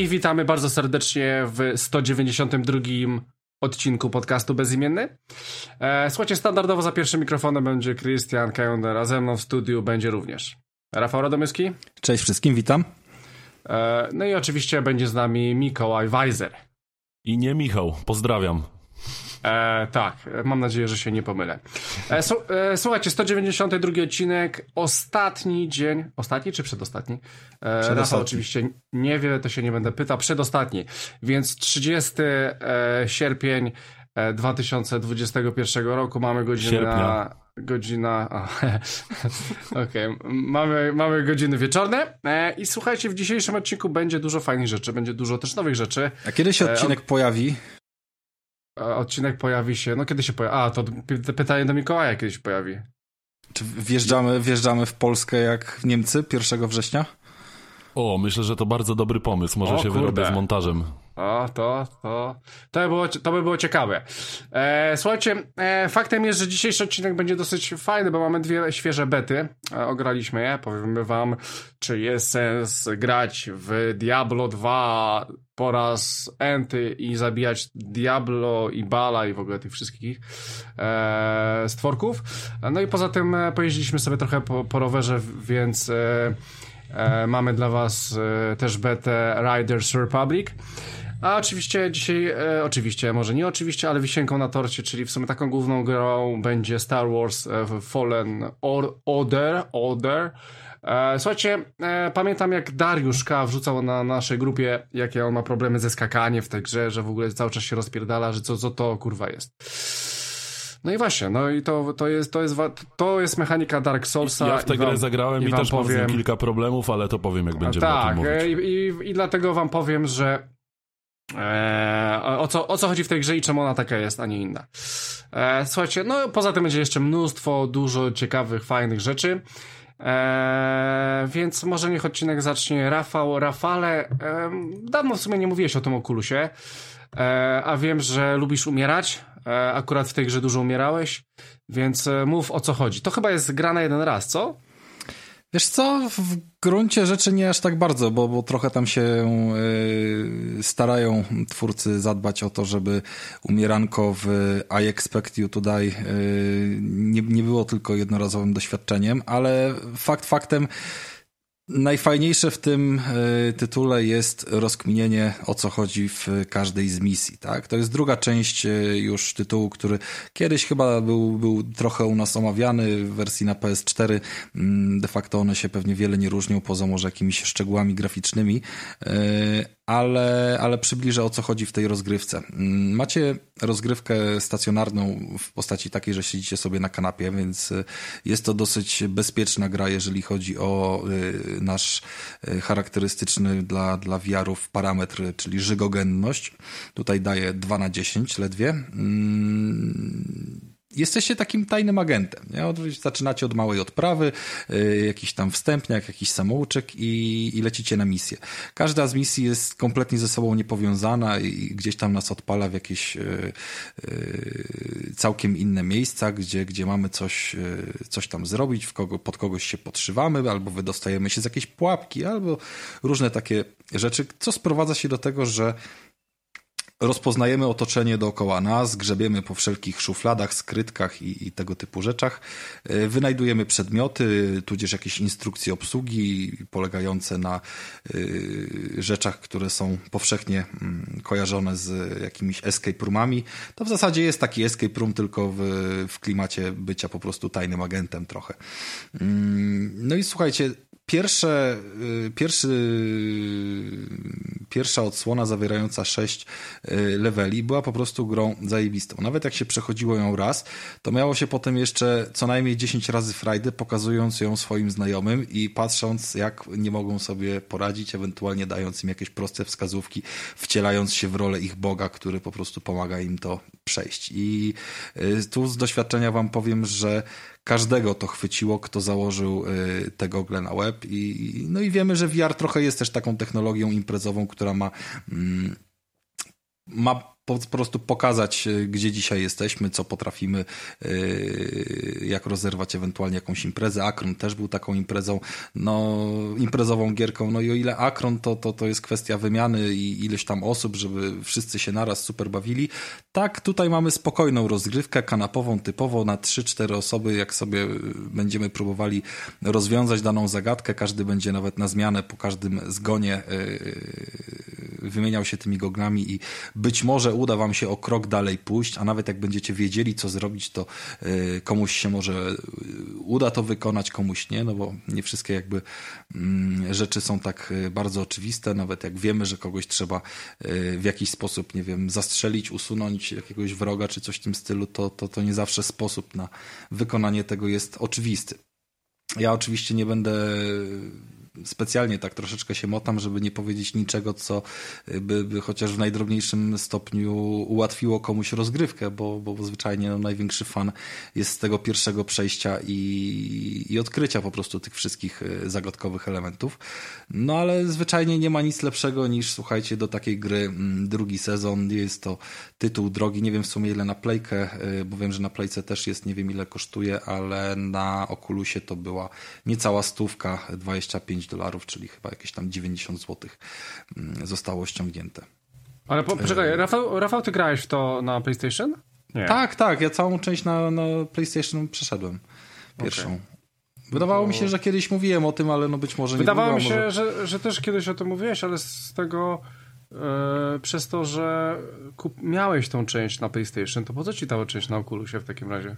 I witamy bardzo serdecznie w 192 odcinku podcastu Bezimienny. E, słuchajcie, standardowo za pierwszym mikrofonem będzie Christian Kejonder, a ze mną w studiu będzie również Rafał Radomyski. Cześć wszystkim, witam. E, no i oczywiście będzie z nami Mikołaj Weiser. I nie Michał, pozdrawiam. E, tak, mam nadzieję, że się nie pomylę. E, e, słuchajcie, 192 odcinek, ostatni dzień, ostatni czy przedostatni? E, Rafał oczywiście nie wie, to się nie będę pytał, przedostatni, więc 30 e, sierpień 2021 e, roku mamy godzinę Sierpnia. na godzina. Okej, okay. mamy, mamy godziny wieczorne. E, I słuchajcie, w dzisiejszym odcinku będzie dużo fajnych rzeczy, będzie dużo też nowych rzeczy. A kiedy się odcinek e, pojawi? Odcinek pojawi się, no kiedy się pojawi? A, to pytanie do Mikołaja kiedyś pojawi. Czy wjeżdżamy, wjeżdżamy w Polskę jak Niemcy 1 września? O, myślę, że to bardzo dobry pomysł. Może o, się kurde. wyrobię z montażem. O, to, to, to by było, to by było ciekawe. E, słuchajcie, e, faktem jest, że dzisiejszy odcinek będzie dosyć fajny, bo mamy dwie świeże bety. E, ograliśmy je. Powiemy wam, czy jest sens grać w Diablo 2 po raz enty i zabijać Diablo i Bala i w ogóle tych wszystkich e, stworków. No i poza tym e, pojeździliśmy sobie trochę po, po rowerze, więc e, mamy dla was też betę Riders Republic. A oczywiście dzisiaj, e, oczywiście, może nie oczywiście, ale wisienką na torcie, czyli w sumie taką główną grą będzie Star Wars e, Fallen Order, Order. E, słuchajcie, e, pamiętam jak Dariusz K. wrzucał na naszej grupie, jakie on ma problemy ze skakaniem w tej grze, że w ogóle cały czas się rozpierdala, że co, co to kurwa jest. No i właśnie, no i to, to, jest, to, jest, to jest mechanika Dark Soulsa. Ja w tę grę wam, zagrałem i, i też powiem... mam kilka problemów, ale to powiem jak będziemy tak, o tym mówić. I, i, i dlatego wam powiem, że e, o, co, o co chodzi w tej grze i czemu ona taka jest, a nie inna. E, słuchajcie, no poza tym będzie jeszcze mnóstwo, dużo ciekawych, fajnych rzeczy. Eee, więc może niech odcinek zacznie Rafał. Rafale, eee, dawno w sumie nie mówiłeś o tym okulusie, eee, a wiem, że lubisz umierać. Eee, akurat w tej grze dużo umierałeś, więc e, mów o co chodzi. To chyba jest gra na jeden raz, co? Wiesz co, w gruncie rzeczy nie aż tak bardzo, bo, bo trochę tam się y, starają twórcy zadbać o to, żeby umieranko w I Expect You To Die y, nie, nie było tylko jednorazowym doświadczeniem, ale fakt faktem Najfajniejsze w tym e, tytule jest rozkminienie, o co chodzi w każdej z misji. Tak? To jest druga część e, już tytułu, który kiedyś chyba był, był trochę u nas omawiany w wersji na PS4. Mm, de facto one się pewnie wiele nie różnią, poza może jakimiś szczegółami graficznymi. Ale, ale przybliżę o co chodzi w tej rozgrywce. Mm, macie rozgrywkę stacjonarną w postaci takiej, że siedzicie sobie na kanapie, więc y, jest to dosyć bezpieczna gra, jeżeli chodzi o y, nasz y, charakterystyczny dla, dla wiarów parametr, czyli żygogenność. Tutaj daje 2 na 10 ledwie. Jesteście takim tajnym agentem. Nie? Zaczynacie od małej odprawy, yy, jakiś tam wstępniak, jakiś samouczek i, i lecicie na misję. Każda z misji jest kompletnie ze sobą niepowiązana i gdzieś tam nas odpala w jakieś yy, yy, całkiem inne miejsca, gdzie, gdzie mamy coś, coś tam zrobić, w kogo, pod kogoś się podszywamy, albo wydostajemy się z jakiejś pułapki, albo różne takie rzeczy, co sprowadza się do tego, że rozpoznajemy otoczenie dookoła nas, grzebiemy po wszelkich szufladach, skrytkach i, i, tego typu rzeczach, e, wynajdujemy przedmioty, tudzież jakieś instrukcje obsługi polegające na y, rzeczach, które są powszechnie y, kojarzone z jakimiś escape roomami. To w zasadzie jest taki escape room, tylko w, w klimacie bycia po prostu tajnym agentem trochę. Y, no i słuchajcie, Pierwsze, y, pierwszy, pierwsza odsłona zawierająca sześć y, leveli była po prostu grą zajebistą. Nawet jak się przechodziło ją raz, to miało się potem jeszcze co najmniej 10 razy frajdy, pokazując ją swoim znajomym i patrząc, jak nie mogą sobie poradzić, ewentualnie dając im jakieś proste wskazówki, wcielając się w rolę ich Boga, który po prostu pomaga im to przejść. I y, tu z doświadczenia wam powiem, że każdego to chwyciło, kto założył y, te gogle na web i no i wiemy, że VR trochę jest też taką technologią imprezową, która ma mm, ma po prostu pokazać, y, gdzie dzisiaj jesteśmy, co potrafimy, jak rozerwać ewentualnie jakąś imprezę. Akron też był taką imprezą, no imprezową gierką, no i o ile Akron to, to, to jest kwestia wymiany i ileś tam osób, żeby wszyscy się naraz super bawili, tak tutaj mamy spokojną rozgrywkę kanapową, typowo na 3-4 osoby, jak sobie będziemy próbowali rozwiązać daną zagadkę, każdy będzie nawet na zmianę po każdym zgonie yy, wymieniał się tymi goglami i być może uda wam się o krok dalej pójść, a nawet jak będziecie wiedzieli, co zrobić, to yy, komuś się może uda to wykonać, komuś nie, no bo nie wszystkie jakby mm, rzeczy są tak yy, bardzo oczywiste, nawet jak wiemy, że kogoś trzeba w jakiś sposób, nie wiem, zastrzelić, usunąć jakiegoś wroga czy coś w tym stylu, to, to, to nie zawsze sposób na wykonanie tego jest oczywisty. Ja oczywiście nie będę specjalnie tak troszeczkę się motam, żeby nie powiedzieć niczego, co by, by chociaż w najdrobniejszym stopniu ułatwiło komuś rozgrywkę, bo, bo zwyczajnie no, największy fan jest z tego pierwszego przejścia i, i odkrycia po prostu tych wszystkich e, zagadkowych elementów. No ale zwyczajnie nie ma nic lepszego niż, słuchajcie, do takiej gry mm, drugi sezon. Jest to tytuł drogi, nie wiem w sumie ile na playkę, e, bo wiem, że na playce też jest, nie wiem ile kosztuje, ale na Oculusie to była niecała stówka, 25 dolarów, czyli chyba jakieś tam 90 zł mm, zostało ściągnięte. Ale po, poczekaj, e, Rafał, Rafał, ty grałeś w to na PlayStation? Nie. Tak, tak, ja całą część na, na PlayStation przeszedłem. Pierwszą. Okay. Wydawało mi się, że kiedyś mówiłem o tym, ale no być może nie Wydawało mi się, może... że, że też kiedyś o tym mówiłeś, ale z tego e, przez to, że kup, miałeś tą część na PlayStation, to po co ci ta część na Oculusie w takim razie?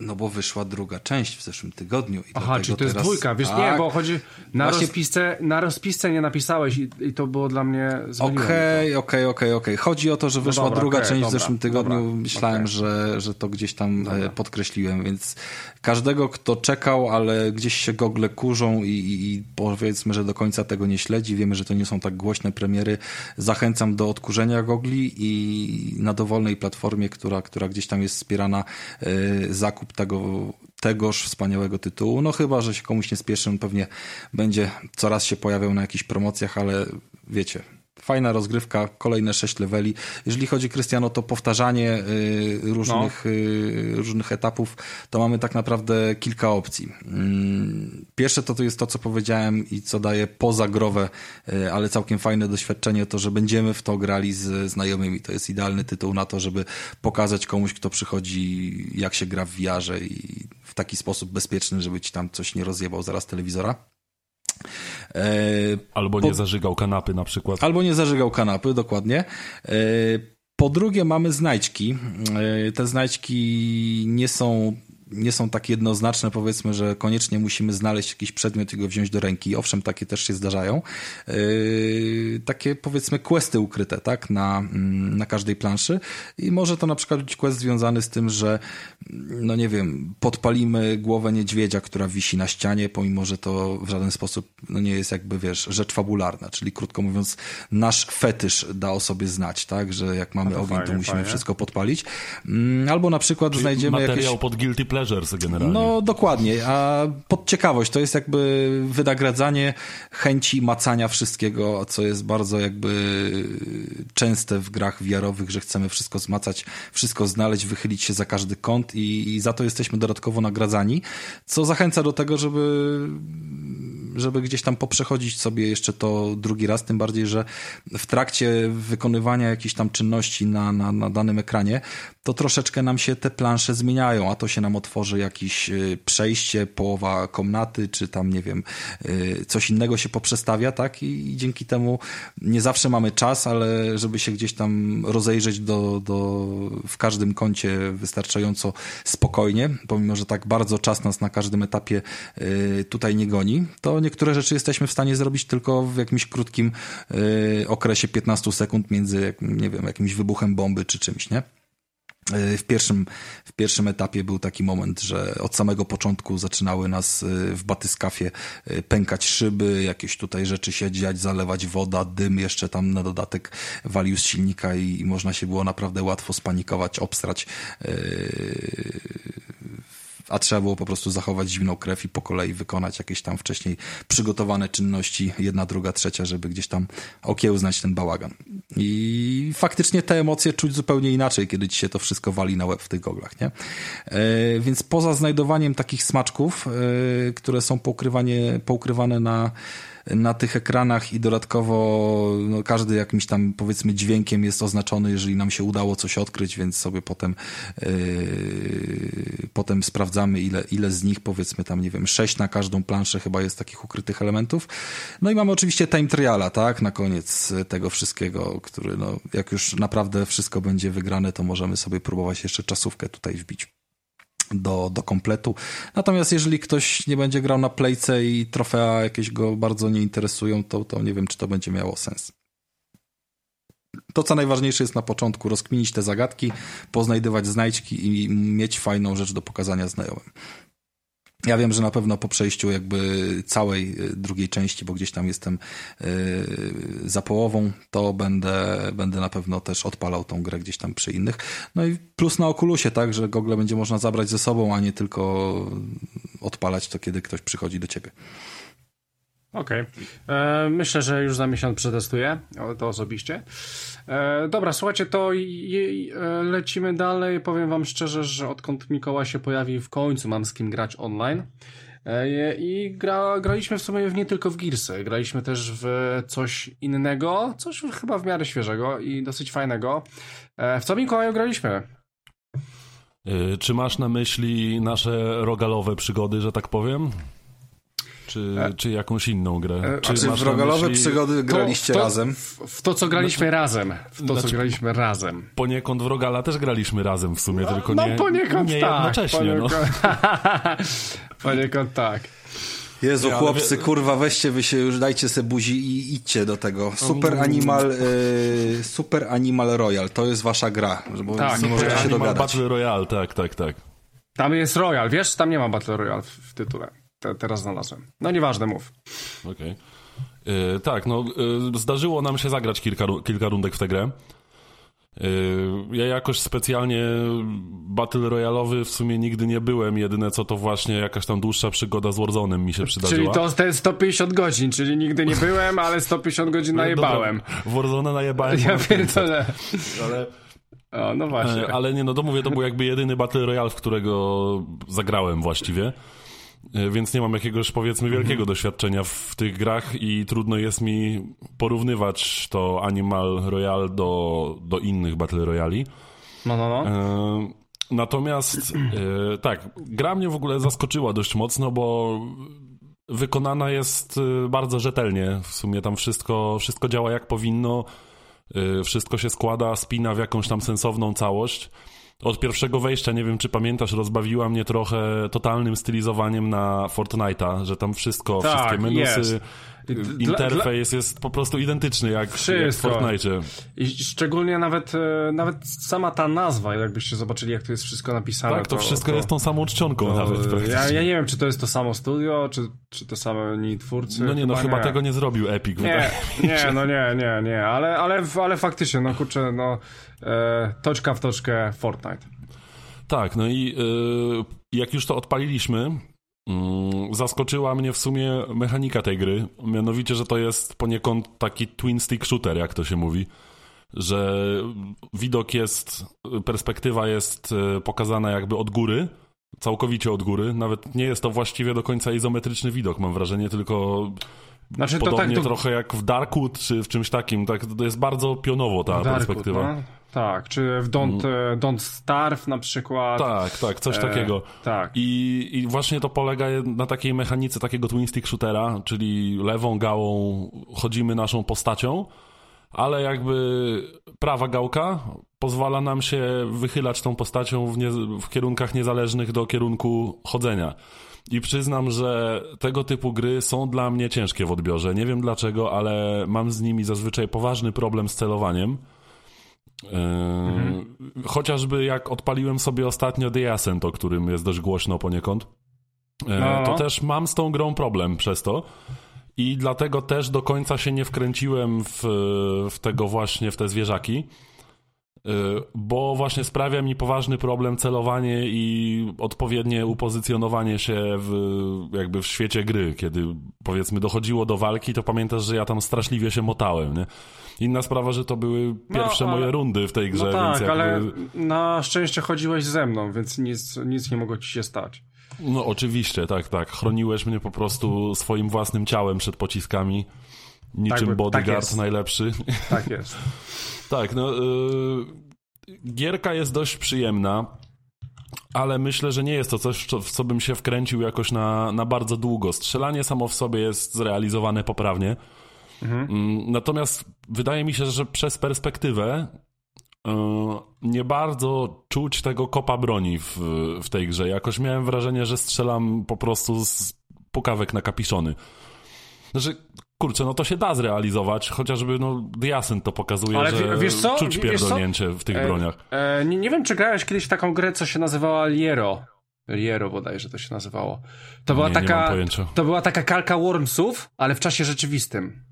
No bo wyszła druga część w zeszłym tygodniu. I Aha, czyli to jest teraz... dwójka. Wiesz, tak. nie, bo chodzi... Na, Właśnie... rozpisce, na rozpisce nie napisałeś i, i to było dla mnie... Okej, okej, okej, okej. Chodzi o to, że no wyszła no dobra, druga okay, część dobra, w zeszłym tygodniu. Dobra, Myślałem, okay. że, że to gdzieś tam e, podkreśliłem, więc każdego, kto czekał, ale gdzieś się gogle kurzą i, i, i powiedzmy, że do końca tego nie śledzi, wiemy, że to nie są tak głośne premiery, zachęcam do odkurzenia gogli i na dowolnej platformie, która, która gdzieś tam jest wspierana, yy, zakup tego, tegoż wspaniałego tytułu. No chyba, że się komuś nie spieszy, on pewnie będzie coraz się pojawiał na jakichś promocjach, ale wiecie, fajna rozgrywka, kolejne sześć leveli. Jeżeli chodzi, Krystiano, to powtarzanie y, różnych, no. y, różnych etapów, to mamy tak naprawdę kilka opcji. Mm, pierwsze to, to jest to, co powiedziałem i co daje poza growę, y, ale całkiem fajne doświadczenie, to, że będziemy w to grali z znajomymi. To jest idealny tytuł na to, żeby pokazać komuś, kto przychodzi, jak się gra w wiarze i w taki sposób bezpieczny, żeby ci tam coś nie rozjebał zaraz telewizora. E, albo nie po... zażygał kanapy na przykład. Albo nie zażygał kanapy, dokładnie. E, po drugie mamy znajdźki. E, te znajdźki nie są nie są tak jednoznaczne, powiedzmy, że koniecznie musimy znaleźć jakiś przedmiot i go wziąć do ręki. Owszem, takie też się zdarzają. Yy, takie, powiedzmy, questy ukryte, tak, na, mm, na każdej planszy. I może to na przykład być quest związany z tym, że, no nie wiem, podpalimy głowę niedźwiedzia, która wisi na ścianie, pomimo, że to w żaden sposób, no nie jest jakby, wiesz, rzecz fabularna. Czyli, krótko mówiąc, nasz fetysz da o sobie znać, tak, że jak mamy ogień, fajnie, to musimy fajnie. wszystko podpalić. Mm, albo na przykład Czyli znajdziemy materiał jakieś... pod guilty pleasure pleasures generalnie. No dokładnie, a pod ciekawość to jest jakby wynagradzanie chęci macania wszystkiego, co jest bardzo jakby częste w grach wiarowych, że chcemy wszystko zmacać, wszystko znaleźć, wychylić się za każdy kąt i, i za to jesteśmy dodatkowo nagradzani, co zachęca do tego, żeby żeby gdzieś tam poprzechodzić sobie jeszcze to drugi raz, tym bardziej, że w trakcie wykonywania jakichś tam czynności na, na, na danym ekranie, to troszeczkę nam się te plansze zmieniają, a to się nam otworzy jakieś y, przejście, połowa komnaty, czy tam, nie wiem, y, coś innego się poprzestawia, tak? I, i dzięki temu nie zawsze mamy czas, ale żeby się gdzieś tam rozejrzeć do, do, w każdym kącie wystarczająco spokojnie, pomimo, że tak bardzo czas nas na każdym etapie y, tutaj nie goni, to niektóre rzeczy jesteśmy w stanie zrobić tylko w jakimś krótkim okresie 15 sekund między, nie wiem, jakimś wybuchem bomby czy czymś, nie? W pierwszym, w pierwszym etapie był taki moment, że od samego początku zaczynały nas y, w batyskafie y, pękać szyby, jakieś tutaj rzeczy się dziać, zalewać woda, dym jeszcze tam na dodatek walił z silnika i, i można się było naprawdę łatwo spanikować, obstrać. Yy a trzeba było po prostu zachować zimną krew i po kolei wykonać jakieś tam wcześniej przygotowane czynności, jedna, druga, trzecia, żeby gdzieś tam okiełznać ten bałagan. I faktycznie te emocje czuć zupełnie inaczej, kiedy ci się to wszystko wali na łeb w tych goglach, nie? E, więc poza znajdowaniem takich smaczków, e, które są poukrywanie, poukrywane na na tych ekranach i dodatkowo no, każdy jakimś tam powiedzmy dźwiękiem jest oznaczony, jeżeli nam się udało coś odkryć, więc sobie potem yy, potem sprawdzamy ile, ile z nich powiedzmy tam nie wiem, sześć na każdą planszę chyba jest takich ukrytych elementów. No i mamy oczywiście time triala, tak, na koniec tego wszystkiego, który no jak już naprawdę wszystko będzie wygrane, to możemy sobie próbować jeszcze czasówkę tutaj wbić do, do kompletu. Natomiast jeżeli ktoś nie będzie grał na playce i trofea jakieś go bardzo nie interesują, to, to nie wiem, czy to będzie miało sens. To, co najważniejsze jest na początku, rozkminić te zagadki, poznajdywać znajdźki i mieć fajną rzecz do pokazania znajomym. Ja wiem, że na pewno po przejściu jakby całej y, drugiej części, bo gdzieś tam jestem yy, za połową, to będę, będę na pewno też odpalał tą grę gdzieś tam przy innych. No i plus na Oculusie, tak, że Google będzie można zabrać ze sobą, a nie tylko odpalać to, kiedy ktoś przychodzi do ciebie. Okej. Okay. E, myślę, że już za miesiąc przetestuję to osobiście. E, dobra, słuchajcie, to i, e, lecimy dalej. Powiem wam szczerze, że odkąd Mikołaj się pojawi, w końcu mam z kim grać online. E, I gra, graliśmy w sumie nie tylko w Gearsy, graliśmy też w coś innego, coś chyba w miarę świeżego i dosyć fajnego. E, w co Mikołaju graliśmy? E, czy masz na myśli nasze rogalowe przygody, że tak powiem? Czy, e, czy jakąś inną grę? E, czy, czy w rogalowe myśli... przygody graliście to, razem? W, w, to, co graliśmy znaczy, razem. W to, znaczy, co graliśmy razem. Poniekąd w rogala też graliśmy razem w sumie, no, tylko no, nie, poniekąd nie tak, jednocześnie. Poniekąd, no. poniekąd tak. Jezu, ja, chłopcy, ale... kurwa, weźcie wy się już, dajcie se buzi i idźcie do tego. Super Animal, y, Super Animal Royal, to jest wasza gra, bo tak, nie możecie się dogadać. Battle Royale, tak, tak, tak. Tam jest Royal, wiesz, tam nie ma Battle Royale w, w tytule te, teraz znalazłem. No nieważne, mów. Okej. Okay. Yy, tak, no yy, zdarzyło nam się zagrać kilka, kilka rundek w tę grę. Yy, ja jakoś specjalnie Battle Royalowy w sumie nigdy nie byłem. Jedyne co to właśnie jakaś tam dłuższa przygoda z Warzone'em mi się przydarzyła. Czyli to te 150 godzin, czyli nigdy nie byłem, ale 150 godzin najebałem. W Warzone najebałem. Ja pierdolę. Ale... O, no właśnie. Ale nie, no to mówię, to był jakby jedyny Battle Royale, w którego zagrałem właściwie. E, więc nie mam jakiegoś powiedzmy wielkiego mhm. doświadczenia w tych grach i trudno jest mi porównywać to Animal Royale do, do innych Battle Royali. No, no, no. E, natomiast e, tak, gra mnie w ogóle zaskoczyła dość mocno, bo wykonana jest e, bardzo rzetelnie. W sumie tam wszystko, wszystko działa jak powinno. E, wszystko się składa, spina w jakąś tam sensowną całość od pierwszego wejścia, nie wiem czy pamiętasz, rozbawiła mnie trochę totalnym stylizowaniem na Fortnite'a, że tam wszystko, tak, wszystkie menusy, jest. Interfejs dla, jest po prostu identyczny jak, wszystko. jak w Fortnite. I szczególnie nawet, e, nawet sama ta nazwa, jakbyście zobaczyli jak to jest wszystko napisane. Tak, to, to wszystko to, jest tą samą czcionką to, nawet ja, ja, nie wiem, czy to jest to samo studio, czy, czy to same twórcy. No nie, no chyba, nie. tego nie zrobił Epic. Nie, nie, no nie, nie, nie, ale, ale, ale faktycznie, no kurczę, no e, toczka w toczkę Fortnite. Tak, no i e, jak już to odpaliliśmy, zaskoczyła mnie w sumie mechanika tej gry. Mianowicie, że to jest poniekąd taki twin stick shooter, jak to się mówi. Że widok jest, perspektywa jest e, pokazana jakby od góry, całkowicie od góry. Nawet nie jest to właściwie do końca izometryczny widok, mam wrażenie, tylko znaczy, Podobnie to tak, to... trochę jak w Darkwood czy w czymś takim, tak, to jest bardzo pionowo ta Darkwood, perspektywa. No? Tak, czy w Don't, mm. Don't Starve na przykład. Tak, tak, coś e, takiego. Tak. I, I właśnie to polega na takiej mechanice takiego twin stick shootera, czyli lewą gałą chodzimy naszą postacią, ale jakby prawa gałka pozwala nam się wychylać tą postacią w, nie, w kierunkach niezależnych do kierunku chodzenia. I przyznam, że tego typu gry są dla mnie ciężkie w odbiorze. Nie wiem dlaczego, ale mam z nimi zazwyczaj poważny problem z celowaniem. Mhm. Chociażby jak odpaliłem sobie ostatnio The Ascent, o którym jest dość głośno poniekąd, e, no. to też mam z tą grą problem przez to. I dlatego też do końca się nie wkręciłem w, w tego właśnie, w te zwierzaki. Bo właśnie sprawia mi poważny problem celowanie i odpowiednie upozycjonowanie się w, jakby w świecie gry. Kiedy powiedzmy dochodziło do walki, to pamiętasz, że ja tam straszliwie się motałem, nie? Inna sprawa, że to były no, pierwsze no, ale... moje rundy w tej grze, no tak, więc jakby... ale na szczęście chodziłeś ze mną, więc nic, nic nie mogło ci się stać. No oczywiście, tak, tak. Chroniłeś mnie po prostu swoim własnym ciałem przed pociskami. Niczym tak, bodyguard tak najlepszy. Tak jest. tak, no... Yy, gierka jest dość przyjemna, ale myślę, że nie jest to coś, w co bym się wkręcił jakoś na, na bardzo długo. Strzelanie samo w sobie jest zrealizowane poprawnie. Mhm. Mm, natomiast wydaje mi się, że przez perspektywę yy, nie bardzo czuć tego kopa broni w, w tej grze. Jakoś miałem wrażenie, że strzelam po prostu z pukawek na kapiszony. Znaczy, kurczę, no to się da zrealizować, chociażby no Diasen to pokazuje, Ale że wiesz co? czuć pierdolnięcie w tych e, broniach. E, nie, nie wiem, czy grałeś kiedyś taką grę, co się nazywała Liero. Liero bodajże to się nazywało. To była nie, taka, nie to była taka kalka Wormsów, ale w czasie rzeczywistym.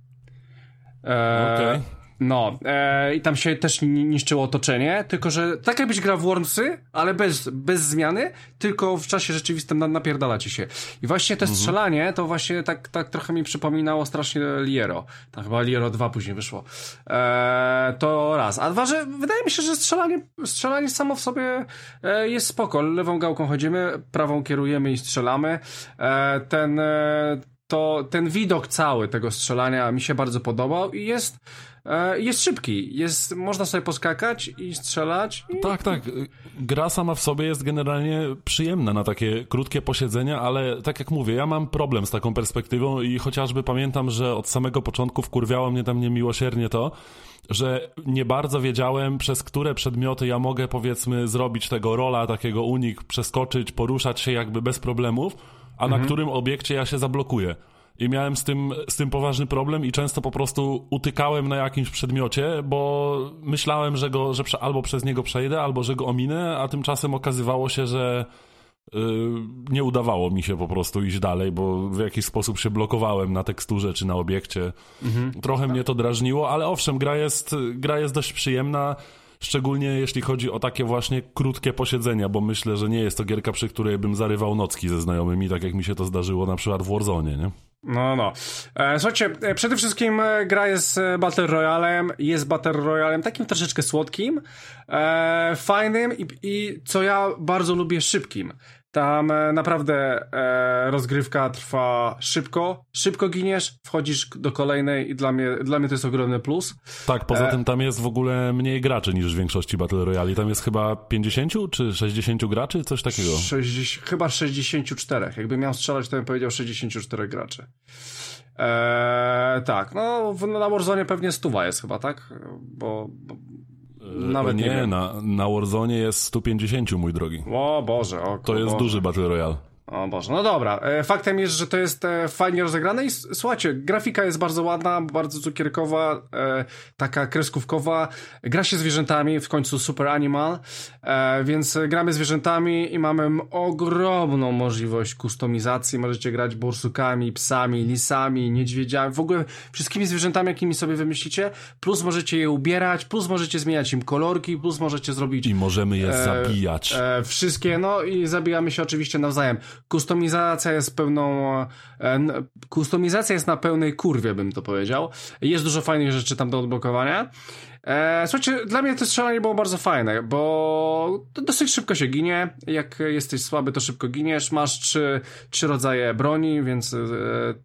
E, Okej. Okay. No, e, i tam się też niszczyło otoczenie, tylko że tak jakbyś grał w Wormsy, ale bez, bez zmiany, tylko w czasie rzeczywistym na, napierdala ci się. I właśnie te mhm. strzelanie, to właśnie tak, tak trochę mi przypominało strasznie Liero. Tam chyba Liero 2 później wyszło. E, to raz. A dwa, że wydaje mi się, że strzelanie, strzelanie samo w sobie e, jest spoko. Lewą gałką chodzimy, prawą kierujemy i strzelamy. E, ten, e, to, ten widok cały tego strzelania mi się bardzo podobał i jest jest szybki, jest, można sobie poskakać i strzelać. I... Tak, tak. Gra sama w sobie jest generalnie przyjemna na takie krótkie posiedzenia, ale tak jak mówię, ja mam problem z taką perspektywą i chociażby pamiętam, że od samego początku wkurwiało mnie tam niemiłosiernie to, że nie bardzo wiedziałem, przez które przedmioty ja mogę, powiedzmy, zrobić tego rola, takiego unik, przeskoczyć, poruszać się jakby bez problemów, a mhm. na którym obiekcie ja się zablokuję i miałem z tym, z tym poważny problem i często po prostu utykałem na jakimś przedmiocie, bo myślałem, że go, że albo przez niego przejdę, albo że go ominę, a tymczasem okazywało się, że yy, nie udawało mi się po prostu iść dalej, bo w jakiś sposób się blokowałem na teksturze czy na obiekcie. Mhm. Trochę mnie to drażniło, ale owszem, gra jest, gra jest dość przyjemna. Szczególnie jeśli chodzi o takie właśnie krótkie posiedzenia, bo myślę, że nie jest to gierka, przy której bym zarywał nocki ze znajomymi, tak jak mi się to zdarzyło na przykład w Warzone, nie? No, no. E, słuchajcie, e, przede wszystkim e, gra jest Battle Royalem, jest Battle Royalem takim troszeczkę słodkim, fajnym i, i co ja bardzo lubię szybkim. Tam e, naprawdę e, rozgrywka trwa szybko, szybko giniesz, wchodzisz do kolejnej i dla mnie, dla mnie to jest ogromny plus. Tak, poza e... tym tam jest w ogóle mniej graczy niż w większości Battle Royale. Tam jest chyba 50 czy 60 graczy, coś takiego? 60, chyba 64. Jakbym miał strzelać, to bym powiedział 64 graczy. Eee, tak, no na Warzone pewnie stuwa jest chyba, tak? Bo, bo nawet nie, nie na, na Warzone jest 150, mój drogi. O Boże, o To jest Boże. duży Battle Royale. O Boże, no dobra. E, faktem jest, że to jest e, fajnie rozegrane i słuchajcie, grafika jest bardzo ładna, bardzo cukierkowa, e, taka kreskówkowa. Gra się zwierzętami, w końcu Super Animal, więc gramy zwierzętami i mamy ogromną możliwość kustomizacji. Możecie grać borsukami, psami, lisami, niedźwiedziami, w ogóle wszystkimi zwierzętami, jakimi sobie wymyślicie. Plus możecie je ubierać, plus możecie zmieniać im kolorki, plus możecie zrobić... I możemy je e, zabijać. E, wszystkie, no i zabijamy się oczywiście nawzajem. Kustomizacja jest pełną. E, kustomizacja jest na pełnej kurwie, bym to powiedział. Jest dużo fajnych rzeczy tam do odblokowania. E, słuchajcie, dla mnie to strzelanie było bardzo fajne, bo dosyć szybko się ginie. Jak jesteś słaby, to szybko giniesz. Masz trzy, trzy rodzaje broni, więc e,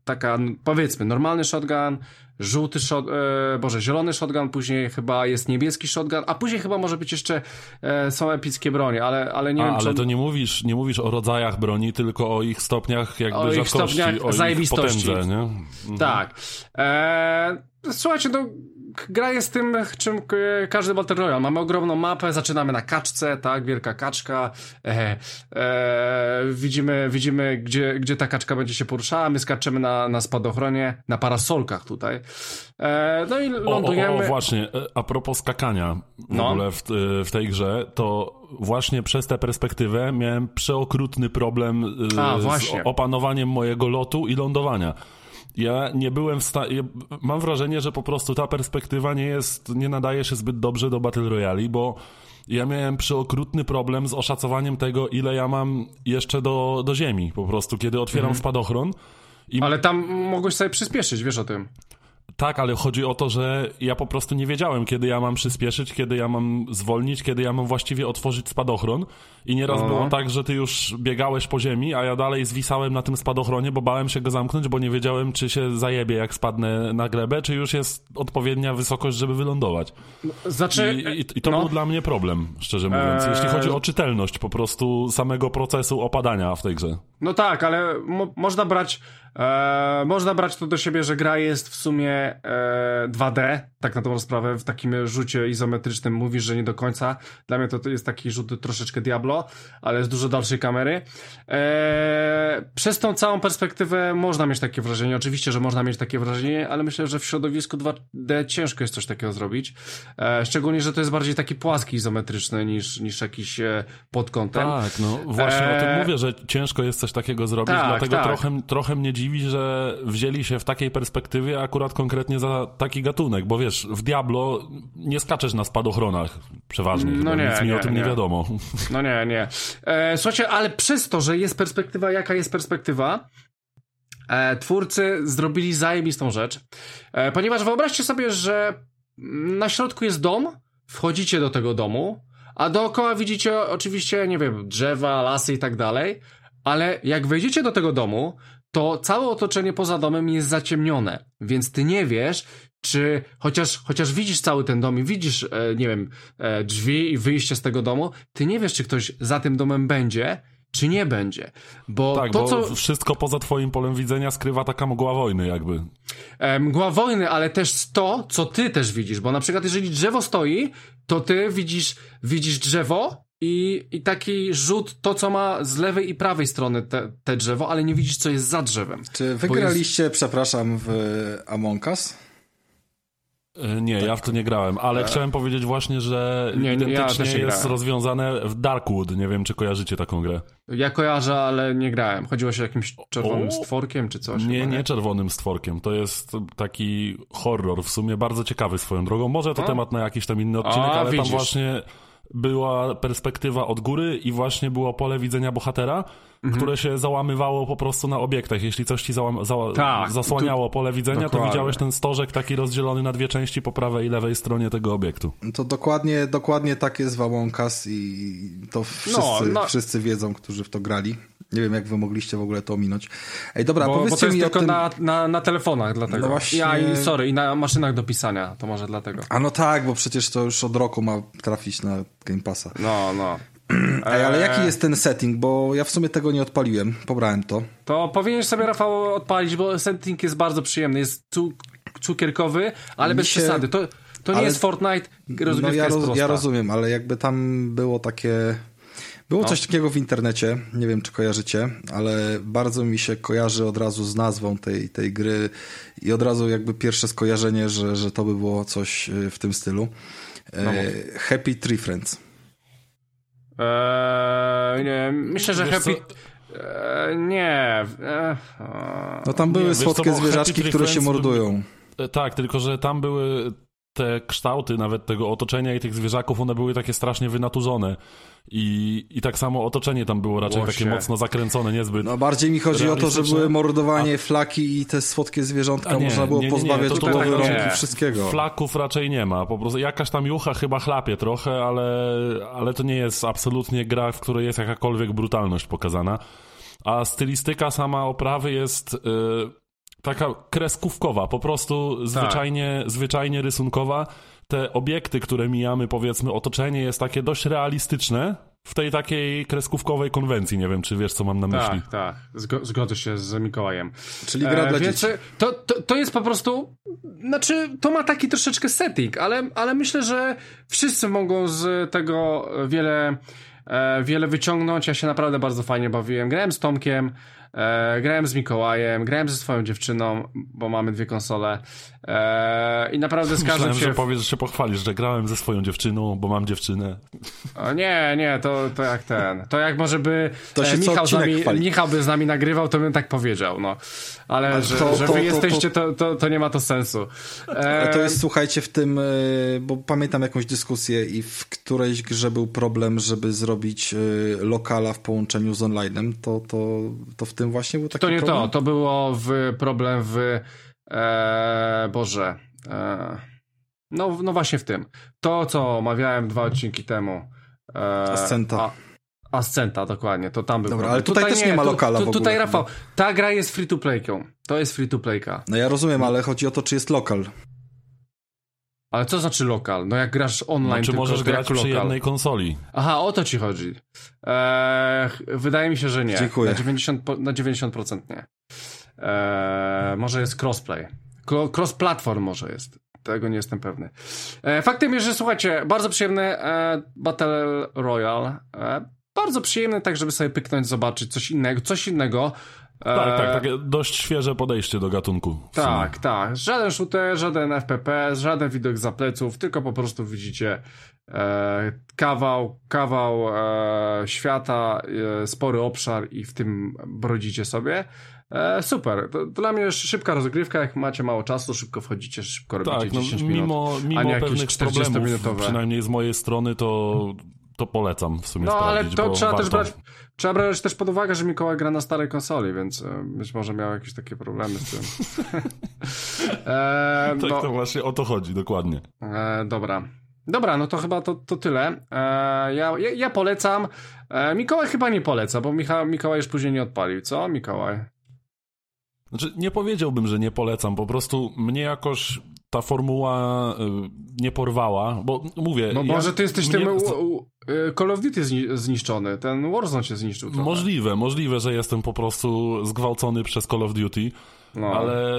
taka, powiedzmy, normalny shotgun, żółty shot, e, boże, zielony shotgun, później chyba jest niebieski shotgun, a później chyba może być jeszcze e, są epickie bronie, ale, ale nie a, wiem, ale to nie mówisz, nie mówisz o rodzajach broni, tylko o ich stopniach jakby o rzadkości, ich stopniach o ich potędze, nie? Mhm. Tak. E, słuchajcie, no gra jest tym, czym każdy Battle Royale. Mamy ogromną mapę, zaczynamy na kaczce, tak, wielka kaczka. E, e, widzimy, widzimy gdzie, gdzie ta kaczka będzie się poruszała. My skaczemy na, na spadochronie, na parasolkach tutaj. E, no i lądujemy. O, o, o, właśnie, e, a propos skakania w no. ogóle w, e, w tej grze, to właśnie przez tę perspektywę miałem przeokrutny problem e, a, z opanowaniem mojego lotu i lądowania. Ja nie byłem w stanie. Mam wrażenie, że po prostu ta perspektywa nie jest, nie nadaje się zbyt dobrze do Battle Royale, bo ja miałem przeokrutny problem z oszacowaniem tego, ile ja mam jeszcze do, do ziemi. Po prostu, kiedy otwieram Mhm. spadochron. I Ale tam mogłeś sobie przyspieszyć, wiesz o tym. Tak, ale chodzi o to, że ja po prostu nie wiedziałem, kiedy ja mam przyspieszyć, kiedy ja mam zwolnić, kiedy ja mam właściwie otworzyć spadochron. I nieraz No. było tak, że ty już biegałeś po ziemi, a ja dalej zwisałem na tym spadochronie, bo bałem się go zamknąć, bo nie wiedziałem, czy się zajebie, jak spadnę na glebę, czy już jest odpowiednia wysokość, żeby wylądować. Znaczy, I, i, i to no. był dla mnie problem, szczerze mówiąc, Eee. jeśli chodzi o czytelność po prostu samego procesu opadania w tej grze. No tak, ale mo można brać e, można brać to do siebie, że gra jest w sumie e, 2D, tak na dobrą sprawę, w takim rzucie izometrycznym mówisz, że nie do końca. Dla mnie to, jest taki rzut troszeczkę Diablo, ale z dużo dalszej kamery. E, przez tą całą perspektywę można mieć takie wrażenie, oczywiście, że można mieć takie wrażenie, ale myślę, że w środowisku 2D ciężko jest coś takiego zrobić. E, szczególnie, że to jest bardziej taki płaski izometryczny niż, niż jakiś e, pod kątem. Tak, no właśnie o tym Eee. mówię, że ciężko jest coś takiego zrobić, Tak, dlatego tak. Trochę, trochę mnie dziwi, że wzięli się w takiej perspektywie akurat konkretnie za taki gatunek, bo wiesz, w Diablo nie skaczesz na spadochronach przeważnie, No nie, nic mi o tym nie, nie. wiadomo. No nie, nie. E, słuchajcie, ale przez to, że jest perspektywa, jaka jest perspektywa, e, twórcy zrobili zajebistą rzecz. E, ponieważ wyobraźcie sobie, że na środku jest dom, wchodzicie do tego domu, a dookoła widzicie oczywiście, nie wiem, drzewa, lasy i tak dalej, ale jak wejdziecie do tego domu, to całe otoczenie poza domem jest zaciemnione, więc ty nie wiesz, czy chociaż, chociaż widzisz cały ten dom i widzisz, e, nie wiem, e, drzwi i wyjście z tego domu, ty nie wiesz, czy ktoś za tym domem będzie, czy nie będzie. Bo Tak, to, bo co. wszystko poza twoim polem widzenia skrywa taka mgła wojny jakby. E, mgła wojny, ale też to, co ty też widzisz, bo na przykład jeżeli drzewo stoi, to ty widzisz, widzisz drzewo i, i taki rzut, to co ma z lewej i prawej strony te, te drzewo, ale nie widzisz, co jest za drzewem. Czy wygraliście, przepraszam, w Among Us? E, Nie, ja w to nie grałem, ale chciałem powiedzieć właśnie, że Nie, nie, ja identycznie nie jest rozwiązane w Darkwood. Nie wiem, czy kojarzycie taką grę. Ja kojarzę, ale nie grałem. Chodziło się o jakimś czerwonym O! stworkiem czy coś. Nie, nie czerwonym stworkiem. To jest taki horror, w sumie bardzo ciekawy swoją drogą. Może to O. temat na jakiś tam inny odcinek, A, ale widzisz. tam właśnie była perspektywa od góry i właśnie było pole widzenia bohatera, Mhm. które się załamywało po prostu na obiektach. Jeśli coś ci załam, zała, Tak, zasłaniało pole widzenia, to dokładnie. widziałeś ten stożek taki rozdzielony na dwie części po prawej i lewej stronie tego obiektu. To dokładnie, dokładnie tak jest w Among Us i to wszyscy, no. wszyscy wiedzą, którzy w to grali. Nie wiem, jak wy mogliście w ogóle to ominąć. Ej, dobra, Bo, bo powiedzcie to jest mi tylko tym... na, na, na telefonach, dlatego. No właśnie- Ja i sorry, i na maszynach do pisania, to może dlatego. A no tak, bo przecież to już od roku ma trafić na Game Passa. No, no. Ej, ale jaki jest ten setting? Bo ja w sumie tego nie odpaliłem, pobrałem to. To powinieneś sobie, Rafał, odpalić, bo setting jest bardzo przyjemny. Jest cu cukierkowy, ale Mi bez się- przesady. To, to nie ale- jest Fortnite, rozgrywka No ja, roz, ja rozumiem, ale jakby tam było takie... Było No. coś takiego w internecie, nie wiem czy kojarzycie, ale bardzo mi się kojarzy od razu z nazwą tej, tej gry i od razu jakby pierwsze skojarzenie, że, że to by było coś y, w tym stylu. E, No Happy Tree Friends. Eee, nie, myślę, że Wiesz Happy... co? Eee, nie. Eee, No tam Nie, były co, słodkie zwierzaczki, które się mordują. E, Tak, tylko że tam były te kształty nawet tego otoczenia i tych zwierzaków, one były takie strasznie wynaturzone. I, i tak samo otoczenie tam było raczej Łosie. takie mocno zakręcone, niezbyt. No bardziej mi chodzi o to, że były mordowanie, flaki i te słodkie zwierzątka, A nie, można było nie, nie, nie, pozbawiać to tak rąk nie. i wszystkiego. Flaków raczej nie ma, po prostu jakaś tam jucha chyba chlapie trochę, ale, ale to nie jest absolutnie gra, w której jest jakakolwiek brutalność pokazana. A stylistyka sama oprawy jest y, taka kreskówkowa, po prostu zwyczajnie, zwyczajnie rysunkowa. Te obiekty, które mijamy, powiedzmy, otoczenie jest takie dość realistyczne w tej takiej kreskówkowej konwencji. Nie wiem, czy wiesz, co mam na myśli. Tak, tak. Zgo zgodzę się z Mikołajem. Czyli gra E, dla więc dzieci. To, to, to jest po prostu. Znaczy, to ma taki troszeczkę setting, ale, ale myślę, że wszyscy mogą z tego wiele, e, wiele wyciągnąć. Ja się naprawdę bardzo fajnie bawiłem. Grałem z Tomkiem. E, grałem z Mikołajem, grałem ze swoją dziewczyną, bo mamy dwie konsole. E, I naprawdę z każdym Myślałem, się... że powiesz, że się pochwalisz, że grałem ze swoją dziewczyną, bo mam dziewczynę. O, nie, nie, to, to jak ten. To jak może by To się e, co Michał, z nami, chwali. Michał by z nami nagrywał, to bym tak powiedział, no. Ale Ale że, to- że to- wy to- jesteście, to, to, to nie ma to sensu. E, Ale to jest, słuchajcie, w tym, e, bo pamiętam jakąś dyskusję i w którejś grze był problem, żeby zrobić e, lokala w połączeniu z onlinem, to, to, to w tym właśnie był taki To nie problem? to, to było w problem w e, Boże. E, no, no właśnie w tym. To, co omawiałem dwa odcinki temu. E, Ascenta. A, Ascenta, dokładnie, to tam był Dobra, problem. ale tutaj też nie ma tu- lokala tu, w ogóle Tutaj. Rafał, ta gra jest free to playką. To jest free to playka. No ja rozumiem, ale chodzi o to, czy jest lokal. Ale co znaczy lokal? No jak grasz online, Czy tylko możesz grać przy jednej konsoli? Aha, o to ci chodzi. Eee, wydaje mi się, że nie. Dziękuję. Na 90%, po- na 90% nie. Eee, może jest crossplay. Cross-platform może jest. Tego nie jestem pewny. E, faktem jest, że słuchajcie, bardzo przyjemny e, Battle Royale. E, bardzo przyjemny, tak żeby sobie pyknąć, zobaczyć coś innego. Coś innego. E, Tak, tak, takie dość świeże podejście do gatunku. tak, tak. Żaden shooter, żaden FPP, żaden widok za pleców, tylko po prostu widzicie e, kawał, kawał e, świata, e, spory obszar i w tym brodzicie sobie. E, super. To, dla mnie jest szybka rozgrywka, jak macie mało czasu, szybko wchodzicie, szybko robicie Tak, no, 10 minut. mimo, a mimo nie jakieś pewnych 40 problemów, przynajmniej z mojej strony, to, to polecam w sumie No ale to trzeba też warto. brać, trzeba brać też pod uwagę, że Mikołaj gra na starej konsoli, więc e, być może miał jakieś takie problemy z tym. e, Tak, no, to właśnie o to chodzi, dokładnie. E, dobra. Dobra, no to chyba to, to tyle. E, ja, ja, ja polecam. E, Mikołaj chyba nie poleca, bo Micha, Mikołaj już później nie odpalił, co Mikołaj? Znaczy, nie powiedziałbym, że nie polecam, po prostu mnie jakoś ta formuła y, nie porwała, bo mówię... No ja- może ty jesteś mnie- tym y, Call of Duty zni zniszczony, ten Warzone cię zniszczył trochę. Możliwe, możliwe, że jestem po prostu zgwałcony przez Call of Duty, no. ale...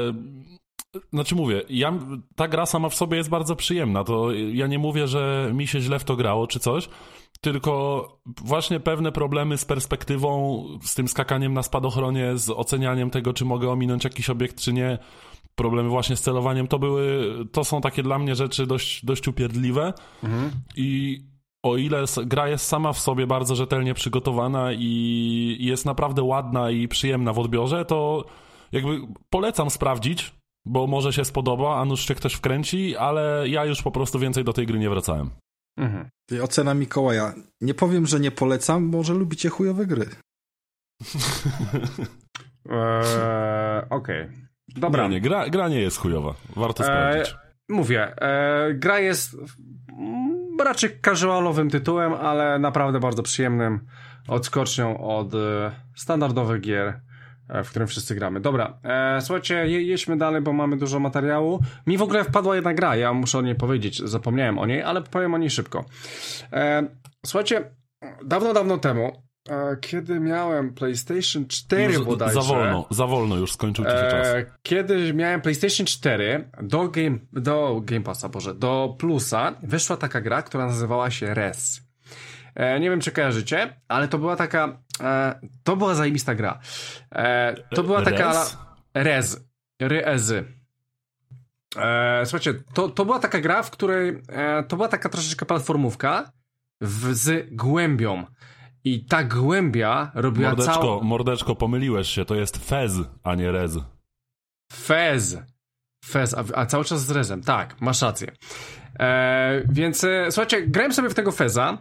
Znaczy mówię, ja, ta gra sama w sobie jest bardzo przyjemna, to ja nie mówię, że mi się źle w to grało czy coś, tylko właśnie pewne problemy z perspektywą, z tym skakaniem na spadochronie, z ocenianiem tego, czy mogę ominąć jakiś obiekt, czy nie, problemy właśnie z celowaniem, to były, to są takie dla mnie rzeczy dość, dość upierdliwe Mhm. i o ile gra jest sama w sobie bardzo rzetelnie przygotowana i jest naprawdę ładna i przyjemna w odbiorze, to jakby polecam sprawdzić, bo może się spodoba, a nuż się ktoś wkręci, ale ja już po prostu więcej do tej gry nie wracałem. Mhm. Ocena Mikołaja. Nie powiem, że nie polecam, może lubicie chujowe gry. Eee, Okej. Dobra. Nie, nie, gra, gra nie jest chujowa. Warto E, sprawdzić. Mówię, e, gra jest mm, raczej casualowym tytułem, ale naprawdę bardzo przyjemnym odskocznią od e, standardowych gier, e, w którym wszyscy gramy. Dobra, e, słuchajcie, je, jedźmy dalej, bo mamy dużo materiału. Mi w ogóle wpadła jedna gra, ja muszę o niej powiedzieć, zapomniałem o niej, ale powiem o niej szybko. E, słuchajcie, dawno, dawno temu, e, kiedy miałem PlayStation 4 Już bodajże... za wolno, za wolno już skończył ci się czas. E, kiedy miałem PlayStation 4 do Game, do Game Passa, Boże, do Plusa wyszła taka gra, która nazywała się Res. E, nie wiem, czy kojarzycie, ale to była taka, e, to była zajebista gra. E, to była taka Res? Rez, Ryezy. E, słuchajcie, to, to była taka gra, w której e, to była taka troszeczkę platformówka w, z głębią. I ta głębia robiła Mordeczko, całą... mordeczko, pomyliłeś się, to jest Fez, a nie Rez. Fez. Fez, a, a cały czas z Rezem. Tak, masz rację. E, więc e, słuchajcie, grałem sobie w tego Feza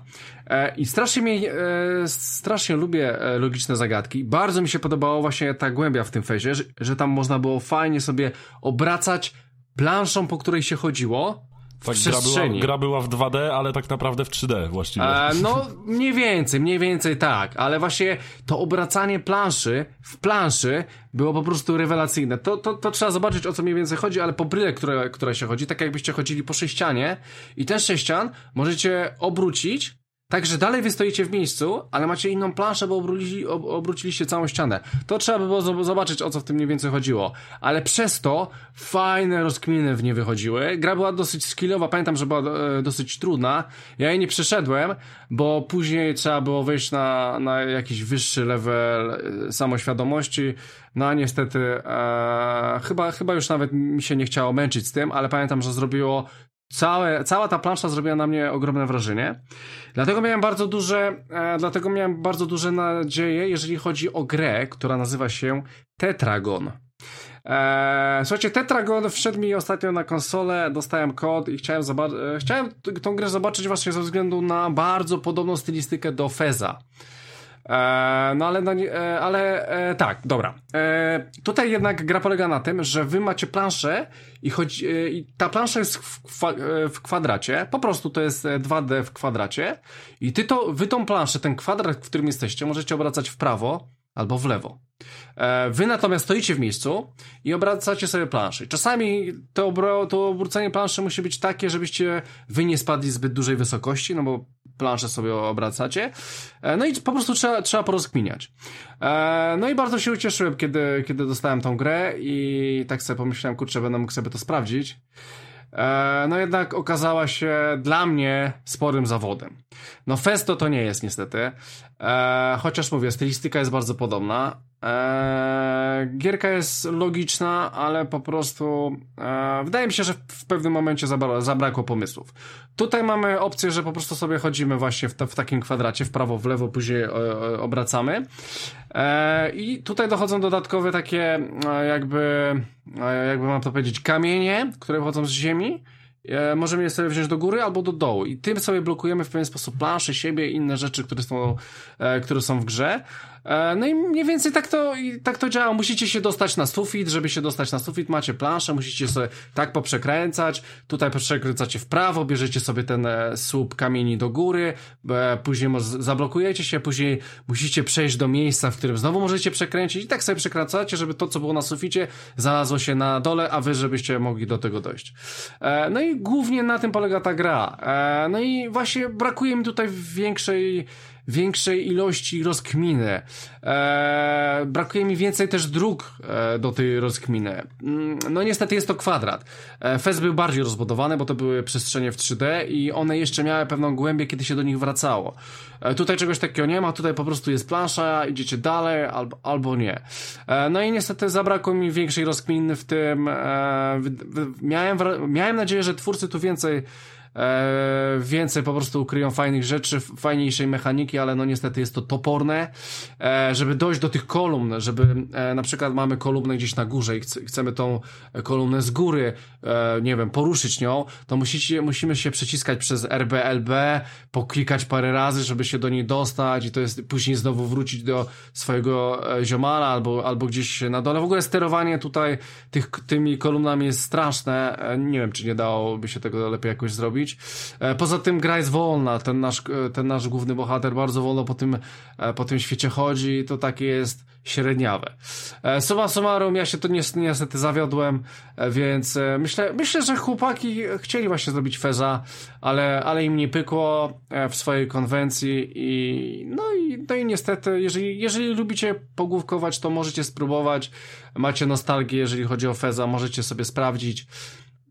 e, i strasznie mnie, e, strasznie lubię e, logiczne zagadki. Bardzo mi się podobało właśnie ta głębia w tym Fezie, że, że tam można było fajnie sobie obracać planszą, po której się chodziło Tak, gra była, gra była w 2D, ale tak naprawdę w 3D właściwie. E, no, mniej więcej, mniej więcej tak, ale właśnie to obracanie planszy w planszy było po prostu rewelacyjne. To, to, to trzeba zobaczyć, o co mniej więcej chodzi, ale po bryle, które, które się chodzi, tak jakbyście chodzili po sześcianie i ten sześcian możecie obrócić Także dalej wy stoicie w miejscu, ale macie inną planszę, bo obrócili, ob, obróciliście całą ścianę. To trzeba by było zobaczyć, o co w tym mniej więcej chodziło. Ale przez to fajne rozkminy w nie wychodziły. Gra była dosyć skillowa, pamiętam, że była e, dosyć trudna. Ja jej nie przeszedłem, bo później trzeba było wejść na, na jakiś wyższy level e, samoświadomości. No a niestety e, chyba, chyba już nawet mi się nie chciało męczyć z tym, ale pamiętam, że zrobiło Całe, cała ta plansza zrobiła na mnie ogromne wrażenie. Dlatego miałem bardzo duże, e, dlatego miałem bardzo duże nadzieje, jeżeli chodzi o grę, która nazywa się Tetragon. E, słuchajcie, Tetragon wszedł mi ostatnio na konsolę, dostałem kod i chciałem, e, chciałem tą grę zobaczyć właśnie ze względu na bardzo podobną stylistykę do Feza. E, no ale, no, e, ale e, tak, dobra. Tutaj jednak gra polega na tym, że wy macie planszę i, chodzi, i ta plansza jest w, w, kwadracie, po prostu to jest 2D w kwadracie i ty to, wy tą planszę, ten kwadrat, w którym jesteście, możecie obracać w prawo albo w lewo. Wy natomiast stoicie w miejscu i obracacie sobie planszę. Czasami to, obro, to obrócenie planszy musi być takie, żebyście wy nie spadli zbyt dużej wysokości, no bo planszę sobie obracacie. E, no i po prostu trzeba, trzeba porozkminiać. E, no i bardzo się ucieszyłem, kiedy, kiedy dostałem tą grę i tak sobie pomyślałem, kurczę, będę mógł sobie to sprawdzić. E, no jednak okazała się dla mnie sporym zawodem. No Festo to nie jest niestety, chociaż mówię, stylistyka jest bardzo podobna. Gierka jest logiczna, ale po prostu wydaje mi się, że w pewnym momencie zabrakło pomysłów. Tutaj mamy opcję, że po prostu sobie chodzimy właśnie w, w takim kwadracie, w prawo, w lewo, później e, e, obracamy. E, I tutaj dochodzą dodatkowe takie e, jakby, e, jakby mam to powiedzieć, kamienie, które wychodzą z ziemi. E, możemy je sobie wziąć do góry albo do dołu i tym sobie blokujemy w pewien sposób plansze, siebie i inne rzeczy, które są, które są w grze. E, no i mniej więcej tak to, tak to działa. Musicie się dostać na sufit, żeby się dostać na sufit, macie planszę, musicie sobie tak poprzekręcać, tutaj przekręcacie w prawo, bierzecie sobie ten e, słup kamieni do góry, e, później zablokujecie się, później musicie przejść do miejsca, w którym znowu możecie przekręcić. I tak sobie przekręcacie, żeby to, co było na suficie, znalazło się na dole, a wy, żebyście mogli do tego dojść. No i głównie na tym polega ta gra. No i właśnie brakuje mi tutaj większej większej ilości rozkminy. E, brakuje mi więcej też dróg e, do tej rozkminy. Mm, no niestety jest to kwadrat. E, Fez był bardziej rozbudowany, bo to były przestrzenie w 3D i one jeszcze miały pewną głębię, kiedy się do nich wracało. E, tutaj czegoś takiego nie ma, tutaj po prostu jest plansza, idziecie dalej albo, albo nie. E, no i niestety zabrakło mi większej rozkminy w tym. E, miałem, miałem nadzieję, że twórcy tu więcej e, więcej po prostu ukryją fajnych rzeczy, fajniejszej mechaniki, ale no niestety jest to toporne, e, żeby dojść do tych kolumn, żeby e, na przykład mamy kolumnę gdzieś na górze i chcemy tą kolumnę z góry, nie wiem, poruszyć nią, to musicie, musimy się przeciskać przez RBLB, poklikać parę razy, żeby się do niej dostać i to jest później znowu wrócić do swojego ziomala albo, albo gdzieś na dole. W ogóle sterowanie tutaj tych, tymi kolumnami jest straszne. Nie wiem, czy nie dałoby się tego lepiej jakoś zrobić. E, poza tym gra jest wolna, ten nasz, e, ten nasz główny bohater bardzo wolno po tym, e, po tym świecie chodzi, to takie jest średniawe. Suma summarum, ja się to niestety zawiodłem, więc myślę, myślę, że chłopaki chcieli właśnie zrobić Feza, ale, ale im nie pykło w swojej konwencji i no i, no i niestety, jeżeli, jeżeli lubicie pogłówkować, to możecie spróbować, macie nostalgię, jeżeli chodzi o Feza, możecie sobie sprawdzić.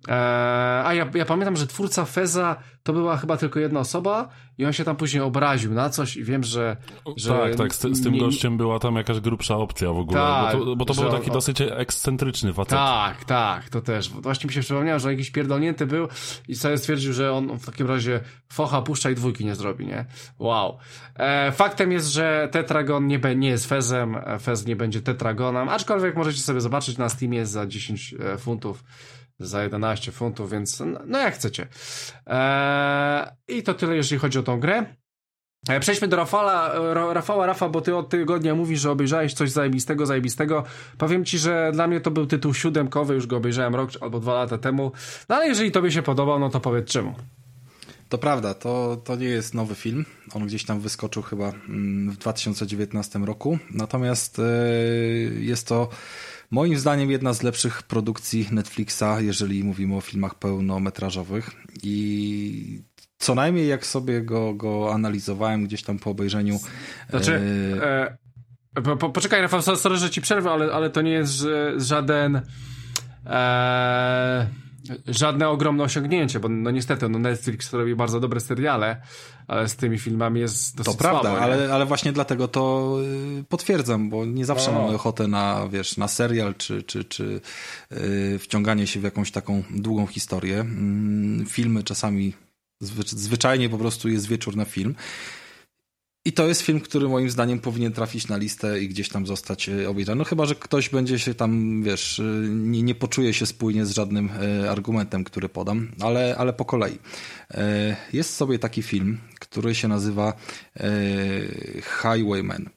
Eee, a ja, ja pamiętam, że twórca Feza to była chyba tylko jedna osoba i on się tam później obraził na coś i wiem, że... że tak, tak, z, z tym nie... gościem była tam jakaś grubsza opcja w ogóle, tak, bo to, bo to był taki on... dosyć ekscentryczny facet. Tak, tak, to też. Właśnie mi się przypomniało, że jakiś pierdolnięty był i sobie stwierdził, że on w takim razie focha puszcza i dwójki nie zrobi, nie? Wow. E, faktem jest, że Tetragon nie, be, nie jest Fezem, Fez nie będzie Tetragonem, aczkolwiek możecie sobie zobaczyć na Steamie za 10 e, funtów za 11 funtów, więc no, jak chcecie. Eee, I to tyle, jeżeli chodzi o tą grę. E, przejdźmy do Rafała, Rafała, Rafa, bo ty od tygodnia mówisz, że obejrzałeś coś zajebistego, zajebistego. Powiem ci, że dla mnie to był tytuł siódemkowy, już go obejrzałem rok albo dwa lata temu. No ale jeżeli tobie się podobał, no to powiedz czemu. To prawda, to, to nie jest nowy film. On gdzieś tam wyskoczył chyba mm, w 2019 roku. Natomiast yy, jest to Moim zdaniem jedna z lepszych produkcji Netflixa, jeżeli mówimy o filmach pełnometrażowych. I co najmniej jak sobie go, go analizowałem gdzieś tam po obejrzeniu. Znaczy, e... E, po, po, poczekaj, Rafał, sorry, że ci przerwę, ale, ale to nie jest żaden. E, żadne ogromne osiągnięcie, bo no niestety no Netflix robi bardzo dobre seriale, ale z tymi filmami jest dosyć To prawda, słabo, ale, ale właśnie dlatego to y, potwierdzam, bo nie zawsze no. mamy ochotę na, wiesz, na serial, czy, czy, czy yy, wciąganie się w jakąś taką długą historię. Yy, filmy czasami zwyczajnie po prostu jest wieczór na film. I to jest film, który moim zdaniem powinien trafić na listę i gdzieś tam zostać e, obejrzany. No chyba, że ktoś będzie się tam, wiesz, e, nie, nie poczuje się spójnie z żadnym e, argumentem, który podam, ale, ale po kolei. Jest sobie taki film, który się nazywa Highwayman.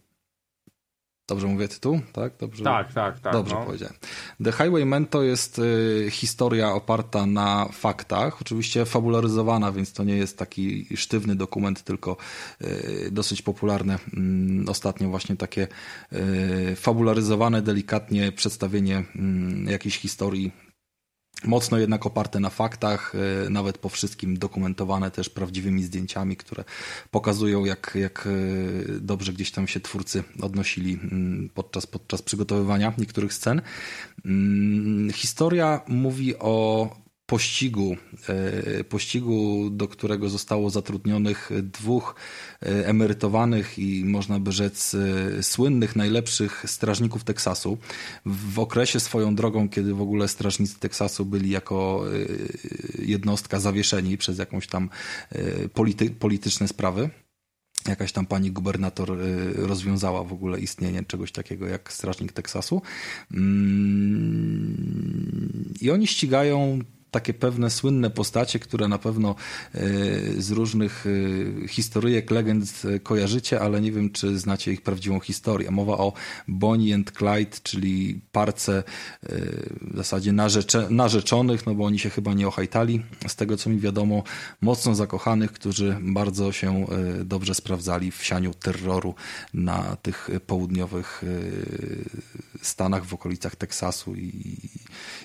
Dobrze mówię tytuł? Tak, Dobrze, tak, tak. tak Dobrze no. powiedziałem. The Highwayman to jest y, historia oparta na faktach, oczywiście fabularyzowana, więc to nie jest taki sztywny dokument, tylko y, dosyć popularne y, ostatnio właśnie takie y, fabularyzowane, delikatnie przedstawienie y, jakiejś historii Mocno jednak oparte na faktach, e, nawet po wszystkim dokumentowane też prawdziwymi zdjęciami, które pokazują, jak, jak e, dobrze gdzieś tam się twórcy odnosili mm, podczas, podczas przygotowywania niektórych scen. Mm, historia mówi o pościgu, e, pościgu, do którego zostało zatrudnionych dwóch e, emerytowanych i można by rzec e, słynnych, najlepszych strażników Teksasu. W okresie swoją drogą, kiedy w ogóle strażnicy Teksasu byli jako jednostka zawieszeni przez jakąś tam polity, polityczne sprawy jakaś tam pani gubernator rozwiązała w ogóle istnienie czegoś takiego jak Strażnik Teksasu. Mm, I oni ścigają takie pewne słynne postacie, które na pewno e, z różnych e, historyjek, legend e, kojarzycie, ale nie wiem, czy znacie ich prawdziwą historię. Mowa o Bonnie and Clyde, czyli parce w zasadzie narzecze, narzeczonych, no bo oni się chyba nie ohajtali, z tego co mi wiadomo, mocno zakochanych, którzy bardzo się dobrze sprawdzali w sianiu terroru na tych południowych Stanach, w okolicach Teksasu i,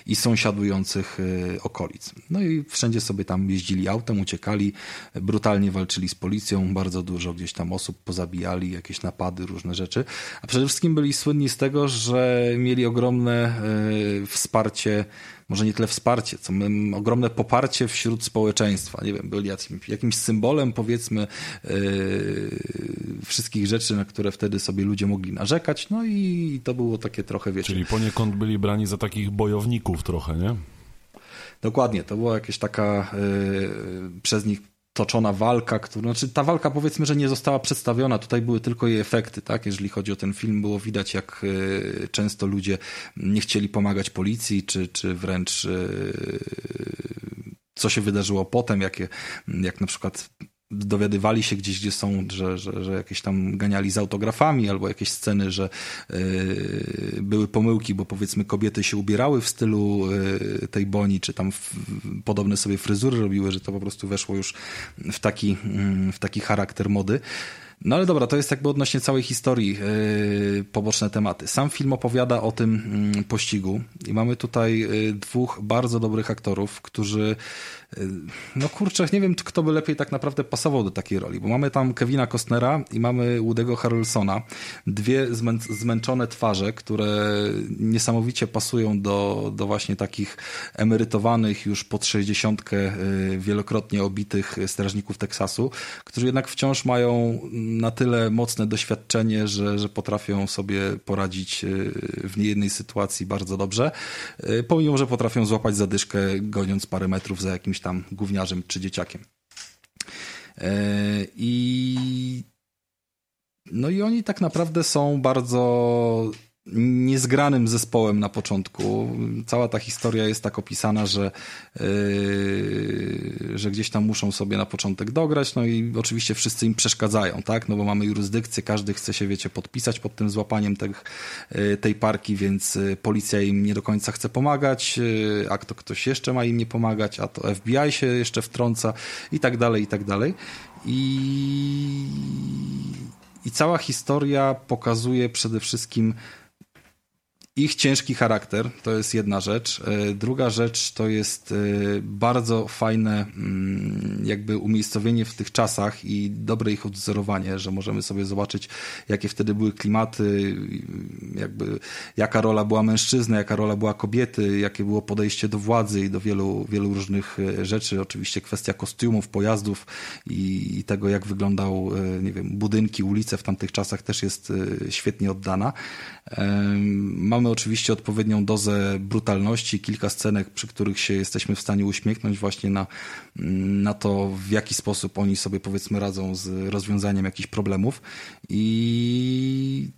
i sąsiadujących okolic okolic. No i wszędzie sobie tam jeździli autem, uciekali, brutalnie walczyli z policją, bardzo dużo gdzieś tam osób pozabijali, jakieś napady, różne rzeczy. A przede wszystkim byli słynni z tego, że mieli ogromne e, wsparcie może nie tyle wsparcie, co ogromne poparcie wśród społeczeństwa. Nie wiem, byli jakimś, jakimś symbolem, powiedzmy, yy, wszystkich rzeczy, na które wtedy sobie ludzie mogli narzekać. No i to było takie trochę, wiecie... Czyli poniekąd byli brani za takich bojowników trochę, nie? Dokładnie, to była jakaś taka yy, przez nich toczona walka, która, znaczy ta walka powiedzmy, że nie została przedstawiona, tutaj były tylko jej efekty, tak? Jeżeli chodzi o ten film, było widać, jak yy, często ludzie nie chcieli pomagać policji, czy, czy wręcz yy, co się wydarzyło potem, jakie, jak na przykład dowiadywali się gdzieś, gdzie są, że, że, że jakieś tam ganiali z autografami, albo jakieś sceny, że y, były pomyłki, bo powiedzmy kobiety się ubierały w stylu y, tej Boni, czy tam w, podobne sobie fryzury robiły, że to po prostu weszło już w taki, y, w taki charakter mody. No ale dobra, to jest jakby odnośnie całej historii yy, poboczne tematy. Sam film opowiada o tym yy, pościgu i mamy tutaj yy, dwóch bardzo dobrych aktorów, którzy no kurczę, nie wiem, kto by lepiej tak naprawdę pasował do takiej roli, bo mamy tam Kevina Costnera i mamy Woody'ego Harrelsona. Dwie zmę zmęczone twarze, które niesamowicie pasują do, do właśnie takich emerytowanych już pod 60 y, wielokrotnie obitych strażników Teksasu, którzy jednak wciąż mają na tyle mocne doświadczenie, że, że potrafią sobie poradzić y, w niejednej sytuacji bardzo dobrze, y, pomimo, że potrafią złapać zadyszkę goniąc parę metrów za jakimś tam gówniarzem czy dzieciakiem. E, I no i oni tak naprawdę są bardzo niezgranym zespołem na początku. Cała ta historia jest tak opisana, że, yy, że gdzieś tam muszą sobie na początek dograć, no i oczywiście wszyscy im przeszkadzają, tak? No bo mamy jurysdykcję, każdy chce się, wiecie, podpisać pod tym złapaniem tych, yy, tej parki, więc yy, policja im nie do końca chce pomagać, yy, a to ktoś jeszcze ma im nie pomagać, a to FBI się jeszcze wtrąca i tak dalej, i tak dalej. I, i cała historia pokazuje przede wszystkim ich ciężki charakter, to jest jedna rzecz. E, druga rzecz to jest e, bardzo fajne mm, jakby umiejscowienie w tych czasach i dobre ich odwzorowanie, że możemy sobie zobaczyć, jakie wtedy były klimaty, jakby jaka rola była mężczyzny, jaka rola była kobiety, jakie było podejście do władzy i do wielu, wielu różnych e, rzeczy. Oczywiście kwestia kostiumów, pojazdów i, i tego, jak wyglądał, nie wiem, budynki, ulice w tamtych czasach też jest świetnie oddana. Mamy oczywiście odpowiednią dozę brutalności, kilka scenek, przy których się jesteśmy w stanie uśmiechnąć właśnie na, na to, w jaki sposób oni sobie powiedzmy radzą z rozwiązaniem jakichś problemów. I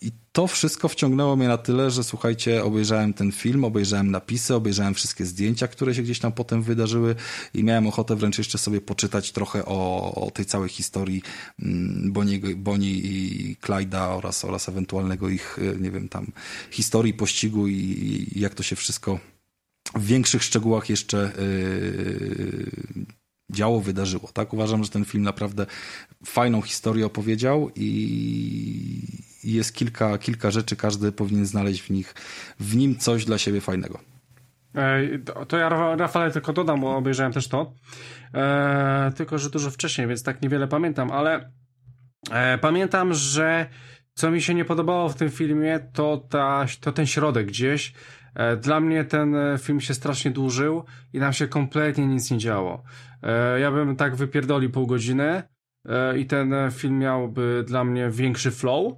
i to wszystko wciągnęło mnie na tyle, że słuchajcie, obejrzałem ten film, obejrzałem napisy, obejrzałem wszystkie zdjęcia, które się gdzieś tam potem wydarzyły i miałem ochotę wręcz jeszcze sobie poczytać trochę o, o tej całej historii mm, Bonnie, Bonnie i Clyda oraz, oraz ewentualnego ich, e, nie wiem, tam historii pościgu i, i jak to się wszystko w większych szczegółach jeszcze yy, działo, wydarzyło. Tak uważam, że ten film naprawdę fajną historię opowiedział i jest kilka, kilka rzeczy, każdy powinien znaleźć w nich, w nim coś dla siebie fajnego. To ja, Rafale, tylko dodam, bo obejrzałem też to. E, tylko, że dużo wcześniej, więc tak niewiele pamiętam, ale e, pamiętam, że co mi się nie podobało w tym filmie, to, ta, to ten środek gdzieś. E, dla mnie ten film się strasznie dłużył i nam się kompletnie nic nie działo. Ja bym tak wypierdolił pół godziny i ten film miałby dla mnie większy flow.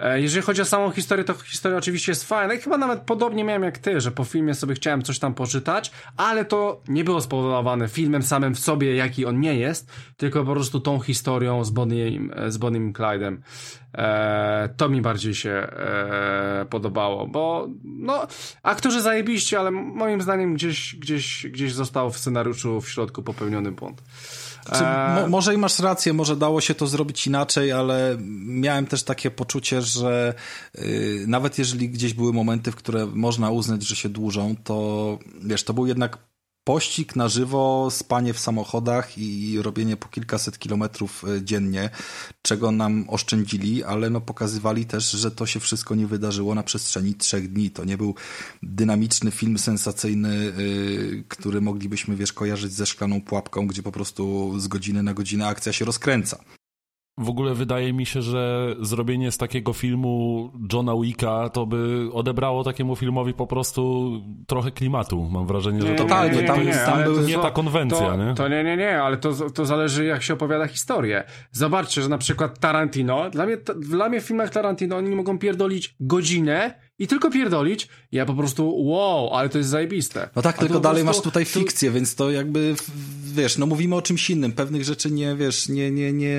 E, jeżeli chodzi o samą historię, to historia oczywiście jest fajna i chyba nawet podobnie miałem jak ty, że po filmie sobie chciałem coś tam poczytać, ale to nie było spowodowane filmem samym w sobie, jaki on nie jest, tylko po prostu tą historią z Bonnie, z Bonnie Clyde'em. E, to mi bardziej się e, podobało, bo no, aktorzy zajebiście, ale moim zdaniem gdzieś, gdzieś, gdzieś został w scenariuszu w środku popełniony błąd. Znaczy, mo może i masz rację, może dało się to zrobić inaczej, ale miałem też takie poczucie, że yy, nawet jeżeli gdzieś były momenty, w które można uznać, że się dłużą, to wiesz, to był jednak pościg na żywo, spanie w samochodach i robienie po kilkaset kilometrów e, dziennie, czego nam oszczędzili, ale no pokazywali też, że to się wszystko nie wydarzyło na przestrzeni trzech dni. To nie był dynamiczny film sensacyjny, yy, który moglibyśmy, wiesz, kojarzyć ze szklaną pułapką, gdzie po prostu z godziny na godzinę akcja się rozkręca. W ogóle wydaje mi się, że zrobienie z takiego filmu Johna Wicka to by odebrało takiemu filmowi po prostu trochę klimatu. Mam wrażenie, że nie, to, totalnie, nie, tam, nie, tam był nie ta konwencja, to, nie? To nie, nie, nie, ale to, to zależy jak się opowiada historię. Zobaczcie, że na przykład Tarantino, dla mnie, dla mnie w filmach Tarantino oni mogą pierdolić godzinę i tylko pierdolić, ja po prostu wow, ale to jest zajebiste. No tak, tylko dalej prostu, masz tutaj fikcję, więc to jakby, wiesz, no mówimy o czymś innym. Pewnych rzeczy nie, wiesz, nie, nie, nie,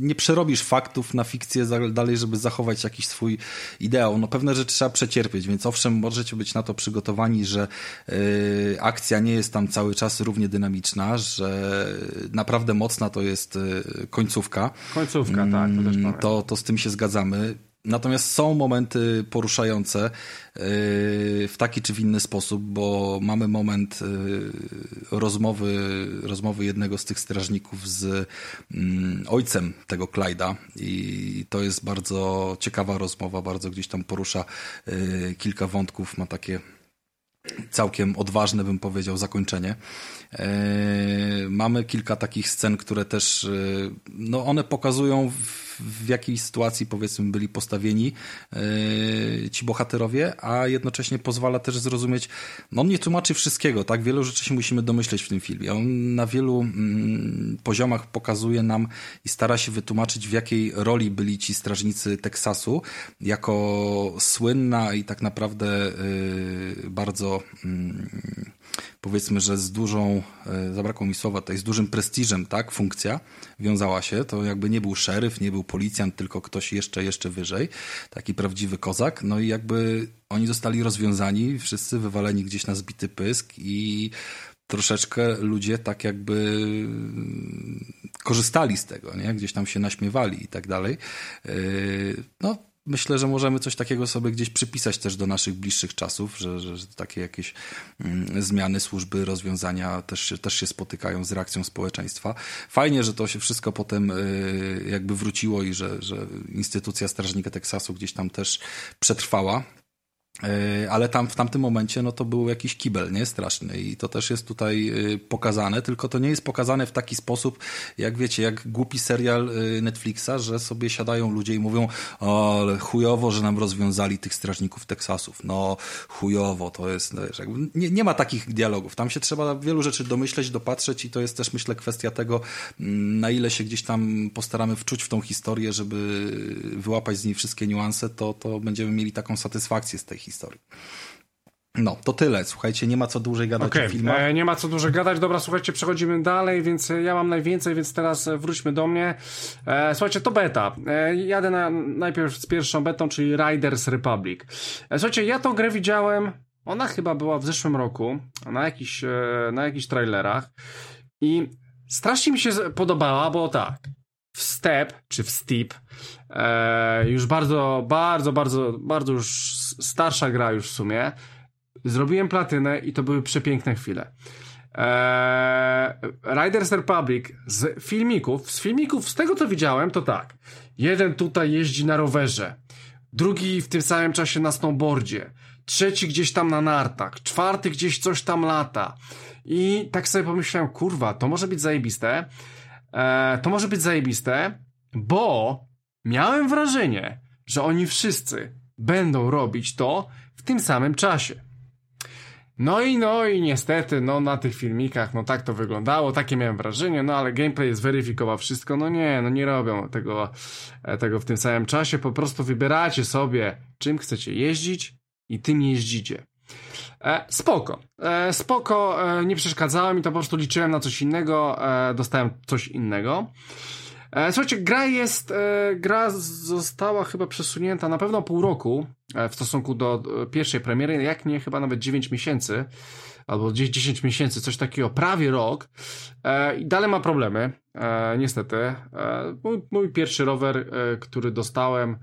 nie przerobisz faktów na fikcję dalej, żeby zachować jakiś swój ideał. No pewne rzeczy trzeba przecierpieć, więc owszem, możecie być na to przygotowani, że yy, akcja nie jest tam cały czas równie dynamiczna, że naprawdę mocna to jest yy, końcówka. Końcówka, tak, to też mm, to, to z tym się zgadzamy. Natomiast są momenty poruszające yy, w taki czy w inny sposób, bo mamy moment yy, rozmowy, rozmowy jednego z tych strażników z mm, ojcem tego Clyda i to jest bardzo ciekawa rozmowa, bardzo gdzieś tam porusza yy, kilka wątków, ma takie całkiem odważne, bym powiedział, zakończenie. Mamy kilka takich scen, które też, no one pokazują w jakiej sytuacji powiedzmy byli postawieni yy, ci bohaterowie, a jednocześnie pozwala też zrozumieć, no on nie tłumaczy wszystkiego, tak? Wielu rzeczy się musimy domyśleć w tym filmie. On na wielu mm, poziomach pokazuje nam i stara się wytłumaczyć, w jakiej roli byli ci strażnicy Teksasu, jako słynna i tak naprawdę yy, bardzo yy, powiedzmy, że z dużą, e, zabrakło mi słowa tutaj, z dużym prestiżem, tak, funkcja wiązała się. To jakby nie był szeryf, nie był policjant, tylko ktoś jeszcze, jeszcze wyżej. Taki prawdziwy kozak. No i jakby oni zostali rozwiązani, wszyscy wywaleni gdzieś na zbity pysk i troszeczkę ludzie tak jakby korzystali z tego, nie? Gdzieś tam się naśmiewali i tak dalej. E, no, myślę, że możemy coś takiego sobie gdzieś przypisać też do naszych bliższych czasów, że, że, takie jakieś mm, zmiany, służby, rozwiązania też, też się spotykają z reakcją społeczeństwa. Fajnie, że to się wszystko potem y, jakby wróciło i że, że instytucja Strażnika Teksasu gdzieś tam też przetrwała ale tam w tamtym momencie no to był jakiś kibel, nie? Straszny i to też jest tutaj e, pokazane, tylko to nie jest pokazane w taki sposób, jak wiecie, jak głupi serial e, Netflixa, że sobie siadają ludzie i mówią, o, chujowo, że nam rozwiązali tych strażników Teksasów. No, chujowo, to jest, no, wiesz, nie, nie ma takich dialogów. Tam się trzeba wielu rzeczy domyśleć, dopatrzeć i to jest też, myślę, kwestia tego, mm, na ile się gdzieś tam postaramy wczuć w tą historię, żeby wyłapać z niej wszystkie niuanse, to, to będziemy mieli taką satysfakcję z tej historii historii. No, to tyle. Słuchajcie, nie ma co dłużej gadać okay. o filmach. E, nie ma co dłużej gadać. Dobra, słuchajcie, przechodzimy dalej, więc ja mam najwięcej, więc teraz wróćmy do mnie. E, słuchajcie, to beta. E, jadę na, najpierw z pierwszą betą, czyli Riders Republic. E, słuchajcie, ja tą grę widziałem, ona chyba była w zeszłym roku, na jakichś, e, na jakichś trailerach i strasznie mi się podobała, bo tak, w Step, czy w Steep, e, już bardzo, bardzo, bardzo, bardzo już starsza gra już w sumie, zrobiłem platynę i to były przepiękne chwile. E, Riders Republic z filmików, z filmików, z tego co widziałem, to tak. Jeden tutaj jeździ na rowerze, drugi w tym samym czasie na snowboardzie, trzeci gdzieś tam na nartach, czwarty gdzieś coś tam lata. I tak sobie pomyślałem, kurwa, to może być zajebiste. E, to może być zajebiste, bo miałem wrażenie, że oni wszyscy będą robić to w tym samym czasie. No i no i niestety, no na tych filmikach, no tak to wyglądało, takie miałem wrażenie, no ale gameplay zweryfikował wszystko, no nie, no nie robią tego, e, tego w tym samym czasie, po prostu wybieracie sobie, czym chcecie jeździć i tym jeździcie. E, spoko. E, spoko, e, nie przeszkadzało mi to, po prostu liczyłem na coś innego, e, dostałem coś innego. E, słuchajcie, gra jest, e, gra została chyba przesunięta na pewno pół roku w stosunku do pierwszej premiery, jak nie chyba nawet 9 miesięcy, albo gdzieś 10 miesięcy, coś takiego, prawie rok. I dalej ma problemy, niestety. Mój, mój pierwszy rower, który dostałem,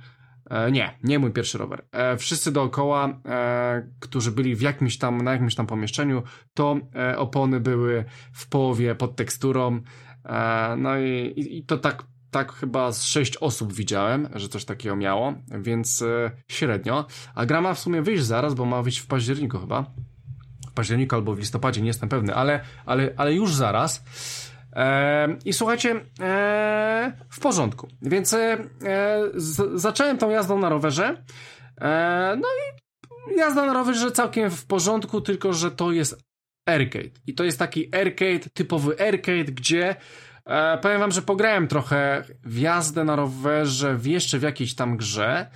E, nie, nie mój pierwszy rower. E, wszyscy dookoła, e, którzy byli w jakimś tam, na jakimś tam pomieszczeniu, to opony były w połowie pod teksturą. No i, i to tak, tak chyba z sześć osób widziałem, że coś takiego miało, więc średnio. A gra ma w sumie wyjść zaraz, bo ma wyjść w październiku chyba. W październiku albo w listopadzie, nie jestem pewny, ale, ale, ale już zaraz. I słuchajcie, w porządku. Więc e, zacząłem tą jazdą na rowerze. E, no i jazda na rowerze całkiem w porządku, tylko że to jest arcade. I to jest taki arcade, typowy arcade, gdzie e, powiem wam, że pograłem trochę w jazdę na rowerze w jeszcze w jakiejś tam grze,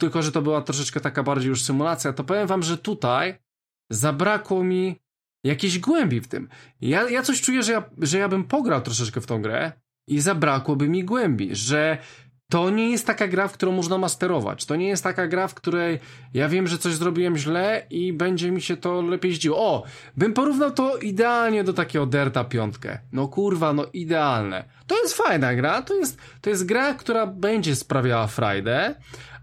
tylko że to była troszeczkę taka bardziej już symulacja, to powiem wam, że tutaj zabrakło mi jakiejś głębi w tym. Ja, ja coś czuję, że ja, że ja bym pograł troszeczkę w tą grę i zabrakłoby mi głębi, że to nie jest taka gra, w którą można masterować. To nie jest taka gra, w której ja wiem, że coś zrobiłem źle i będzie mi się to lepiej zdziło. O, bym porównał to idealnie do takiego Derta piątkę. No kurwa, no idealne. To jest fajna gra, to jest, to jest gra, która będzie sprawiała frajdę,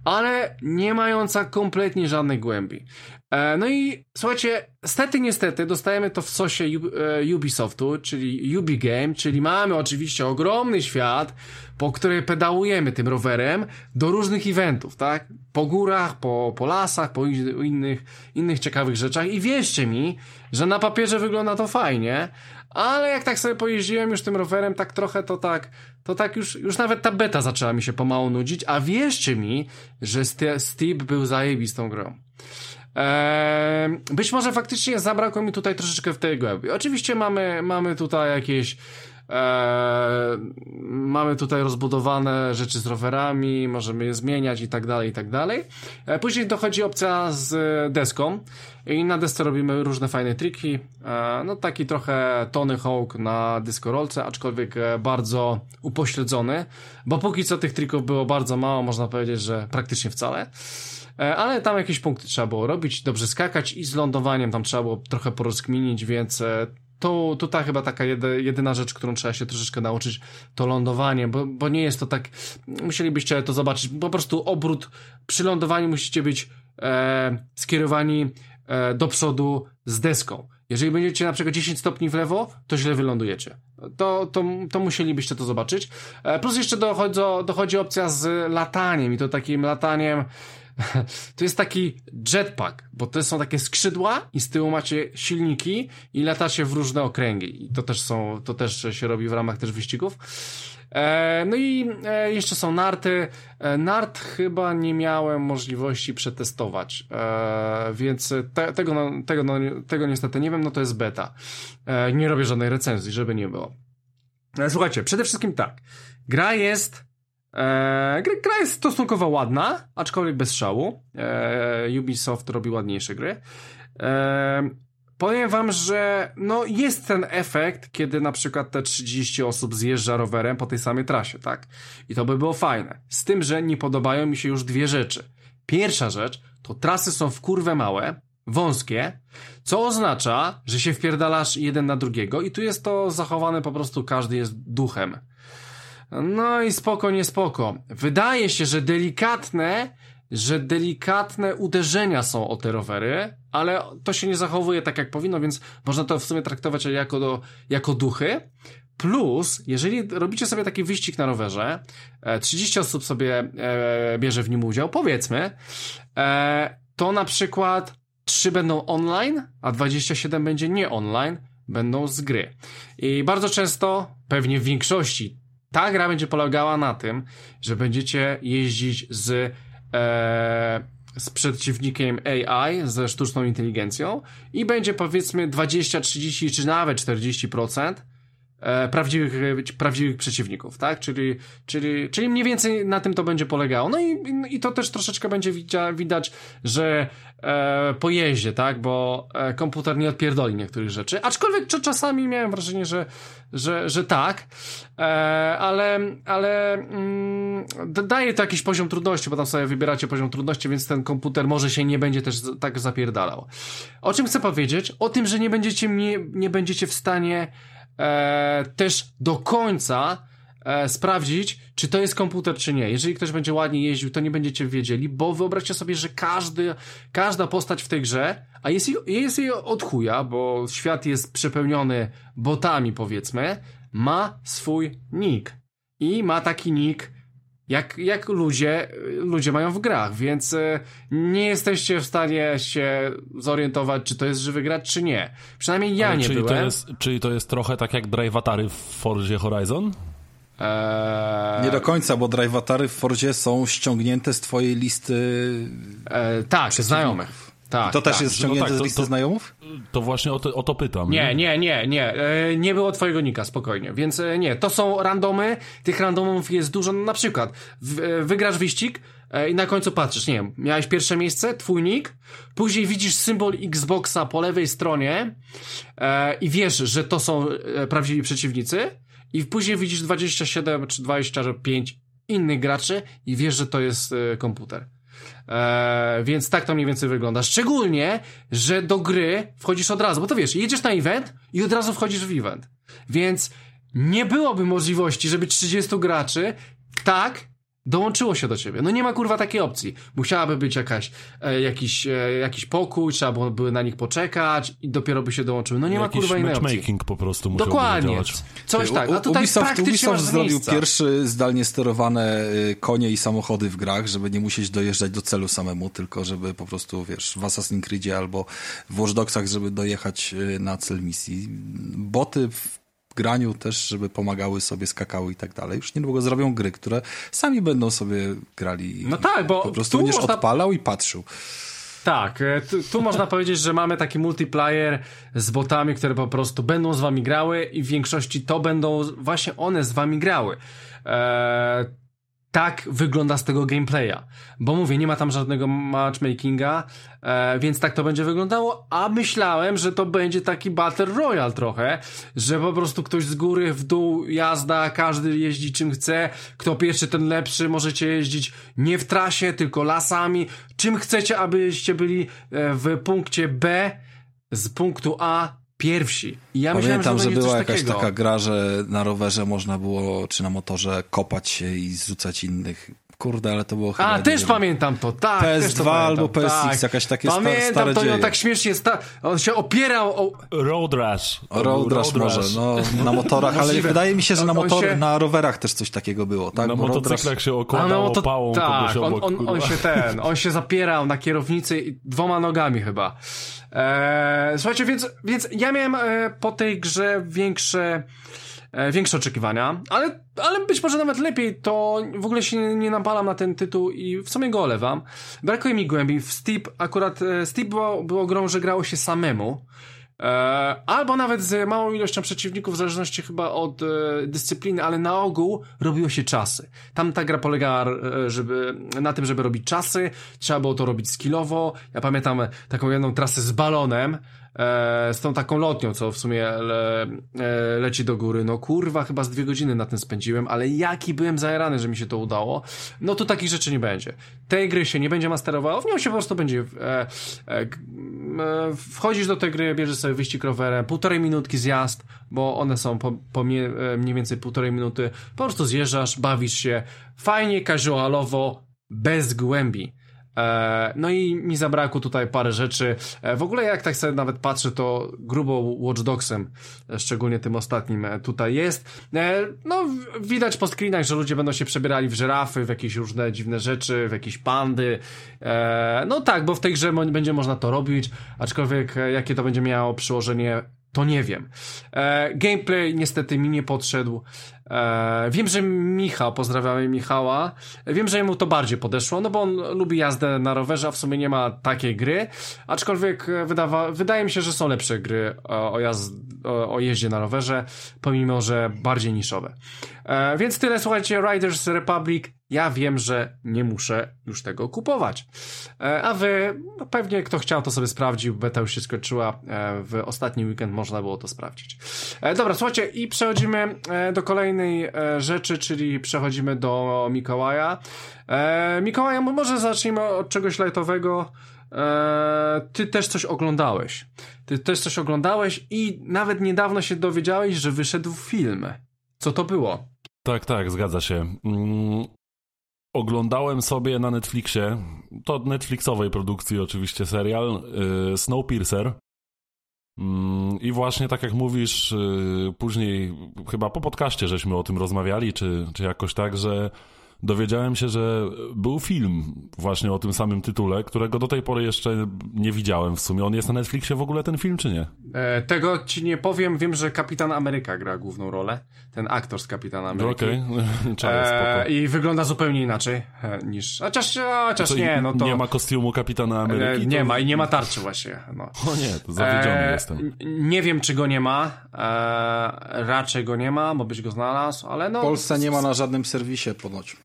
ale nie mająca kompletnie żadnej głębi. E, no i słuchajcie, stety niestety dostajemy to w sosie e, Ubisoftu, czyli Ubi Game, czyli mamy oczywiście ogromny świat, po którym pedałujemy tym rowerem do różnych eventów, tak? Po górach, po, po lasach, po innych, innych ciekawych rzeczach i wierzcie mi, że na papierze wygląda to fajnie, ale jak tak sobie pojeździłem już tym rowerem, tak trochę to tak, to tak już, już nawet ta beta zaczęła mi się pomału nudzić, a wierzcie mi, że Steep był zajebistą grą. Eee, być może faktycznie zabrakło mi tutaj troszeczkę w tej głębi. Oczywiście mamy, mamy tutaj jakieś Eee, mamy tutaj rozbudowane rzeczy z rowerami, możemy je zmieniać i tak dalej, i tak dalej. Eee, później dochodzi opcja z deską i na desce robimy różne fajne triki. Eee, no taki trochę Tony Hawk na dyskorolce, aczkolwiek e, bardzo upośledzony, bo póki co tych trików było bardzo mało, można powiedzieć, że praktycznie wcale. E, ale tam jakieś punkty trzeba było robić, dobrze skakać i z lądowaniem tam trzeba było trochę porozkminić, więc to, to ta chyba taka jedyna rzecz, którą trzeba się troszeczkę nauczyć, to lądowanie, bo, bo nie jest to tak, musielibyście to zobaczyć, po prostu obrót przy lądowaniu musicie być e, skierowani e, do przodu z deską. Jeżeli będziecie na przykład 10 stopni w lewo, to źle wylądujecie. To, to, to musielibyście to zobaczyć. E, plus jeszcze dochodzi, dochodzi opcja z lataniem i to takim lataniem to jest taki jetpack, bo to są takie skrzydła i z tyłu macie silniki i latacie w różne okręgi. I to też są, to też się robi w ramach też wyścigów. E, no i e, jeszcze są narty. E, nart chyba nie miałem możliwości przetestować, więc te, tego, no, tego, no, tego niestety nie wiem, no to jest beta. Nie robię żadnej recenzji, żeby nie było. Słuchajcie, przede wszystkim tak. Gra jest E, gra jest stosunkowo ładna, aczkolwiek bez szału. E, Ubisoft robi ładniejsze gry. E, powiem wam, że no jest ten efekt, kiedy na przykład te 30 osób zjeżdża rowerem po tej samej trasie, tak? I to by było fajne. Z tym, że nie podobają mi się już dwie rzeczy. Pierwsza rzecz, to trasy są w kurwę małe, wąskie, co oznacza, że się wpierdalasz jeden na drugiego i tu jest to zachowane po prostu każdy jest duchem. No i spoko, nie spoko. Wydaje się, że delikatne, że delikatne uderzenia są o te rowery, ale to się nie zachowuje tak jak powinno, więc można to w sumie traktować jako, do, jako duchy. Plus, jeżeli robicie sobie taki wyścig na rowerze, 30 e, osób sobie e, bierze w nim udział, powiedzmy, e, to na przykład 3 będą online, a 27 będzie nie online, będą z gry. I bardzo często, pewnie w większości ta gra będzie polegała na tym, że będziecie jeździć z, e, z przeciwnikiem AI, ze sztuczną inteligencją i będzie powiedzmy 20, 30 czy nawet 40% e, prawdziwych, prawdziwych przeciwników, tak? Czyli, czyli, czyli mniej więcej na tym to będzie polegało. No i, i to też troszeczkę będzie widać, że e, tak? Bo e, komputer nie odpierdoli niektórych rzeczy. Aczkolwiek czasami miałem wrażenie, że, że, że tak, e, ale, ale mm, daje to jakiś poziom trudności, bo tam sobie wybieracie poziom trudności, więc ten komputer może się nie będzie też tak zapierdalał. O czym chcę powiedzieć? O tym, że nie będziecie, nie, nie będziecie w stanie e, też do końca e, sprawdzić, czy to jest komputer, czy nie. Jeżeli ktoś będzie ładnie jeździł, to nie będziecie wiedzieli, bo wyobraźcie sobie, że każdy, każda postać w tej grze, a jest jej, jest jej od chuja, bo świat jest przepełniony botami, powiedzmy, ma swój nick. I ma taki nick, jak, jak ludzie, ludzie mają w grach, więc e, nie jesteście w stanie się zorientować, czy to jest żywy gracz, czy nie. Przynajmniej ja Ale nie czyli byłem. To jest, czyli to jest trochę tak jak Drive w Forzie Horizon? Eee... Nie do końca, bo Drive w Forzie są ściągnięte z twojej listy eee, Tak, znajomych. Tak, to też tak. jest ściągnięte no tak, z listy to, znajomych? To właśnie o to, o to pytam. Nie, nie, nie, nie. E, nie było twojego nika, spokojnie. Więc e, nie, to są randomy. Tych randomów jest dużo. Na przykład w, e, wygrasz wyścig i na końcu patrzysz, nie wiem, miałeś pierwsze miejsce, twój nick, później widzisz symbol Xboxa po lewej stronie i wiesz, że to są prawdziwi przeciwnicy i później widzisz 27 czy 25 innych graczy i wiesz, że to jest komputer. Eee, więc tak to mniej więcej wygląda. Szczególnie, że do gry wchodzisz od razu, bo to wiesz, jedziesz na event i od razu wchodzisz w event. Więc nie byłoby możliwości, żeby 30 graczy tak dołączyło się do ciebie. No nie ma kurwa takiej opcji. Musiałaby być jakaś, e, jakiś, e, jakiś pokój, trzeba by na nich poczekać i dopiero by się dołączyły. No nie jakiś ma kurwa innej opcji. matchmaking po prostu musiał Dokładnie. Coś tak. A tutaj Ubisoft, Ubisoft zrobił pierwszy zdalnie sterowane y, konie i samochody w grach, żeby nie musieć dojeżdżać do celu samemu, tylko żeby po prostu, wiesz, w Assassin's Creedzie albo w Watch Dogsach, żeby dojechać y, na cel misji. Boty w graniu też, żeby pomagały sobie, skakały i tak dalej. Już niedługo zrobią gry, które sami będą sobie grali. No tak, bo po prostu będziesz można... odpalał i patrzył. Tak, e, tu, tu można powiedzieć, że mamy taki multiplayer z botami, które po prostu będą z wami grały i w większości to będą właśnie one z wami grały. Eee, tak wygląda z tego gameplaya. Bo mówię, nie ma tam żadnego matchmakinga, e, więc tak to będzie wyglądało, a myślałem, że to będzie taki Battle Royale trochę, że po prostu ktoś z góry w dół jazda, każdy jeździ czym chce, kto pierwszy ten lepszy, możecie jeździć nie w trasie, tylko lasami, czym chcecie, abyście byli e, w punkcie B z punktu A pierwsi. I ja Pamiętam, myślałem, że, że była jakaś takiego. taka gra, że na rowerze można było, czy na motorze kopać się i zrzucać innych Kurde, ale to było chyba... A, też wiem, pamiętam to, tak. PS2 też to pamiętam, albo PSX, tak. jakaś takie Pamiętam stare to i on dzieje. tak śmiesznie, sta- on się opierał o... Road Rash. To Road Rash może, no na motorach, ale wydaje mi się, że na, On- on motor, się- na rowerach też coś takiego było, tak? Na Bo Road motocyklach się to, pałą tak, kogoś on, obok. on, on kurwa. się ten, on się zapierał na kierownicy i dwoma nogami chyba. Eee, słuchajcie, więc, więc ja miałem e, po tej grze większe, większe oczekiwania, ale, ale być może nawet lepiej, to w ogóle się nie, napalam na ten tytuł i w sumie go olewam. Brakuje mi głębi. W Steep akurat, e, Steep było, było grą, że grało się samemu. E, albo nawet z małą ilością przeciwników, w zależności chyba od e, dyscypliny, ale na ogół robiło się czasy. Tam ta gra polegała e, żeby, na tym, żeby robić czasy, trzeba było to robić skillowo. Ja pamiętam taką jedną trasę z balonem, e, z tą taką lotnią, co w sumie le, e, leci do góry. No kurwa, chyba z dwie godziny na tym spędziłem, ale jaki byłem zajarany, że mi się to udało. No tu takich rzeczy nie będzie. Tej gry się nie będzie masterowało, w nią się po prostu będzie e, e, e, wchodzisz do tej gry, bierzesz sobie wyścig rowerem, półtorej minutki zjazd, bo one są po, po mie, e, mniej więcej półtorej minuty, po prostu zjeżdżasz, bawisz się, fajnie, casualowo, bez głębi. E, No i mi zabrakło tutaj parę rzeczy. E, W ogóle jak tak sobie nawet patrzę, to grubo Watch Dogsem, e, szczególnie tym ostatnim tutaj jest. No widać po screenach, że ludzie będą się przebierali w żyrafy, w jakieś różne dziwne rzeczy, w jakieś pandy. No tak, bo w tej grze będzie można to robić, aczkolwiek jakie to będzie miało przełożenie to nie wiem. E, gameplay niestety mi nie podszedł. E, wiem, że Michał, pozdrawiamy Michała, wiem, że jemu to bardziej podeszło, no bo on lubi jazdę na rowerze, a w sumie nie ma takiej gry, aczkolwiek e, wydawa, wydaje mi się, że są lepsze gry o, o, jazd, o, o jeździe na rowerze, pomimo, że bardziej niszowe. E, więc tyle, słuchajcie, Riders Republic, ja wiem, że nie muszę już tego kupować. E, a wy, no pewnie kto chciał, to sobie sprawdził. Beta już się skończyła. E, w ostatni weekend można było to sprawdzić. E, dobra, słuchajcie, i przechodzimy do kolejnej rzeczy, czyli przechodzimy do Mikołaja. Mikołaja, mo- może zacznijmy od czegoś lightowego. E, ty też coś oglądałeś. Ty też coś oglądałeś i nawet niedawno się dowiedziałeś, że wyszedł film. Co to było? Tak, tak, zgadza się. Oglądałem sobie na Netflixie, to Netflixowej produkcji oczywiście serial, y, Snowpiercer. Mm, I właśnie tak jak mówisz, y, później chyba po podcaście żeśmy o tym rozmawiali, czy, czy jakoś tak, że dowiedziałem się, że był film właśnie o tym samym tytule, którego do tej pory jeszcze nie widziałem w sumie. On jest na Netflixie w ogóle ten film, czy nie? E, tego ci nie powiem. Wiem, że Kapitan Ameryka gra główną rolę. Ten aktor z Kapitana Ameryki. okej, okay. E, spoko. I wygląda zupełnie inaczej e, niż. Chociaż, chociaż Co, nie, no to. Nie ma kostiumu Kapitana Ameryki? e, nie to... ma i nie ma tarczy właśnie. No. O nie, to zawiedziony E, jestem. Nie wiem, czy go nie ma. E, raczej go nie ma, bo byś go znalazł, ale no. W Polsce nie ma na żadnym serwisie ponoć.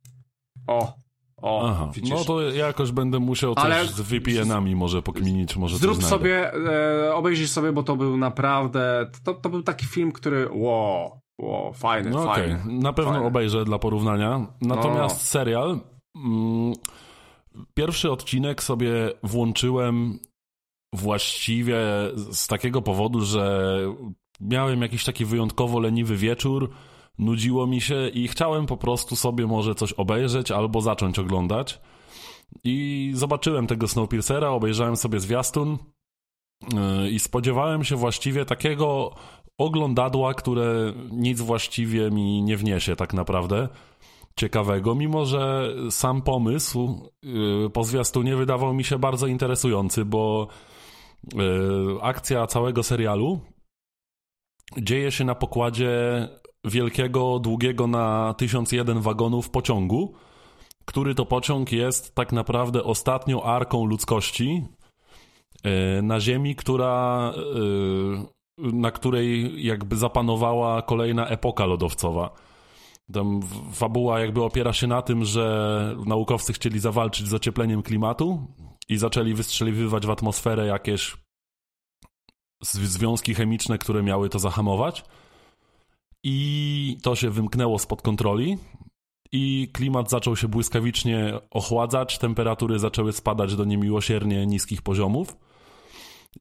O, o, Aha, widzisz. no to jakoś będę musiał coś Ale- z VPN-ami może pokminić, może Zrób sobie, e, obejrzyj sobie, bo to był naprawdę. To, to był taki film, który. Wow, wow fajny, No fajny. na pewno fajny. obejrzę dla porównania. Natomiast No. serial... Mm, pierwszy odcinek sobie włączyłem właściwie z takiego powodu, że miałem jakiś taki wyjątkowo leniwy wieczór, nudziło mi się i chciałem po prostu sobie może coś obejrzeć albo zacząć oglądać. I zobaczyłem tego Snowpiercera, obejrzałem sobie zwiastun yy, i spodziewałem się właściwie takiego oglądadła, które nic właściwie mi nie wniesie tak naprawdę ciekawego, mimo że sam pomysł yy, po zwiastunie wydawał mi się bardzo interesujący, bo yy, akcja całego serialu dzieje się na pokładzie wielkiego, długiego na 1001 wagonów pociągu, który to pociąg jest tak naprawdę ostatnią arką ludzkości yy, na Ziemi, która, yy, na której jakby zapanowała kolejna epoka lodowcowa. Tam fabuła jakby opiera się na tym, że naukowcy chcieli zawalczyć z ociepleniem klimatu i zaczęli wystrzeliwywać w atmosferę jakieś związki chemiczne, które miały to zahamować. I to się wymknęło spod kontroli. I klimat zaczął się błyskawicznie ochładzać, temperatury zaczęły spadać do niemiłosiernie niskich poziomów.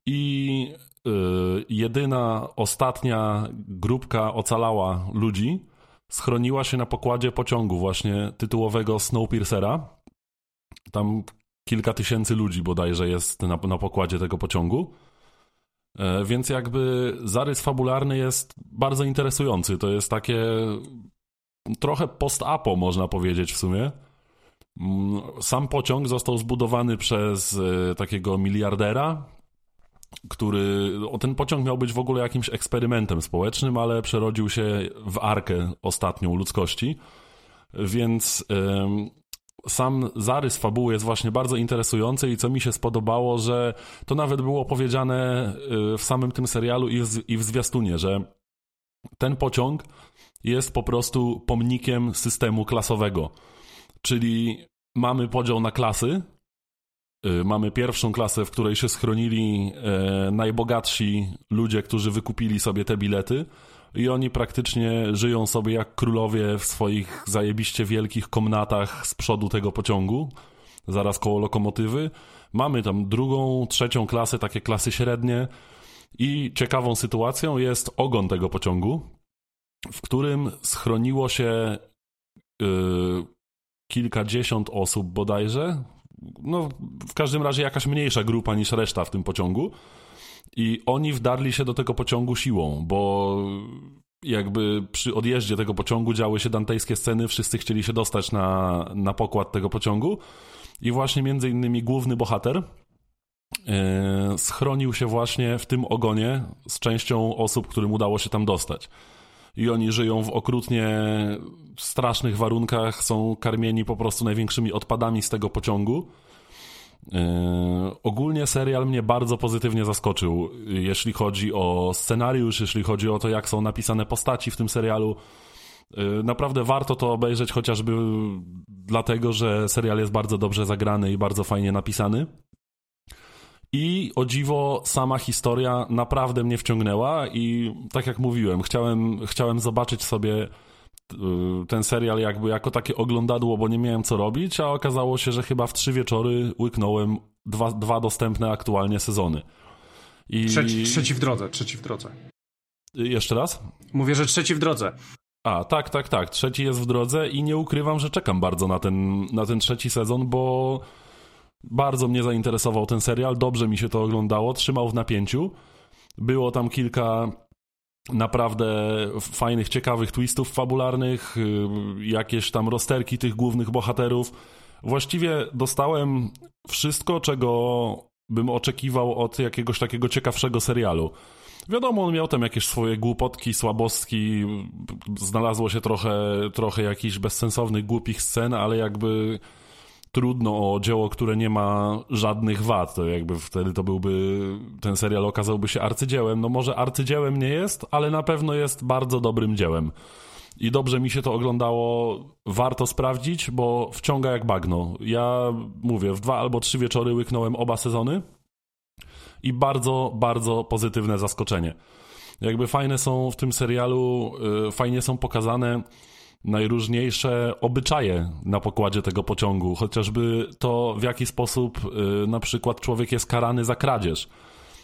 I y, jedyna, ostatnia grupka ocalała ludzi schroniła się na pokładzie pociągu właśnie tytułowego Snowpiercera. Tam kilka tysięcy ludzi bodajże jest na, na pokładzie tego pociągu. E, więc jakby zarys fabularny jest bardzo interesujący. To jest takie trochę post-apo, można powiedzieć w sumie. Mm, sam pociąg został zbudowany przez e, takiego miliardera, który. Ten pociąg miał być w ogóle jakimś eksperymentem społecznym, ale przerodził się w arkę ostatnią ludzkości. Więc sam zarys fabuły jest właśnie bardzo interesujący i co mi się spodobało, że to nawet było powiedziane y, w samym tym serialu i w, i w zwiastunie, że ten pociąg jest po prostu pomnikiem systemu klasowego. Czyli mamy podział na klasy. Y, mamy pierwszą klasę, w której się schronili e, najbogatsi ludzie, którzy wykupili sobie te bilety i oni praktycznie żyją sobie jak królowie w swoich zajebiście wielkich komnatach z przodu tego pociągu, zaraz koło lokomotywy. Mamy tam drugą, trzecią klasę, takie klasy średnie. I ciekawą sytuacją jest ogon tego pociągu, w którym schroniło się yy, kilkadziesiąt osób bodajże, no w każdym razie jakaś mniejsza grupa niż reszta w tym pociągu i oni wdarli się do tego pociągu siłą, bo jakby przy odjeździe tego pociągu działy się dantejskie sceny, wszyscy chcieli się dostać na, na pokład tego pociągu i właśnie między innymi główny bohater yy, schronił się właśnie w tym ogonie z częścią osób, którym udało się tam dostać. I oni żyją w okrutnie strasznych warunkach, są karmieni po prostu największymi odpadami z tego pociągu ogólnie serial mnie bardzo pozytywnie zaskoczył, jeśli chodzi o scenariusz, jeśli chodzi o to, jak są napisane postaci w tym serialu. Yy, naprawdę warto to obejrzeć, chociażby dlatego, że serial jest bardzo dobrze zagrany i bardzo fajnie napisany. I o dziwo, sama historia naprawdę mnie wciągnęła, i tak jak mówiłem, chciałem, chciałem zobaczyć sobie ten serial jakby jako takie oglądadło, bo nie miałem co robić, a okazało się, że chyba w trzy wieczory łyknąłem dwa, dwa dostępne aktualnie sezony. I... Trzeci, trzeci w drodze, trzeci w drodze. Jeszcze raz? Mówię, że trzeci w drodze. A, tak, tak, tak. Trzeci jest w drodze i nie ukrywam, że czekam bardzo na ten, na ten trzeci sezon, bo bardzo mnie zainteresował ten serial, dobrze mi się to oglądało, trzymał w napięciu. Było tam kilka naprawdę fajnych, ciekawych twistów fabularnych, y, jakieś tam rozterki tych głównych bohaterów. Właściwie dostałem wszystko, czego bym oczekiwał od jakiegoś takiego ciekawszego serialu. Wiadomo, on miał tam jakieś swoje głupotki, słabostki, znalazło się trochę, trochę jakichś bezsensownych, głupich scen, ale jakby trudno o dzieło, które nie ma żadnych wad. To jakby wtedy to byłby, ten serial okazałby się arcydziełem. No może arcydziełem nie jest, ale na pewno jest bardzo dobrym dziełem. I dobrze mi się to oglądało, warto sprawdzić, bo wciąga jak bagno. Ja mówię, w dwa albo trzy wieczory łyknąłem oba sezony i bardzo, bardzo pozytywne zaskoczenie. Jakby fajne są w tym serialu, yy, fajnie są pokazane najróżniejsze obyczaje na pokładzie tego pociągu, chociażby to, w jaki sposób y, na przykład człowiek jest karany za kradzież.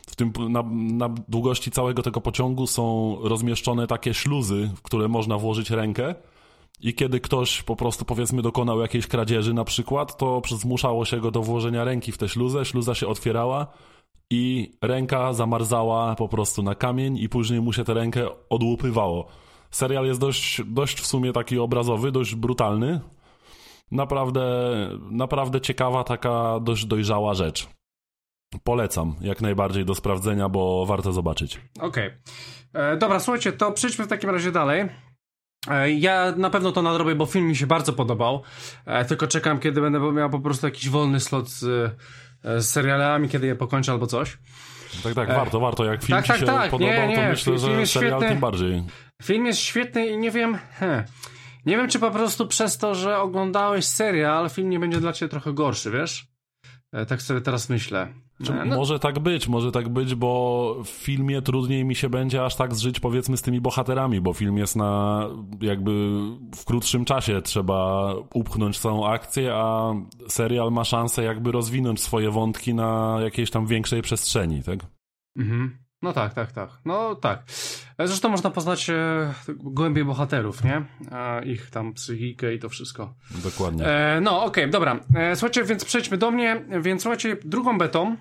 W tym, na, na, długości całego tego pociągu są rozmieszczone takie śluzy, w które można włożyć rękę. I kiedy ktoś po prostu powiedzmy dokonał jakiejś kradzieży na przykład, to zmuszało się go do włożenia ręki w tę śluzę, śluza się otwierała i ręka zamarzała po prostu na kamień i później mu się tę rękę odłupywało. Serial jest dość, dość w sumie taki obrazowy, dość brutalny. Naprawdę, naprawdę ciekawa, taka dość dojrzała rzecz. Polecam jak najbardziej do sprawdzenia, bo warto zobaczyć. Okej. Okay. E, dobra, słuchajcie, to przejdźmy w takim razie dalej. E, ja na pewno to nadrobię, bo film mi się bardzo podobał. E, tylko czekam, kiedy będę miał po prostu jakiś wolny slot z, z serialami, kiedy je pokończę albo coś. Tak, tak, warto, warto. Jak film tak, ci tak, się tak. podobał, nie, nie. to myślę, film że serial świetny. tym bardziej. Film jest świetny i nie wiem... He, nie wiem, czy po prostu przez to, że oglądałeś serial, film nie będzie dla ciebie trochę gorszy, wiesz? E, tak sobie teraz myślę. E, no. Może tak być, może tak być, bo w filmie trudniej mi się będzie aż tak zżyć powiedzmy z tymi bohaterami, bo film jest na jakby w krótszym czasie trzeba upchnąć całą akcję, a serial ma szansę jakby rozwinąć swoje wątki na jakiejś tam większej przestrzeni, tak? Mhm. No tak, tak, tak. No tak. Zresztą można poznać e, głębiej bohaterów, nie? E, ich tam psychikę i to wszystko. Dokładnie. E, no, okej, okay, dobra. E, słuchajcie, więc przejdźmy do mnie. Więc słuchajcie, drugą betą,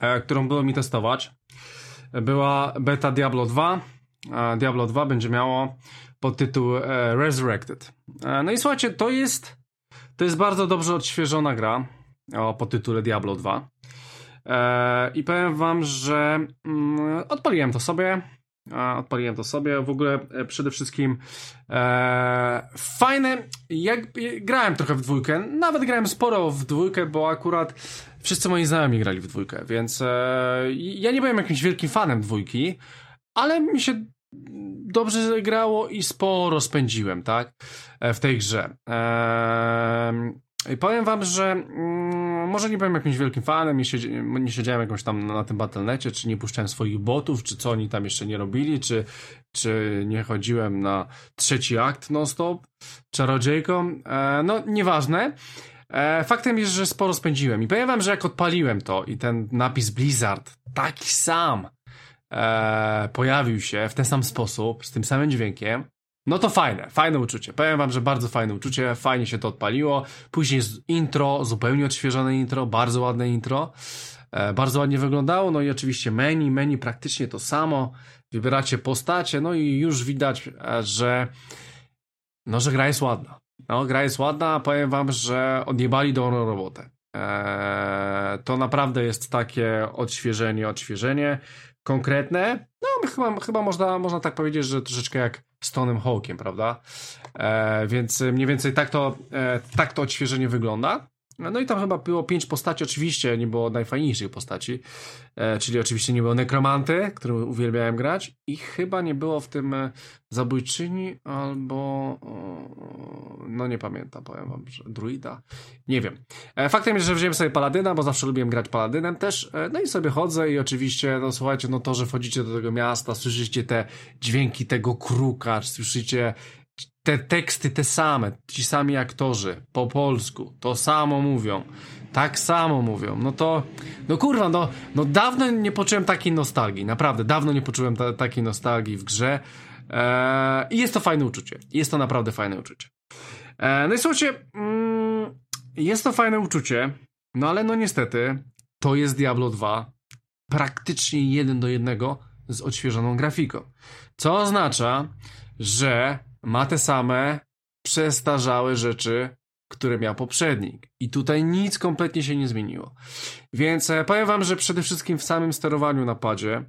e, którą było mi testować, była beta Diablo 2. Diablo 2 będzie miało podtytuł e, Resurrected. E, no i słuchajcie, to jest to jest bardzo dobrze odświeżona gra o podtytule Diablo 2. E, I powiem wam, że mm, odpaliłem to sobie. Odpaliłem to sobie. W ogóle przede wszystkim e, fajne. Jak grałem trochę w dwójkę, nawet grałem sporo w dwójkę, bo akurat wszyscy moi znajomi grali w dwójkę, więc e, ja nie byłem jakimś wielkim fanem dwójki, ale mi się dobrze grało i sporo spędziłem, tak? E, w tej grze. I powiem wam, że mm, może nie byłem jakimś wielkim fanem, nie, siedzi, nie siedziałem jakąś tam na tym Battle.necie, czy nie puszczałem swoich botów, czy co oni tam jeszcze nie robili, czy, czy nie chodziłem na trzeci akt non-stop, czarodziejką. E, no, nieważne. E, faktem jest, że sporo spędziłem i powiem wam, że jak odpaliłem to i ten napis Blizzard, taki sam, e, pojawił się w ten sam sposób, z tym samym dźwiękiem, no to fajne, fajne uczucie. Powiem wam, że bardzo fajne uczucie, fajnie się to odpaliło. Później intro, zupełnie odświeżone intro, bardzo ładne intro. E, bardzo ładnie wyglądało, no i oczywiście menu, menu praktycznie to samo. Wybieracie postacie, no i już widać, e, że no, że gra jest ładna. No, gra jest ładna, powiem wam, że odjebali dobrą robotę. Eee, to naprawdę jest takie odświeżenie, odświeżenie konkretne. No, chyba, chyba można, można tak powiedzieć, że troszeczkę jak z Tonym Hawkiem, prawda? E, więc mniej więcej tak to, e, tak to odświeżenie wygląda. No i tam chyba było pięć postaci, oczywiście nie było najfajniejszych postaci, e, czyli oczywiście nie było nekromanty, którym uwielbiałem grać. I chyba nie było w tym e, zabójczyni albo o, no nie pamiętam, powiem wam, że druida, nie wiem. E, faktem jest, że wziąłem sobie paladyna, bo zawsze lubiłem grać paladynem też, e, no i sobie chodzę i oczywiście, no słuchajcie, no to, że wchodzicie do tego miasta, słyszycie te dźwięki tego kruka, słyszycie te teksty te same, ci sami aktorzy, po polsku, to samo mówią, tak samo mówią, no to, no kurwa, no, no dawno nie poczułem takiej nostalgii, naprawdę, dawno nie poczułem ta, takiej nostalgii w grze. Eee, i jest to fajne uczucie, jest to naprawdę fajne uczucie. Eee, no i słuchajcie, mm, jest to fajne uczucie, no ale no niestety, to jest Diablo 2, praktycznie jeden do jednego z odświeżoną grafiką, co oznacza, że ma te same przestarzałe rzeczy, które miał poprzednik. I tutaj nic kompletnie się nie zmieniło. Więc e, powiem wam, że przede wszystkim w samym sterowaniu na padzie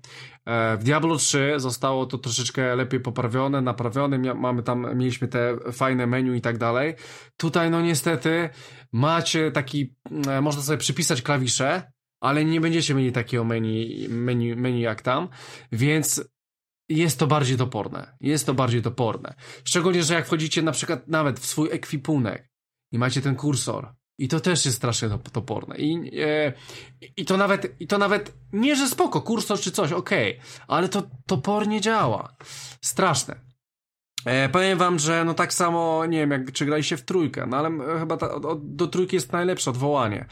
e, w Diablo 3 zostało to troszeczkę lepiej poprawione, naprawione, mamy tam, mieliśmy te fajne menu i tak dalej. Tutaj no niestety macie taki, e, można sobie przypisać klawisze, ale nie będziecie mieli takiego menu, menu, menu jak tam, więc jest to bardziej toporne. Jest to bardziej toporne. Szczególnie, że jak wchodzicie na przykład nawet w swój ekwipunek i macie ten kursor, i to też jest strasznie toporne. I, e, i, to nawet, I to nawet nie, że spoko, kursor czy coś, okej, okay, ale to topornie działa. Straszne. E, powiem wam, że no tak samo, nie wiem, jak czy graliście w trójkę, no ale e, chyba ta, od, do trójki jest najlepsze odwołanie.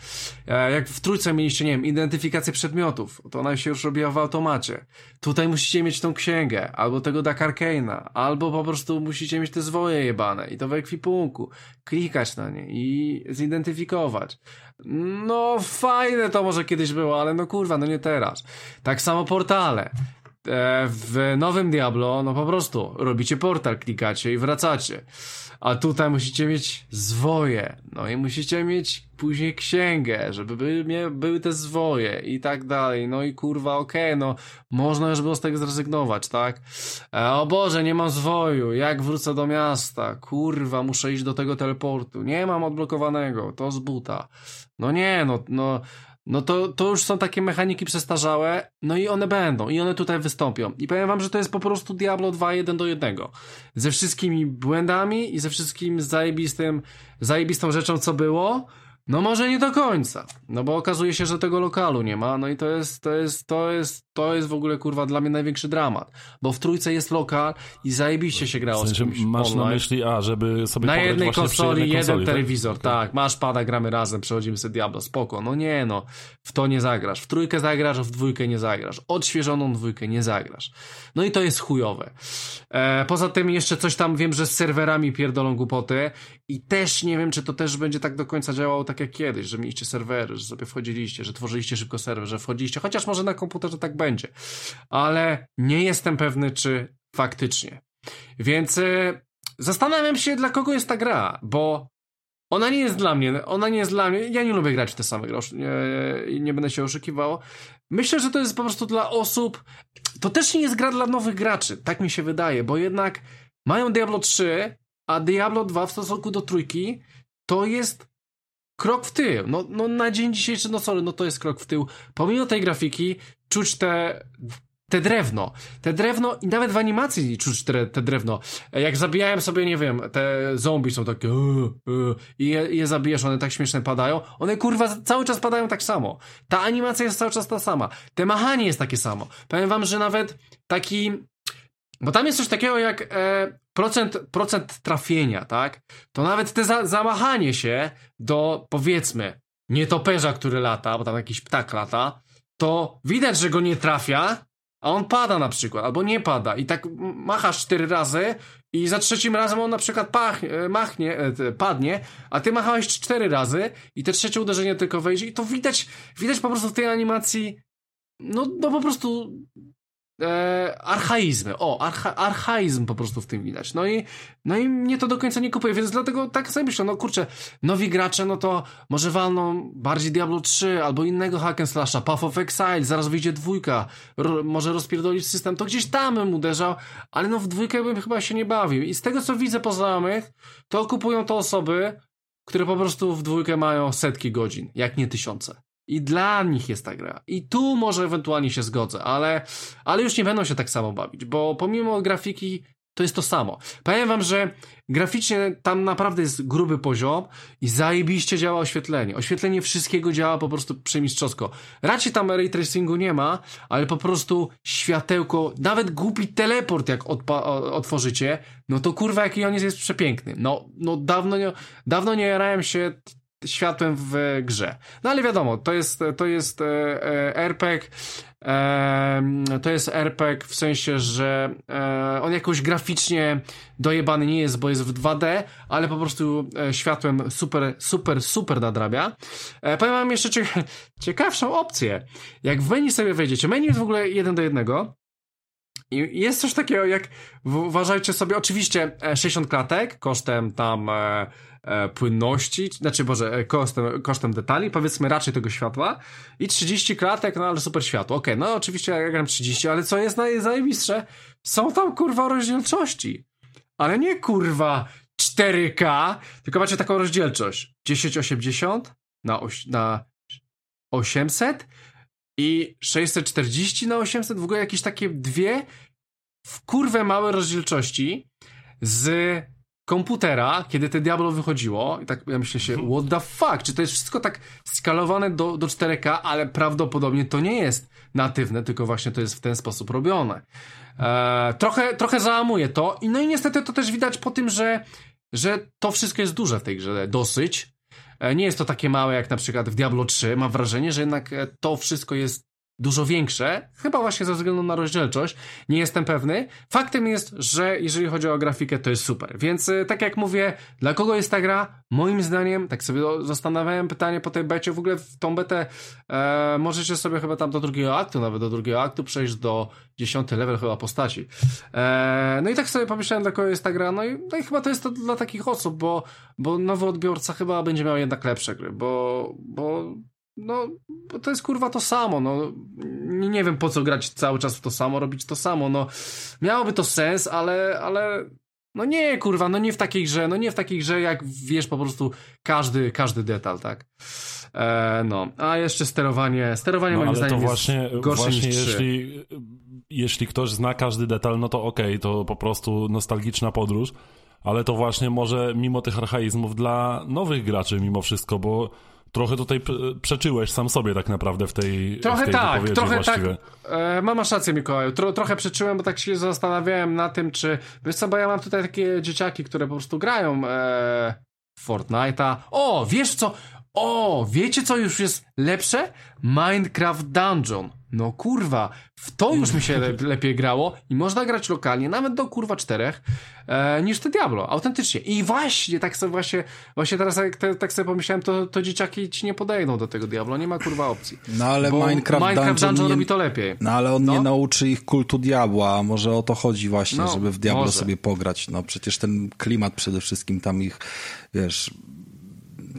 E, jak w trójce mieliście, nie wiem, identyfikację przedmiotów, to ona się już robiła w automacie. Tutaj musicie mieć tą księgę, albo tego Dark Arcane'a, albo po prostu musicie mieć te zwoje jebane i to w ekwipunku, klikać na nie i zidentyfikować. No fajne to może kiedyś było, ale no kurwa, no nie teraz. Tak samo portale. E, w nowym Diablo, no po prostu robicie portal, klikacie i wracacie. A tutaj musicie mieć zwoje, no i musicie mieć później księgę, żeby były, były te zwoje i tak dalej. No i kurwa, okej, okay, no można już było z tego zrezygnować, tak? E, o Boże, nie mam zwoju, jak wrócę do miasta? Kurwa, muszę iść do tego teleportu. Nie mam odblokowanego, to z buta. No nie, no, no no to, to już są takie mechaniki przestarzałe, no i one będą, i one tutaj wystąpią. I powiem wam, że to jest po prostu Diablo 2 1 do 1. Ze wszystkimi błędami i ze wszystkim zajebistym, zajebistą rzeczą, co było, No może nie do końca, no bo okazuje się, że tego lokalu nie ma, no i to jest, to jest, to jest, to jest w ogóle kurwa dla mnie największy dramat, bo w trójce jest lokal i zajebiście się grało w sensie, z Masz online. na myśli, a, żeby sobie Na jednej konsoli, jednej jeden konsoli, tak? telewizor, tak? Masz pada, gramy razem, przechodzimy sobie Diablo, spoko. No nie no, w to nie zagrasz. W trójkę zagrasz, w dwójkę nie zagrasz. Odświeżoną dwójkę nie zagrasz. No i to jest chujowe. E, poza tym jeszcze coś tam wiem, że z serwerami pierdolą głupoty i też nie wiem, czy to też będzie tak do końca działało tak jak kiedyś, że mieliście serwery, że sobie wchodziliście, że tworzyliście szybko serwer, że wchodziliście, chociaż może na komputerze tak będzie. Ale nie jestem pewny, czy faktycznie. Więc e, zastanawiam się, dla kogo jest ta gra, bo ona nie jest dla mnie, ona nie jest dla mnie, ja nie lubię grać w te same gry, nie, nie będę się oszukiwał. Myślę, że to jest po prostu dla osób, to też nie jest gra dla nowych graczy, tak mi się wydaje, bo jednak mają Diablo 3, a Diablo 2 w stosunku do trójki to jest krok w tył. No, no na dzień dzisiejszy, no sorry, no to jest krok w tył. Pomimo tej grafiki, czuć te, te drewno. Te drewno i nawet w animacji czuć te, te drewno. Jak zabijałem sobie, nie wiem, te zombie są takie "Eee, eee", i je, je zabijesz, one tak śmieszne padają. One kurwa cały czas padają tak samo. Ta animacja jest cały czas ta sama. Te machanie jest takie samo. Powiem wam, że nawet taki bo tam jest coś takiego jak e, procent, procent trafienia, tak? To nawet te za, zamachanie się do, powiedzmy, nietoperza, który lata, bo tam jakiś ptak lata, to widać, że go nie trafia, a on pada na przykład, albo nie pada i tak machasz cztery razy i za trzecim razem on na przykład pach, e, machnie, e, padnie, a ty machałeś cztery razy i te trzecie uderzenie tylko wejdzie i to widać, widać po prostu w tej animacji no, no po prostu e, archaizmy. O, archa, archaizm po prostu w tym widać. No i, no i mnie to do końca nie kupuje, więc dlatego tak sobie myślę, no kurczę, nowi gracze, no to może walną bardziej Diablo 3 albo innego hack and slasha, Path of Exile, zaraz wyjdzie dwójka, może rozpierdolić system, to gdzieś tam bym uderzał, ale no w dwójkę bym chyba się nie bawił. I z tego co widzę po znajomych, to kupują to osoby, które po prostu w dwójkę mają setki godzin, jak nie tysiące. I dla nich jest ta gra. I tu może ewentualnie się zgodzę, ale, ale już nie będą się tak samo bawić, bo pomimo grafiki to jest to samo. Powiem wam, że graficznie tam naprawdę jest gruby poziom i zajebiście działa oświetlenie. Oświetlenie wszystkiego działa po prostu przemistrzowsko. Raczej tam ray tracingu nie ma, ale po prostu światełko, nawet głupi teleport jak otworzycie, no to kurwa jaki on jest, jest przepiękny. No, no dawno nie, dawno nie jarałem się światłem w grze. No ale wiadomo, to jest, to jest e, e, RPG, to jest RPG w sensie, że e, on jakoś graficznie dojebany nie jest, bo jest w 2D, ale po prostu światłem super, super, super nadrabia. Powiem wam jeszcze cie, ciekawszą opcję. Jak w menu sobie wejdziecie, menu jest w ogóle jeden do jednego, i jest coś takiego jak, uważajcie sobie, oczywiście e, 60 klatek kosztem tam płynności, znaczy Boże, e, kosztem, kosztem detali, powiedzmy raczej tego światła i 30 klatek, no ale super światło. Okej, no oczywiście ja gram 30, ale co jest najzajebistsze, są tam kurwa rozdzielczości. Ale nie kurwa 4K, tylko macie taką rozdzielczość 1080 na, oś, na 800 i 640 na 800, w ogóle jakieś takie dwie w kurwę małe rozdzielczości z komputera, kiedy te Diablo wychodziło i tak ja myślę się, what the fuck, czy to jest wszystko tak skalowane do, do 4K, ale prawdopodobnie to nie jest natywne, tylko właśnie to jest w ten sposób robione. E, trochę, trochę załamuje to i no i niestety to też widać po tym, że, że to wszystko jest duże w tej grze, dosyć. E, Nie jest to takie małe jak na przykład w Diablo 3. Mam wrażenie, że jednak e, to wszystko jest dużo większe, chyba właśnie ze względu na rozdzielczość, nie jestem pewny. Faktem jest, że jeżeli chodzi o grafikę, to jest super. Więc e, tak jak mówię, dla kogo jest ta gra? Moim zdaniem, tak sobie zastanawiałem pytanie po tej becie, w ogóle w tą betę e, możecie sobie chyba tam do drugiego aktu, nawet do drugiego aktu przejść do dziesiąty level chyba postaci. E, no i tak sobie pomyślałem, dla kogo jest ta gra, no i, no i chyba to jest to dla takich osób, bo, bo nowy odbiorca chyba będzie miał jednak lepsze gry, bo, bo no, to jest kurwa to samo, no. Nie, nie wiem po co grać cały czas w to samo, robić to samo, no. Miałoby to sens, ale, ale, no nie, kurwa, no nie w takiej grze, no nie w takiej grze, jak wiesz po prostu każdy, każdy detal, tak. E, no, a jeszcze sterowanie, sterowanie No moim ale to zdaniem właśnie, jest gorsze właśnie niż 3. jeśli, jeśli ktoś zna każdy detal, no to okej, to po prostu nostalgiczna podróż, ale to właśnie może mimo tych archaizmów dla nowych graczy mimo wszystko, bo Trochę tutaj przeczyłeś sam sobie tak naprawdę w tej Trochę w tej tak, trochę właściwie. tak. E, masz rację, Mikołaju. Tro, trochę przeczyłem, bo tak się zastanawiałem na tym, czy... Wiesz co, bo ja mam tutaj takie dzieciaki, które po prostu grają e, Fortnite'a. O, wiesz co? O, wiecie co już jest lepsze? Minecraft Dungeon. No kurwa, w to już mi się le lepiej grało i można grać lokalnie, nawet do kurwa czterech, e, niż te Diablo, autentycznie. I właśnie, tak sobie właśnie, właśnie teraz jak te, tak sobie pomyślałem, to, to dzieciaki ci nie podejdą do tego Diablo, nie ma kurwa opcji. No ale Minecraft, Minecraft Dungeon, Dungeon nie, robi to lepiej. No ale on no. nie nauczy ich kultu diabła, może o to chodzi właśnie, no, żeby w Diablo może. sobie pograć. No przecież ten klimat przede wszystkim tam ich, wiesz,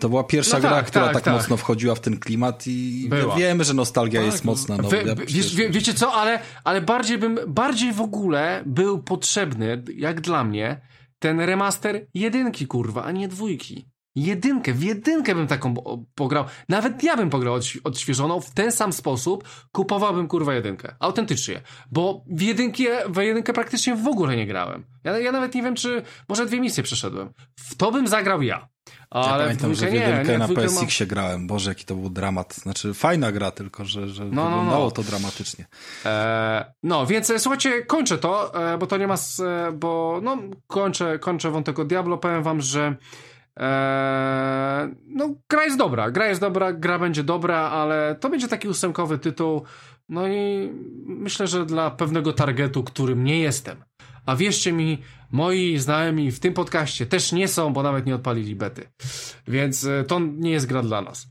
to była pierwsza No gra, tak, która tak, tak, tak. mocno wchodziła w ten klimat i Była. wiemy, że nostalgia Tak, jest mocna. No, Wy, ja przecież- wie, wiecie co, ale, ale bardziej bym, bardziej w ogóle był potrzebny, jak dla mnie, ten remaster jedynki, kurwa, a nie dwójki. Jedynkę, w jedynkę bym taką pograł. Nawet ja bym pograł odś- odświeżoną w ten sam sposób, kupowałbym kurwa jedynkę. Autentycznie. Bo w jedynki, w jedynkę praktycznie w ogóle nie grałem. Ja, ja nawet nie wiem, czy może dwie misje przeszedłem. W to bym zagrał ja. Ale ja pamiętam, że w jedynkę na PSX-ie grałem. Boże, jaki to był dramat. Znaczy, fajna gra, tylko że, że no, wyglądało no. to dramatycznie. E, no, więc e, słuchajcie, kończę to, e, bo to nie ma, bo no, kończę, kończę wątek o Diablo, powiem wam, że e, no, gra jest dobra, gra jest dobra, gra będzie dobra, ale to będzie taki ósemkowy tytuł, no i myślę, że dla pewnego targetu, którym nie jestem. A wierzcie mi, moi znajomi w tym podcaście też nie są, bo nawet nie odpalili bety. Więc e, to nie jest gra dla nas.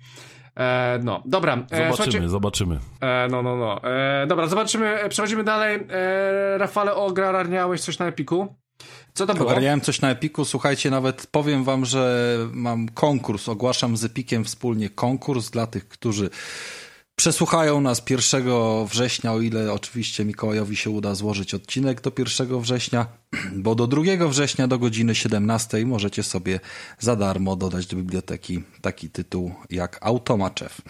E, no, dobra. E, Zobaczymy, słuchajcie- zobaczymy. E, no, no, no. E, dobra, zobaczymy. e, Przechodzimy dalej. E, Rafale, ogarniałeś coś na Epiku? Co to było? Ogarniałem coś na Epiku. Słuchajcie, nawet powiem wam, że mam konkurs. Ogłaszam z Epikiem wspólnie konkurs dla tych, którzy przesłuchają nas 1 września, o ile oczywiście Mikołajowi się uda złożyć odcinek do 1 września, bo do 2 września do godziny 17 możecie sobie za darmo dodać do biblioteki taki tytuł jak Automachev.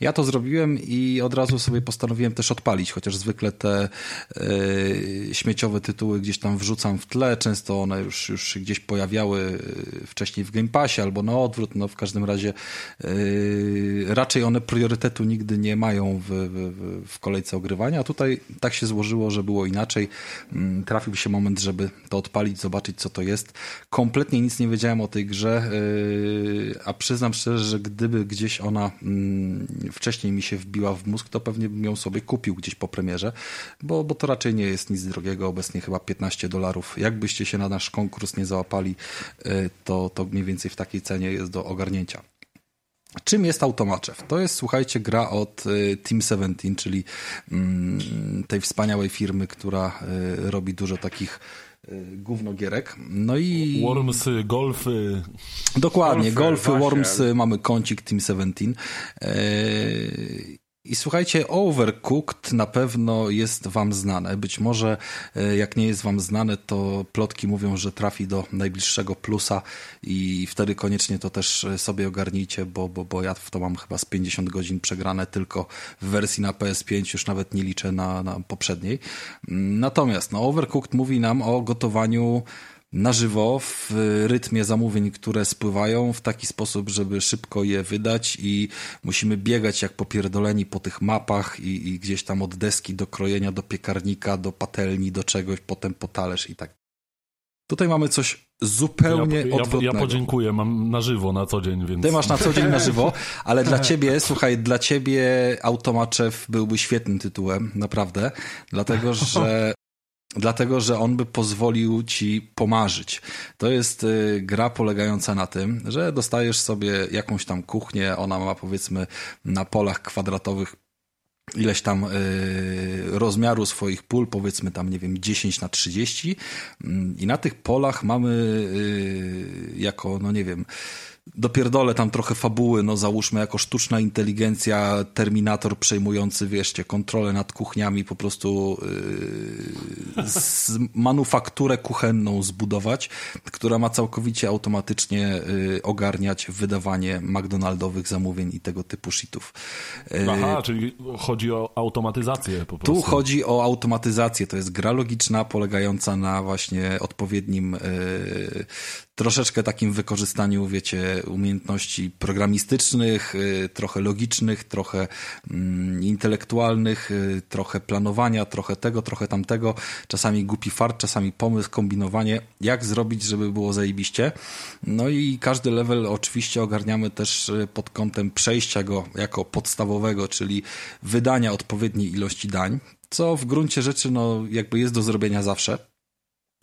Ja to zrobiłem i od razu sobie postanowiłem też odpalić, chociaż zwykle te e, śmieciowe tytuły gdzieś tam wrzucam w tle, często one już, już się gdzieś pojawiały e, wcześniej w Game Passie albo na odwrót, no w każdym razie e, raczej one priorytetu nigdy nie mają w, w, w kolejce ogrywania, a tutaj tak się złożyło, że było inaczej. Mm, Trafił się moment, żeby to odpalić, zobaczyć co to jest. Kompletnie nic nie wiedziałem o tej grze, e, a przyznam szczerze, że gdyby gdzieś ona mm, wcześniej mi się wbiła w mózg, to pewnie bym ją sobie kupił gdzieś po premierze, bo, bo to raczej nie jest nic drogiego, obecnie chyba 15 dolarów. Jakbyście się na nasz konkurs nie załapali, e, to, to mniej więcej w takiej cenie jest do ogarnięcia. Czym jest Automachev? To jest, słuchajcie, gra od y, Team 17, czyli mm, tej wspaniałej firmy, która robi dużo takich y, gównogierek. No i... Wormsy, golfy. Dokładnie, Golfy, golfy. Wormsy, mamy kącik Team 17. Eee, I słuchajcie, Overcooked na pewno jest wam znane. Być może e, jak nie jest wam znane, to plotki mówią, że trafi do najbliższego plusa i wtedy koniecznie to też e, sobie ogarnijcie, bo, bo, bo ja w to mam chyba z 50 godzin przegrane tylko w wersji na PS5, już nawet nie liczę na, na poprzedniej. Mm, Natomiast no, Overcooked mówi nam o gotowaniu na żywo w rytmie zamówień, które spływają w taki sposób, żeby szybko je wydać i musimy biegać jak popierdoleni po tych mapach i, i gdzieś tam od deski do krojenia, do piekarnika, do patelni, do czegoś, potem po talerz i tak. Tutaj mamy coś zupełnie ja, ja, odwrotnego. ja podziękuję, mam na żywo na co dzień, więc... Ty masz na co dzień na żywo, ale dla ciebie, słuchaj, dla ciebie Automachev byłby świetnym tytułem, naprawdę, dlatego że Dlatego, że on by pozwolił ci pomarzyć. To jest y, gra polegająca na tym, że dostajesz sobie jakąś tam kuchnię, ona ma powiedzmy na polach kwadratowych ileś tam y, rozmiaru swoich pól, powiedzmy tam, nie wiem, 10 na 30 mm, i na tych polach mamy y, jako, no nie wiem, dopierdolę tam trochę fabuły, no załóżmy jako sztuczna inteligencja, terminator przejmujący, wieszcie, kontrolę nad kuchniami, po prostu yy, z manufakturę kuchenną zbudować, która ma całkowicie automatycznie yy, ogarniać wydawanie McDonaldowych zamówień i tego typu shitów. Yy, Aha, czyli chodzi o automatyzację po prostu. tu chodzi o automatyzację. To jest gra logiczna, polegająca na właśnie odpowiednim e, troszeczkę takim wykorzystaniu, wiecie, umiejętności programistycznych, y, trochę logicznych, trochę mm, intelektualnych, y, trochę planowania, trochę tego, trochę tamtego, czasami głupi fart, czasami pomysł, kombinowanie, jak zrobić, żeby było zajebiście. No i każdy level oczywiście ogarniamy też y, pod kątem przejścia go jako podstawowego, czyli wydania odpowiedniej ilości dań, co w gruncie rzeczy no jakby jest do zrobienia zawsze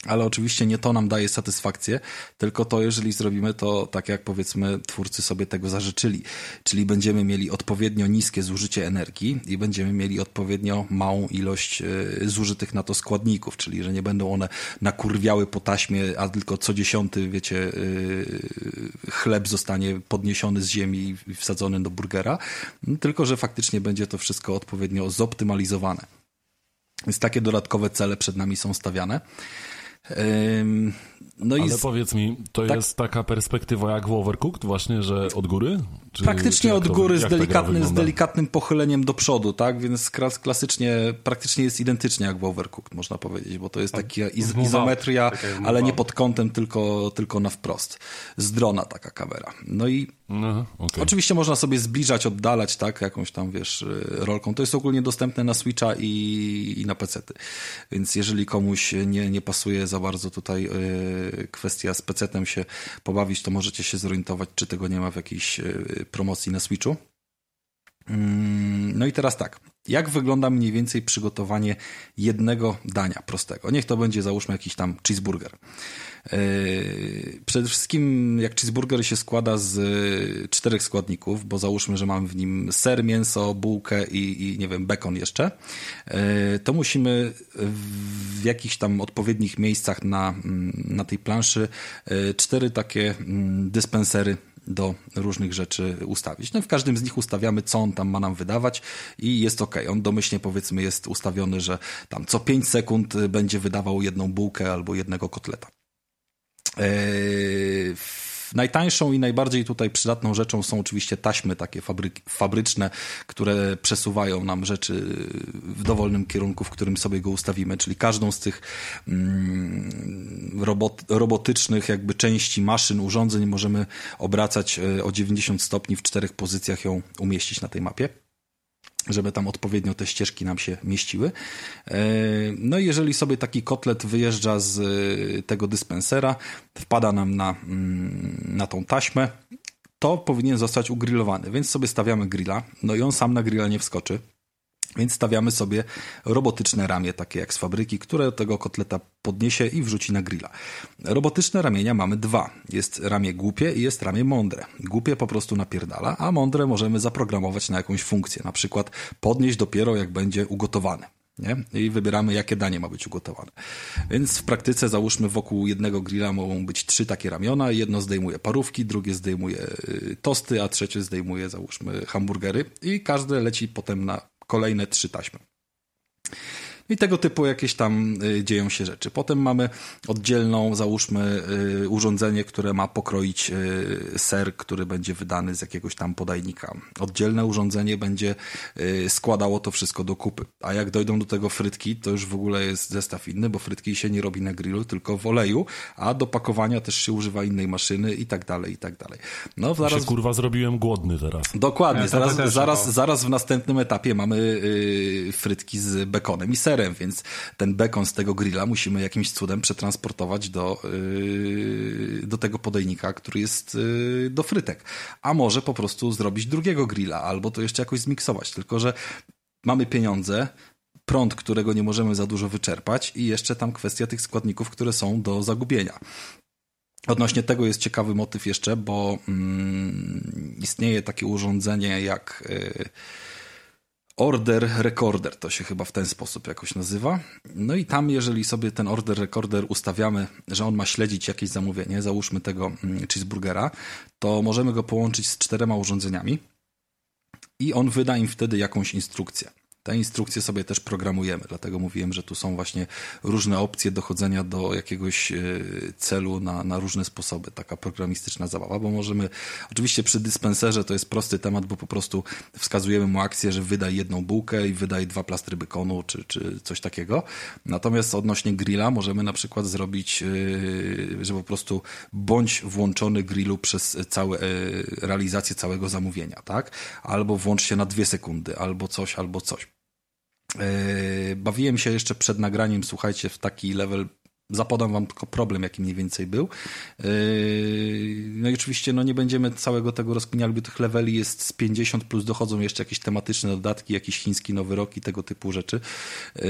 ale oczywiście nie to nam daje satysfakcję, tylko to, jeżeli zrobimy to tak, jak powiedzmy twórcy sobie tego zażyczyli. Czyli będziemy mieli odpowiednio niskie zużycie energii i będziemy mieli odpowiednio małą ilość e, zużytych na to składników, czyli że nie będą one nakurwiały po taśmie, a tylko co dziesiąty, wiecie, e, chleb zostanie podniesiony z ziemi i wsadzony do burgera, tylko że faktycznie będzie to wszystko odpowiednio zoptymalizowane. Więc takie dodatkowe cele przed nami są stawiane. Um, No Ale i... powiedz mi, to tak? jest taka perspektywa jak w Overcooked właśnie, że od góry? Czy, praktycznie czy od to, góry z, delikatny, z delikatnym pochyleniem do przodu, tak? Więc klasycznie, praktycznie jest identycznie jak w Overcooked, można powiedzieć, bo to jest taka iz izometria, ale nie pod kątem, tylko, tylko na wprost. Z drona taka kamera. No i Aha, okay. Oczywiście można sobie zbliżać, oddalać, tak, jakąś tam, wiesz, y, rolką. To jest ogólnie dostępne na Switcha i, i na PC-ty. Więc jeżeli komuś nie, nie pasuje za bardzo tutaj y, kwestia z PC-tem się pobawić, to możecie się zorientować, czy tego nie ma w jakiejś y, promocji na Switchu. Mm, no i teraz tak. Jak wygląda mniej więcej przygotowanie jednego dania prostego? Niech to będzie załóżmy jakiś tam cheeseburger. Yy, przede wszystkim jak cheeseburger się składa z czterech składników, bo załóżmy, że mamy w nim ser, mięso, bułkę i, i nie wiem, bekon jeszcze, yy, to musimy w jakichś tam odpowiednich miejscach na, na tej planszy cztery takie mm, dyspensery do różnych rzeczy ustawić. No i w każdym z nich ustawiamy, co on tam ma nam wydawać i jest ok. On domyślnie powiedzmy jest ustawiony, że tam co 5 sekund będzie wydawał jedną bułkę albo jednego kotleta. Yy, najtańszą i najbardziej tutaj przydatną rzeczą są oczywiście taśmy takie fabryczne, które przesuwają nam rzeczy w dowolnym kierunku, w którym sobie go ustawimy, czyli każdą z tych mm, robot, robotycznych jakby części maszyn, urządzeń możemy obracać e, o 90 stopni w czterech pozycjach ją umieścić na tej mapie żeby tam odpowiednio te ścieżki nam się mieściły. E, no i jeżeli sobie taki kotlet wyjeżdża z e, tego dyspensera, wpada nam na, mm, na tą taśmę, to powinien zostać ugrillowany, więc sobie stawiamy grilla, no i on sam na grilla nie wskoczy, więc stawiamy sobie robotyczne ramię, takie jak z fabryki, które tego kotleta podniesie i wrzuci na grilla. Robotyczne ramienia mamy dwa. Jest ramię głupie i jest ramię mądre. Głupie po prostu napierdala, a mądre możemy zaprogramować na jakąś funkcję, na przykład podnieść dopiero jak będzie ugotowany. Nie? I wybieramy, jakie danie ma być ugotowane. Więc w praktyce załóżmy wokół jednego grilla mogą być trzy takie ramiona. Jedno zdejmuje parówki, drugie zdejmuje y, tosty, a trzecie zdejmuje załóżmy hamburgery i każde leci potem na kolejne trzy taśmy. I tego typu jakieś tam y, dzieją się rzeczy. Potem mamy oddzielną, załóżmy, y, urządzenie, które ma pokroić y, ser, który będzie wydany z jakiegoś tam podajnika. Oddzielne urządzenie będzie składało to wszystko do kupy. A jak dojdą do tego frytki, to już w ogóle jest zestaw inny, bo frytki się nie robi na grillu, tylko w oleju, a do pakowania też się używa innej maszyny i tak dalej, i tak dalej. No zaraz... Się, kurwa zrobiłem głodny teraz. Dokładnie. Ja, zaraz, zaraz, zaraz w następnym etapie mamy frytki z bekonem i serem więc ten bekon z tego grilla musimy jakimś cudem przetransportować do, yy, do tego podajnika, który jest yy, do frytek. A może po prostu zrobić drugiego grilla, albo to jeszcze jakoś zmiksować. Tylko, że mamy pieniądze, prąd, którego nie możemy za dużo wyczerpać i jeszcze tam kwestia tych składników, które są do zagubienia. Odnośnie tego jest ciekawy motyw jeszcze, bo mm, istnieje takie urządzenie jak... Yy, Order Recorder, to się chyba w ten sposób jakoś nazywa. No i tam, jeżeli sobie ten Order Recorder ustawiamy, że on ma śledzić jakieś zamówienie, załóżmy tego mm, cheeseburgera, to możemy go połączyć z czterema urządzeniami i on wyda im wtedy jakąś instrukcję. Te instrukcje sobie też programujemy, dlatego mówiłem, że tu są właśnie różne opcje dochodzenia do jakiegoś e, celu na, na różne sposoby. Taka programistyczna zabawa, bo możemy, oczywiście przy dyspenserze to jest prosty temat, bo po prostu wskazujemy mu akcję, że wydaj jedną bułkę i wydaj dwa plastry bykonu, czy, czy coś takiego. Natomiast odnośnie grilla możemy na przykład zrobić, e, że po prostu bądź włączony grillu przez całe, e, realizację całego zamówienia, tak? Albo włącz się na dwie sekundy, albo coś, albo coś. E, bawiłem się jeszcze przed nagraniem, słuchajcie, w taki level Zapodam wam tylko problem, jaki mniej więcej był. Yy, no i oczywiście no nie będziemy całego tego rozkminiali, bo tych leveli jest z 50, plus dochodzą jeszcze jakieś tematyczne dodatki, jakiś chiński nowy rok i tego typu rzeczy. Yy,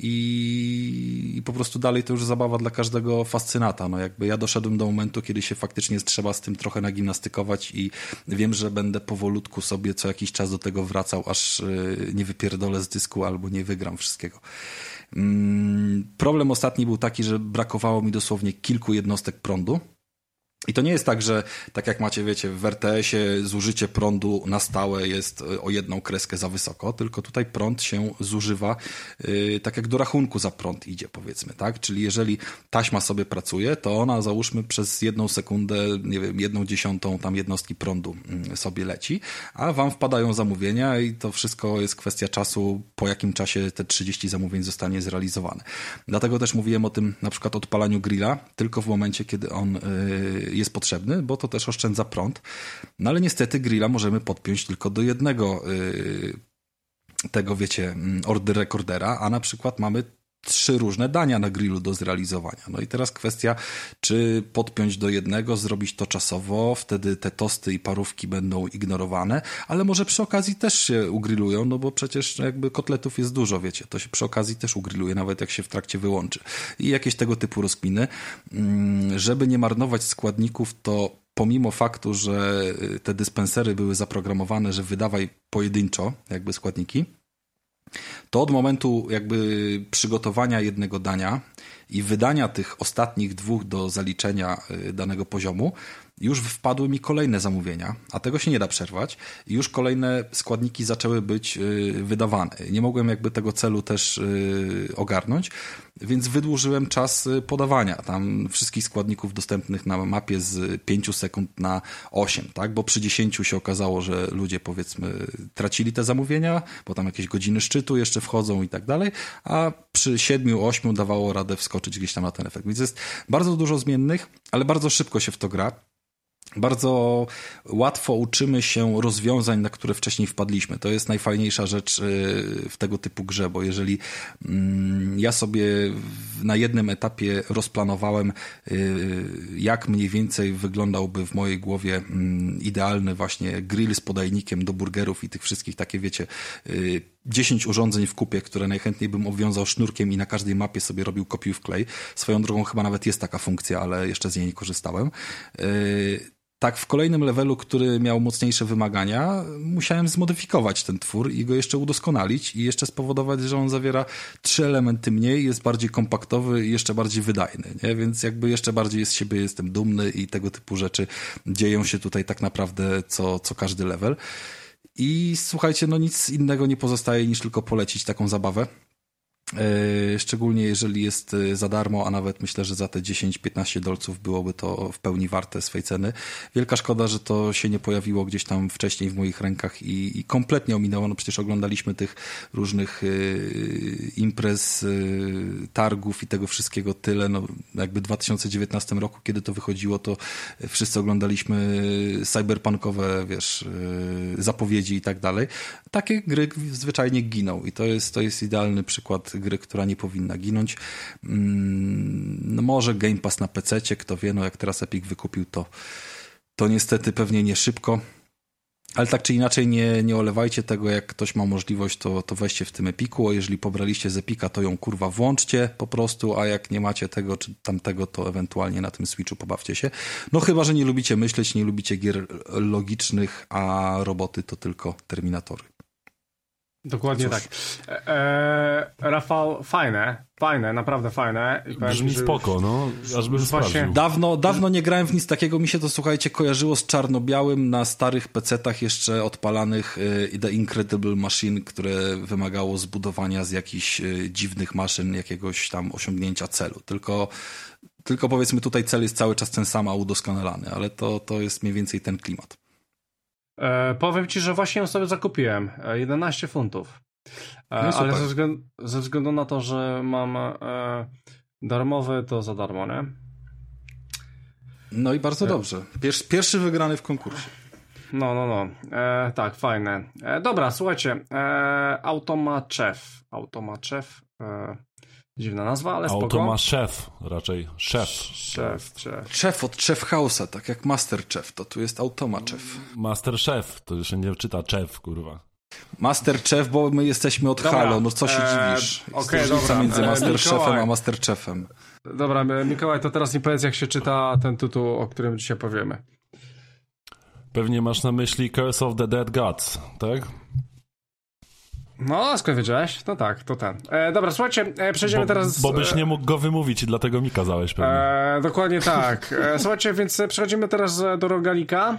I, I po prostu dalej to już zabawa dla każdego fascynata. No jakby ja doszedłem do momentu, kiedy się faktycznie trzeba z tym trochę nagimnastykować i wiem, że będę powolutku sobie co jakiś czas do tego wracał, aż yy, nie wypierdolę z dysku albo nie wygram wszystkiego. Mm, problem ostatni był taki, że brakowało mi dosłownie kilku jednostek prądu. I to nie jest tak, że tak jak macie, wiecie, w RTS-ie zużycie prądu na stałe jest e, o jedną kreskę za wysoko, tylko tutaj prąd się zużywa yy, tak jak do rachunku za prąd idzie, powiedzmy, tak? Czyli jeżeli taśma sobie pracuje, to ona załóżmy przez jedną sekundę, nie wiem, jedną dziesiątą tam jednostki prądu yy, sobie leci, a wam wpadają zamówienia i to wszystko jest kwestia czasu, po jakim czasie te 30 zamówień zostanie zrealizowane. Dlatego też mówiłem o tym na przykład odpalaniu grilla, tylko w momencie, kiedy on yy, jest potrzebny, bo to też oszczędza prąd. No ale niestety grilla możemy podpiąć tylko do jednego yy, tego, wiecie, mm, order recordera, a na przykład mamy trzy różne dania na grillu do zrealizowania. No i teraz kwestia, czy podpiąć do jednego, zrobić to czasowo, wtedy te tosty i parówki będą ignorowane, ale może przy okazji też się ugrillują, no bo przecież jakby kotletów jest dużo, wiecie, to się przy okazji też ugrilluje, nawet jak się w trakcie wyłączy. I jakieś tego typu rozkminy. Mm, żeby nie marnować składników, to pomimo faktu, że te dyspensery były zaprogramowane, że wydawaj pojedynczo jakby składniki, to od momentu jakby przygotowania jednego dania i wydania tych ostatnich dwóch do zaliczenia y, danego poziomu, już wpadły mi kolejne zamówienia, a tego się nie da przerwać i już kolejne składniki zaczęły być y, wydawane. Nie mogłem jakby tego celu też y, ogarnąć, więc wydłużyłem czas y, podawania tam wszystkich składników dostępnych na mapie z 5 sekund na 8, tak? Bo przy 10 się okazało, że ludzie powiedzmy tracili te zamówienia, bo tam jakieś godziny szczytu jeszcze wchodzą i tak dalej, a przy 7-8 dawało radę wskoczyć gdzieś tam na ten efekt. Więc jest bardzo dużo zmiennych, ale bardzo szybko się w to gra bardzo łatwo uczymy się rozwiązań, na które wcześniej wpadliśmy. To jest najfajniejsza rzecz y, w tego typu grze, bo jeżeli mm, ja sobie na jednym etapie rozplanowałem, y, jak mniej więcej wyglądałby w mojej głowie mm, idealny właśnie grill z podajnikiem do burgerów i tych wszystkich takie, wiecie, 10 y, urządzeń w kupie, które najchętniej bym obwiązał sznurkiem i na każdej mapie sobie robił kopiuj w klej. Swoją drogą chyba nawet jest taka funkcja, ale jeszcze z niej nie korzystałem tak, w kolejnym levelu, który miał mocniejsze wymagania, musiałem zmodyfikować ten twór i go jeszcze udoskonalić i jeszcze spowodować, że on zawiera trzy elementy mniej, jest bardziej kompaktowy i jeszcze bardziej wydajny, nie? Więc jakby jeszcze bardziej z siebie jestem dumny i tego typu rzeczy dzieją się tutaj tak naprawdę co, co każdy level. I słuchajcie, no nic innego nie pozostaje niż tylko polecić taką zabawę. E, szczególnie jeżeli jest e, za darmo, a nawet myślę, że za te 10-15 dolców byłoby to w pełni warte swej ceny. Wielka szkoda, że to się nie pojawiło gdzieś tam wcześniej w moich rękach i, i kompletnie ominęło. No przecież oglądaliśmy tych różnych y, imprez, y, targów i tego wszystkiego tyle. No, jakby w 2019 roku, kiedy to wychodziło, to wszyscy oglądaliśmy cyberpunkowe, wiesz, y, zapowiedzi i tak dalej. Takie gry zwyczajnie giną i to jest, to jest idealny przykład gry, która nie powinna ginąć. Mm, no może Game Pass na PC, kto wie, no jak teraz Epic wykupił to, to niestety pewnie nie szybko. Ale tak czy inaczej nie, nie olewajcie tego, jak ktoś ma możliwość, to, to weźcie w tym Epiku, a jeżeli pobraliście z Epika, to ją kurwa włączcie po prostu, a jak nie macie tego czy tamtego, to ewentualnie na tym Switchu pobawcie się. No chyba, że nie lubicie myśleć, nie lubicie gier logicznych, a roboty to tylko Terminatory. Dokładnie Cóż. tak. E, e, Rafał, fajne, fajne, naprawdę fajne. I Brzmi spoko, no. Aż bym Właśnie- sprawdził. Dawno, dawno nie grałem w nic takiego. Mi się to, słuchajcie, kojarzyło z czarno-białym na starych PC-tach jeszcze odpalanych y, The Incredible Machine, które wymagało zbudowania z jakichś y, dziwnych maszyn jakiegoś tam osiągnięcia celu. Tylko, tylko powiedzmy tutaj cel jest cały czas ten sam, a udoskonalany, ale to, to jest mniej więcej ten klimat. E, powiem ci, że właśnie ją sobie zakupiłem. E, 11 funtów. E, No ale ze względu, ze względu na to, że mam e, darmowy, to za darmo, nie? No i bardzo dobrze. Pierwszy, pierwszy wygrany w konkursie. No, no, no. E, tak, fajne. E, dobra, słuchajcie. E, Automachev. Automachev. E, dziwna nazwa, ale spoko. Auto ma szef, raczej szef. Szef, szef. Szef od Chef House'a, tak jak Master Chef, to tu jest Automa Chef. Master Chef, to już się nie czyta Chef, kurwa. Master Chef, bo my jesteśmy od Dobra, Halo, no co się e, dziwisz? Jest różnica dobra, między e, Master Chefem a Master Chefem. Dobra, Mikołaj, to teraz mi powiedz, jak się czyta ten tytuł, o którym dzisiaj powiemy. Pewnie masz na myśli Curse of the Dead Gods, tak? No, skąd wiedziałeś? No tak, to ten. E, dobra, słuchajcie, e, przejdziemy Bo, teraz... bo byś e, nie mógł go wymówić i dlatego mi kazałeś pewnie. E, dokładnie tak. E, słuchajcie, więc przechodzimy teraz e, do rogalika.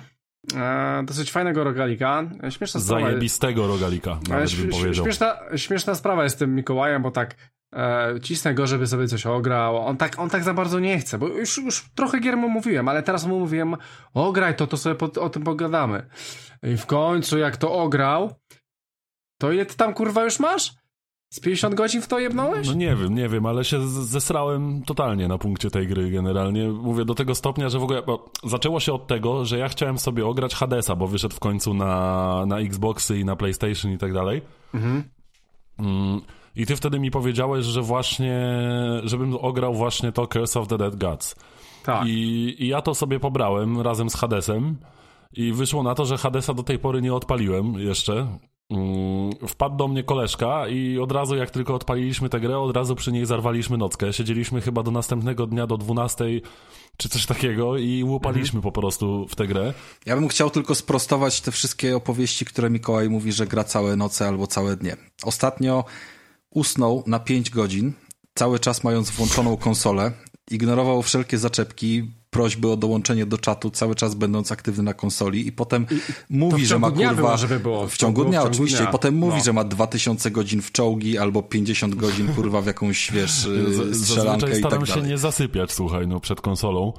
E, dosyć fajnego rogalika. E, Śmieszna sprawa. Zajebistego rogalika, e, nawet śm- bym powiedział. Śmieszna, śmieszna sprawa jest z tym Mikołajem, bo tak e, cisnę go, żeby sobie coś ograł. On tak, on tak za bardzo nie chce, bo już, już trochę gier mu mówiłem, ale teraz mu mówiłem, ograj to, to sobie po, o tym pogadamy. I w końcu, jak to ograł, to ile ty tam kurwa już masz? Z 50 godzin w to jebnąłeś? No nie wiem, nie wiem, ale się zesrałem totalnie na punkcie tej gry generalnie. Mówię do tego stopnia, że w ogóle bo zaczęło się od tego, że ja chciałem sobie ograć Hadesa, bo wyszedł w końcu na, na Xboxy i na PlayStation i tak dalej. Mhm. Mm, I ty wtedy mi powiedziałeś, że właśnie, żebym ograł właśnie to Curse of the Dead Gods. Tak. I, I ja to sobie pobrałem razem z Hadesem i wyszło na to, że Hadesa do tej pory nie odpaliłem jeszcze. Mm, Wpadł do mnie koleżka i od razu jak tylko odpaliliśmy tę grę, od razu przy niej zarwaliśmy nockę. Siedzieliśmy chyba do następnego dnia do 12 czy coś takiego i łupaliśmy po prostu w tę grę. Ja bym chciał tylko sprostować te wszystkie opowieści, które Mikołaj mówi, że gra całe noce albo całe dnie. Ostatnio usnął na 5 godzin, cały czas mając włączoną konsolę, ignorował wszelkie zaczepki, prośby o dołączenie do czatu, cały czas będąc aktywny na konsoli i potem mówi, w że ma kurwa... było, żeby było. W ciągu dnia W ciągu oczywiście dnia. i potem mówi, No. że ma 2000 godzin w czołgi albo 50 godzin kurwa w jakąś, wiesz, Z- yy, strzelankę i tak staram się dalej. nie zasypiać, słuchaj, no przed konsolą.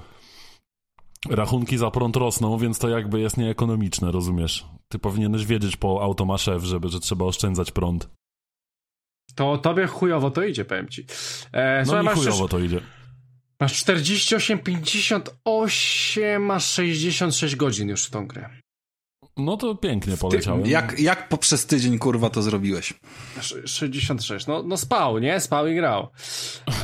Rachunki za prąd rosną, więc to jakby jest nieekonomiczne, rozumiesz? Ty powinieneś wiedzieć po automasze, żeby, że trzeba oszczędzać prąd. To tobie chujowo to idzie, powiem ci. E, No słuchaj, mi chujowo to idzie. Masz 48, 58, masz 66 godzin już w tą grę. No to pięknie poleciałem. Jak, jak poprzez tydzień kurwa to zrobiłeś? Sz- 66, no, no spał, nie? Spał i grał.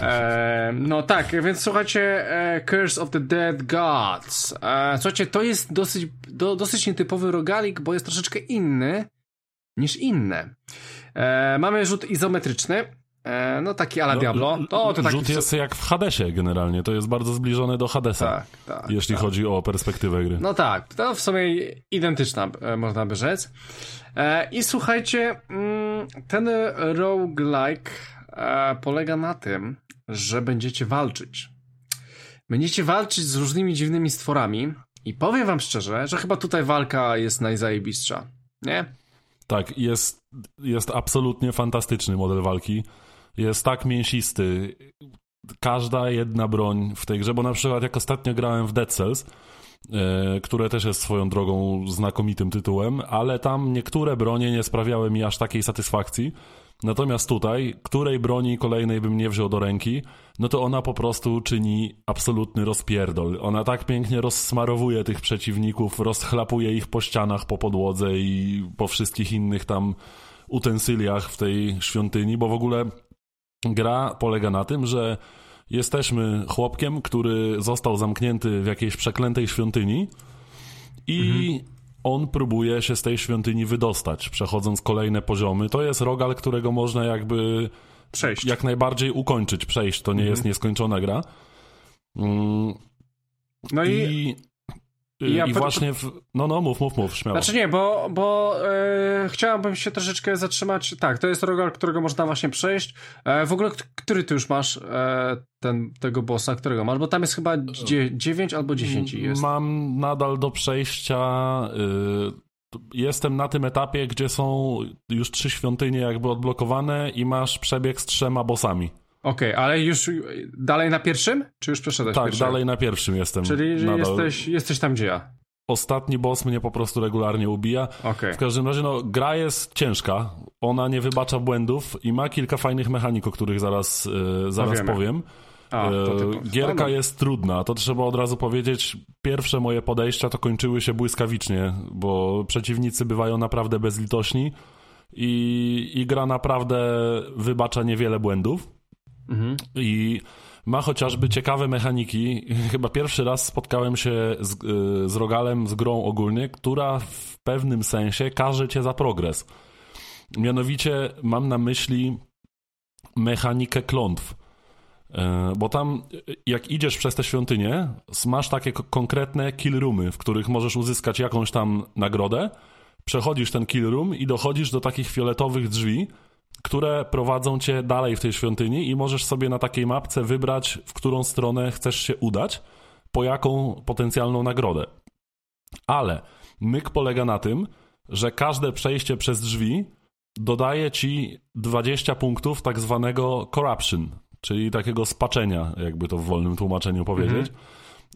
E, no tak, więc słuchajcie, e, Curse of the Dead Gods. E, słuchajcie, to jest dosyć, do, dosyć nietypowy rogalik, bo jest troszeczkę inny niż inne. E, mamy rzut izometryczny, e, no taki ala No, Diablo. To, to taki Rzut jest jak w Hadesie generalnie, to jest bardzo zbliżone do Hadesa, Tak, tak. jeśli tak. chodzi o perspektywę gry. No tak, to w sumie identyczna, e, można by rzec. E, I słuchajcie, mm, ten roguelike e, polega na tym, że będziecie walczyć. Będziecie walczyć z różnymi dziwnymi stworami i powiem wam szczerze, że chyba tutaj walka jest najzajebistsza. Nie? Tak, jest, jest absolutnie fantastyczny model walki. Jest tak mięsisty. Każda jedna broń w tej grze, bo na przykład jak ostatnio grałem w Dead Cells, e, które też jest swoją drogą znakomitym tytułem, ale tam niektóre bronie nie sprawiały mi aż takiej satysfakcji. Natomiast tutaj, której broni kolejnej bym nie wziął do ręki, no to ona po prostu czyni absolutny rozpierdol. Ona tak pięknie rozsmarowuje tych przeciwników, rozchlapuje ich po ścianach, po podłodze i po wszystkich innych tam utensyliach w tej świątyni, bo w ogóle gra polega na tym, że jesteśmy chłopkiem, który został zamknięty w jakiejś przeklętej świątyni i on próbuje się z tej świątyni wydostać, przechodząc kolejne poziomy. To jest rogal, którego można jakby Przejść. jak najbardziej ukończyć, przejść. To nie jest nieskończona gra. Mm, No i, I I, ja I właśnie, w... no no, mów, mów, mów, śmiało. Znaczy nie, bo, bo chciałbym się troszeczkę zatrzymać, tak, to jest rogal, którego można właśnie przejść. E, w ogóle, który ty już masz e, ten, tego bossa, którego masz? Bo tam jest chyba 9 albo 10 jest. Mam nadal do przejścia... Y jestem na tym etapie, gdzie są już trzy świątynie jakby odblokowane i masz przebieg z trzema bossami. Okej, okay, ale już dalej na pierwszym? Czy już przeszedłeś Tak, dalej na pierwszym jestem. Czyli jesteś, jesteś tam, gdzie ja. Ostatni boss mnie po prostu regularnie ubija. Okay. W każdym razie, no, gra jest ciężka. Ona nie wybacza błędów i ma kilka fajnych mechanik, o których zaraz, yy, zaraz powiem. A, e, Gierka jest trudna, to trzeba od razu powiedzieć. Pierwsze moje podejścia to kończyły się błyskawicznie, bo przeciwnicy bywają naprawdę bezlitośni i, i gra naprawdę wybacza niewiele błędów. Mhm. I ma chociażby ciekawe mechaniki. Chyba pierwszy raz spotkałem się z, y, z Rogalem, z grą ogólnie, która w pewnym sensie każe cię za progres. Mianowicie mam na myśli mechanikę klątw. E, bo tam, jak idziesz przez te świątynie, masz takie konkretne kill roomy, w których możesz uzyskać jakąś tam nagrodę, przechodzisz ten kill room i dochodzisz do takich fioletowych drzwi, które prowadzą cię dalej w tej świątyni i możesz sobie na takiej mapce wybrać, w którą stronę chcesz się udać, po jaką potencjalną nagrodę. Ale myk polega na tym, że każde przejście przez drzwi dodaje ci 20 punktów tak zwanego corruption, czyli takiego spaczenia, jakby to w wolnym tłumaczeniu powiedzieć. Mhm.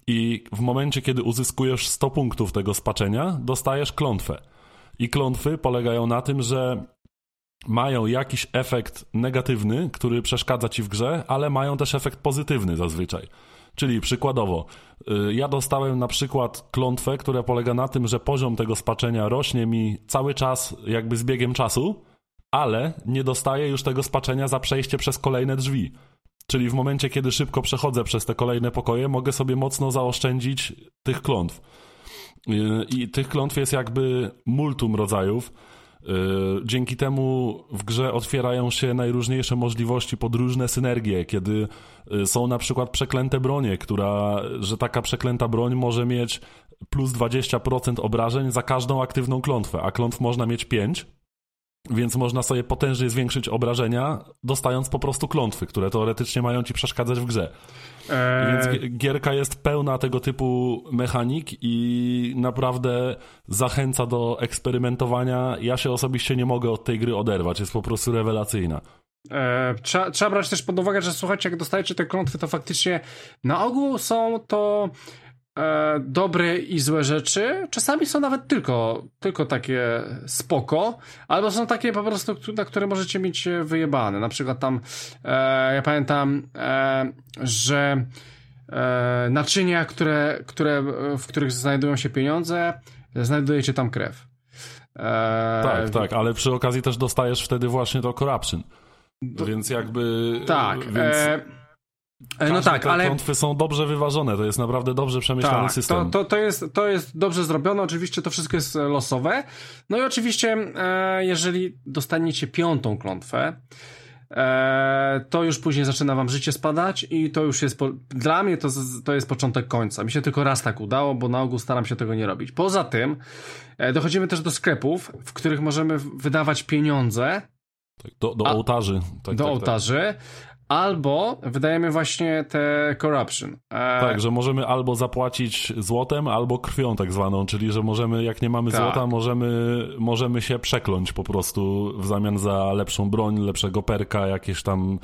I w momencie, kiedy uzyskujesz 100 punktów tego spaczenia, dostajesz klątwę. I klątwy polegają na tym, że mają jakiś efekt negatywny, który przeszkadza ci w grze, ale mają też efekt pozytywny zazwyczaj. Czyli przykładowo, y, ja dostałem na przykład klątwę, która polega na tym, że poziom tego spaczenia rośnie mi cały czas, jakby z biegiem czasu, ale nie dostaję już tego spaczenia za przejście przez kolejne drzwi. Czyli w momencie, kiedy szybko przechodzę przez te kolejne pokoje, mogę sobie mocno zaoszczędzić tych klątw. Y, I tych klątw jest jakby multum rodzajów. Y, dzięki temu w grze otwierają się najróżniejsze możliwości pod różne synergie, kiedy y, są na przykład przeklęte bronie, która, że taka przeklęta broń może mieć plus 20% obrażeń za każdą aktywną klątwę, a klątw można mieć 5 więc można sobie potężnie zwiększyć obrażenia, dostając po prostu klątwy, które teoretycznie mają ci przeszkadzać w grze. Eee... Więc gierka jest pełna tego typu mechanik i naprawdę zachęca do eksperymentowania. Ja się osobiście nie mogę od tej gry oderwać, jest po prostu rewelacyjna. Eee, trzeba, trzeba brać też pod uwagę, że słuchajcie, jak dostajecie te klątwy, to faktycznie na ogół są to e, dobre i złe rzeczy. Czasami są nawet tylko, tylko takie spoko, albo są takie po prostu, na które możecie mieć wyjebane. Na przykład tam, e, ja pamiętam, e, że e, naczynia, które, które, w których znajdują się pieniądze, znajdujecie tam krew. E, tak, tak, ale przy okazji też dostajesz wtedy właśnie to corruption. Więc jakby... Tak, więc... E, E, no tak, ale klątwy są dobrze wyważone, to jest naprawdę dobrze przemyślany tak, system. To, to, to, jest, to jest dobrze zrobione, oczywiście to wszystko jest losowe. No i oczywiście, e, jeżeli dostaniecie piątą klątwę, e, to już później zaczyna wam życie spadać i to już jest, po, dla mnie to, to jest początek końca. Mi się tylko raz tak udało, bo na ogół staram się tego nie robić. Poza tym, e, dochodzimy też do sklepów, w których możemy wydawać pieniądze. Tak, do, do ołtarzy. Tak, do tak, tak. ołtarzy. Albo wydajemy właśnie te corruption. E... Tak, że możemy albo zapłacić złotem, albo krwią tak zwaną, czyli że możemy, jak nie mamy tak. złota, możemy, możemy się przekląć po prostu w zamian za lepszą broń, lepszego perka, jakieś tam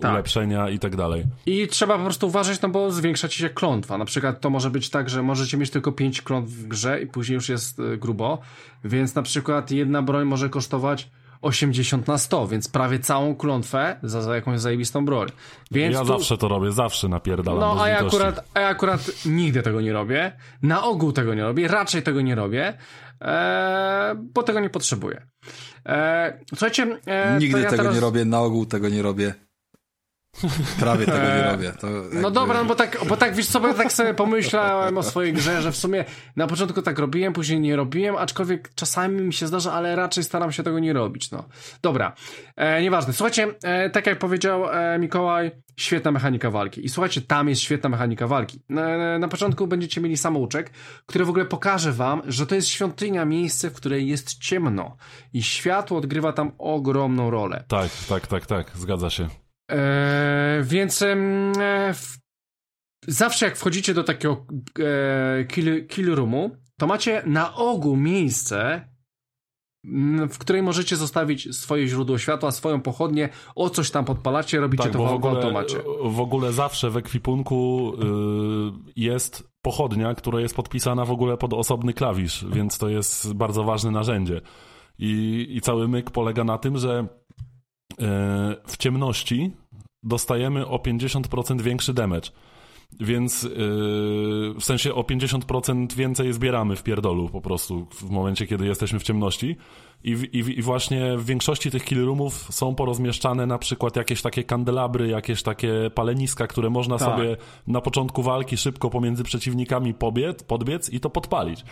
tak. ulepszenia i tak dalej. I trzeba po prostu uważać, no bo zwiększa ci się klątwa. Na przykład to może być tak, że możecie mieć tylko 5 klątw w grze i później już jest e, grubo, więc na przykład jedna broń może kosztować 80 na 100, więc prawie całą klątwę za, za jakąś zajebistą broń. Więc ja tu... zawsze to robię, zawsze napierdalam. No, a ja, akurat, a ja akurat nigdy tego nie robię. Na ogół tego nie robię, raczej tego nie robię, e, bo tego nie potrzebuję. E, słuchajcie... E, nigdy ja tego teraz... nie robię, na ogół tego nie robię. Prawie tego nie robię. To No dobra, no bo tak, bo tak wiesz co, bo ja tak sobie pomyślałem o swojej grze, że w sumie na początku tak robiłem, później nie robiłem, aczkolwiek czasami mi się zdarza, ale raczej staram się tego nie robić, no. Dobra, e, nieważne. Słuchajcie, e, tak jak powiedział e, Mikołaj, świetna mechanika walki. I słuchajcie, tam jest świetna mechanika walki. Na, na początku będziecie mieli samouczek, który w ogóle pokaże wam, że to jest świątynia, miejsce, w której jest ciemno. I światło odgrywa tam ogromną rolę. Tak, tak, tak, tak, zgadza się. E, więc e, w, zawsze jak wchodzicie do takiego e, kill, kill roomu, to macie na ogół miejsce, w której możecie zostawić swoje źródło światła, swoją pochodnię, o coś tam podpalacie, robicie Tak, to w, ogóle, automacie. w ogóle zawsze w ekwipunku y, jest pochodnia, która jest podpisana w ogóle pod osobny klawisz, więc to jest bardzo ważne narzędzie. I, i cały myk polega na tym, że w ciemności dostajemy o 50% większy damage. Więc yy, w sensie o 50% więcej zbieramy w pierdolu po prostu w momencie, kiedy jesteśmy w ciemności. I, i, I właśnie w większości tych kill roomów są porozmieszczane na przykład jakieś takie kandelabry, jakieś takie paleniska, które można Tak. sobie na początku walki szybko pomiędzy przeciwnikami pobiec, podbiec i to podpalić.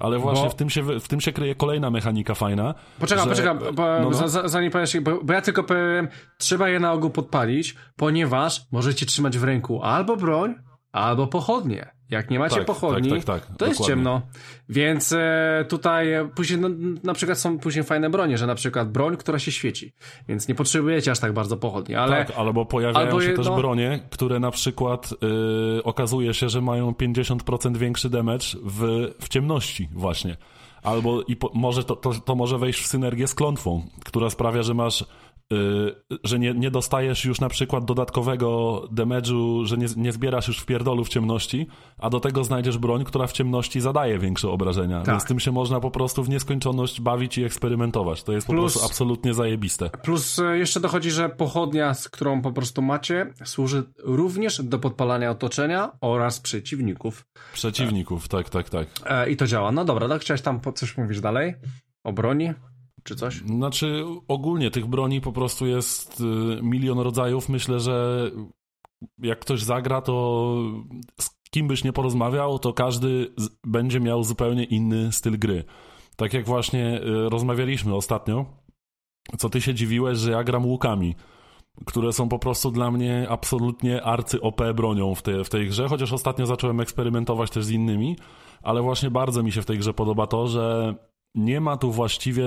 Ale właśnie Bo- w, tym się, w tym się kryje kolejna mechanika fajna. Poczekam, że- poczekam, bo, no, no. za- zanim powiesz, bo, bo ja tylko powiem, trzeba je na ogół podpalić, ponieważ możecie trzymać w ręku albo broń, albo pochodnie. Jak nie macie Tak, pochodni, tak, tak, tak, to jest dokładnie. ciemno. Więc e, tutaj e, później no, na przykład są później fajne bronie, że na przykład broń, która się świeci. Więc nie potrzebujecie aż tak bardzo pochodni, ale Tak, albo pojawiają albo się je- też bronie, które na przykład yy, okazuje się, że mają 50% większy damage w, w ciemności właśnie. Albo i po, może to, to, to może wejść w synergię z klątwą, która sprawia, że masz że nie, nie dostajesz już na przykład dodatkowego damage'u, że nie, nie zbierasz już w pierdolu w ciemności, a do tego znajdziesz broń, która w ciemności zadaje większe obrażenia. Tak. Więc tym się można po prostu w nieskończoność bawić i eksperymentować. To jest po Plus- prostu absolutnie zajebiste. Plus e, jeszcze dochodzi, że pochodnia, z którą po prostu macie, służy również do podpalania otoczenia oraz przeciwników. Przeciwników, tak, tak, tak. E, I to działa. No dobra, tak chciałeś tam po- coś mówić dalej? O broni? Czy coś? Znaczy, ogólnie tych broni po prostu jest y, milion rodzajów. Myślę, że jak ktoś zagra, to z kim byś nie porozmawiał, to każdy będzie miał zupełnie inny styl gry. Tak jak właśnie y, rozmawialiśmy ostatnio, co ty się dziwiłeś, że ja gram łukami, które są po prostu dla mnie absolutnie arcy OP bronią w, te, w tej grze, chociaż ostatnio zacząłem eksperymentować też z innymi, ale właśnie bardzo mi się w tej grze podoba to, że nie ma tu właściwie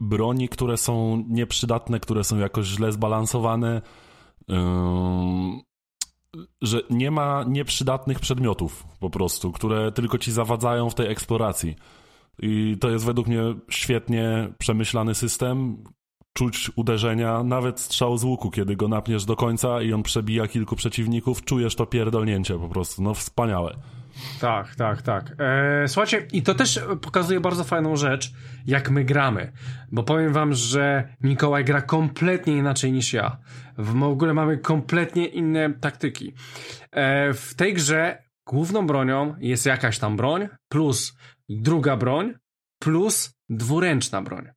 broni, które są nieprzydatne, które są jakoś źle zbalansowane. Że nie ma nieprzydatnych przedmiotów po prostu, które tylko ci zawadzają w tej eksploracji. I to jest według mnie świetnie przemyślany system. Czuć uderzenia, nawet strzał z łuku, kiedy go napniesz do końca i on przebija kilku przeciwników, czujesz to pierdolnięcie po prostu. No wspaniałe. Tak, tak, tak. E, słuchajcie, i to też pokazuje bardzo fajną rzecz, jak my gramy. Bo powiem wam, że Mikołaj gra kompletnie inaczej niż ja. W ogóle mamy kompletnie inne taktyki. E, w tej grze główną bronią jest jakaś tam broń, plus druga broń, plus dwuręczna broń.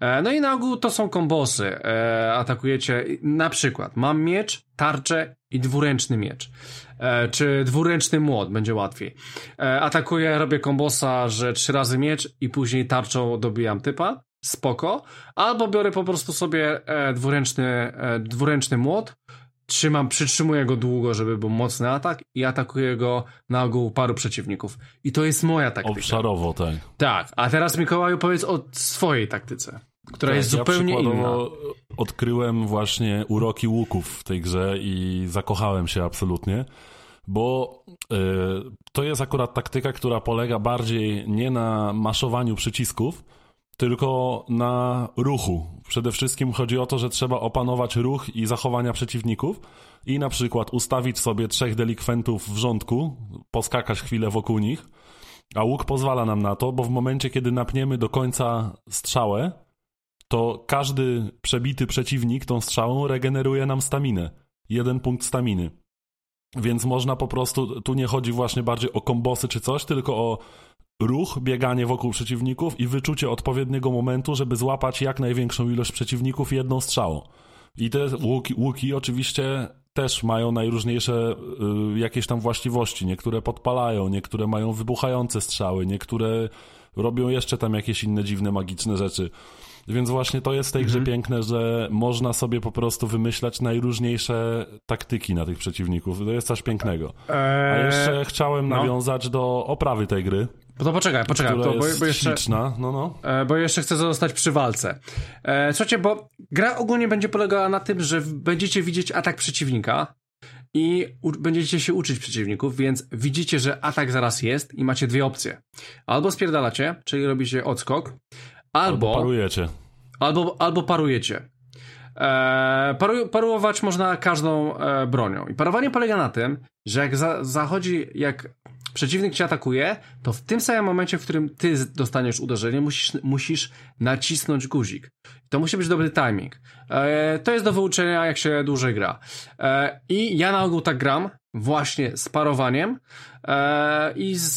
E, No i na ogół to są kombosy. E, atakujecie na przykład mam miecz, tarczę i dwuręczny miecz. E, czy dwuręczny młot, będzie łatwiej. E, atakuję, robię kombosa, że trzy razy miecz i później tarczą dobijam typa. Spoko. Albo biorę po prostu sobie e, dwuręczny, e, dwuręczny młot, trzymam, przytrzymuję go długo, żeby był mocny atak i atakuję go na ogół paru przeciwników. I to jest moja taktyka. Obszarowo, tak. Tak, a teraz Mikołaju powiedz o swojej taktyce, która Tak, jest ja zupełnie inna. przykładowo Odkryłem właśnie uroki łuków w tej grze i zakochałem się absolutnie, bo y, to jest akurat taktyka, która polega bardziej nie na maszowaniu przycisków, tylko na ruchu. Przede wszystkim chodzi o to, że trzeba opanować ruch i zachowania przeciwników i na przykład ustawić sobie trzech delikwentów w rządku, poskakać chwilę wokół nich, a łuk pozwala nam na to, bo w momencie, kiedy napniemy do końca strzałę, to każdy przebity przeciwnik tą strzałą regeneruje nam staminę. Jeden punkt staminy. Więc można po prostu, tu nie chodzi właśnie bardziej o kombosy czy coś, tylko o ruch, bieganie wokół przeciwników i wyczucie odpowiedniego momentu, żeby złapać jak największą ilość przeciwników jedną strzałą. I te łuki, łuki oczywiście też mają najróżniejsze y, jakieś tam właściwości. Niektóre podpalają, niektóre mają wybuchające strzały, niektóre robią jeszcze tam jakieś inne dziwne, magiczne rzeczy. Więc właśnie to jest w tej grze mhm. piękne, że można sobie po prostu wymyślać najróżniejsze taktyki na tych przeciwników. To jest coś pięknego. A eee, jeszcze chciałem no. nawiązać do oprawy tej gry. No to poczekaj, poczekaj, to, bo, bo, jeszcze, śliczna. No, no. E, bo jeszcze chcę zostać przy walce. E, słuchajcie, bo gra ogólnie będzie polegała na tym, że będziecie widzieć atak przeciwnika i będziecie się uczyć przeciwników, więc widzicie, że atak zaraz jest i macie dwie opcje. Albo spierdalacie, czyli robicie odskok, albo... Albo parujecie. Albo, albo parujecie. E, paru, paruować można każdą e, bronią. I parowanie polega na tym, że jak za, zachodzi, jak przeciwnik cię atakuje, to w tym samym momencie, w którym ty dostaniesz uderzenie, musisz, musisz nacisnąć guzik. To musi być dobry timing. E, to jest do wyuczenia, jak się dłużej gra. E, I ja na ogół tak gram, właśnie z parowaniem e, i z,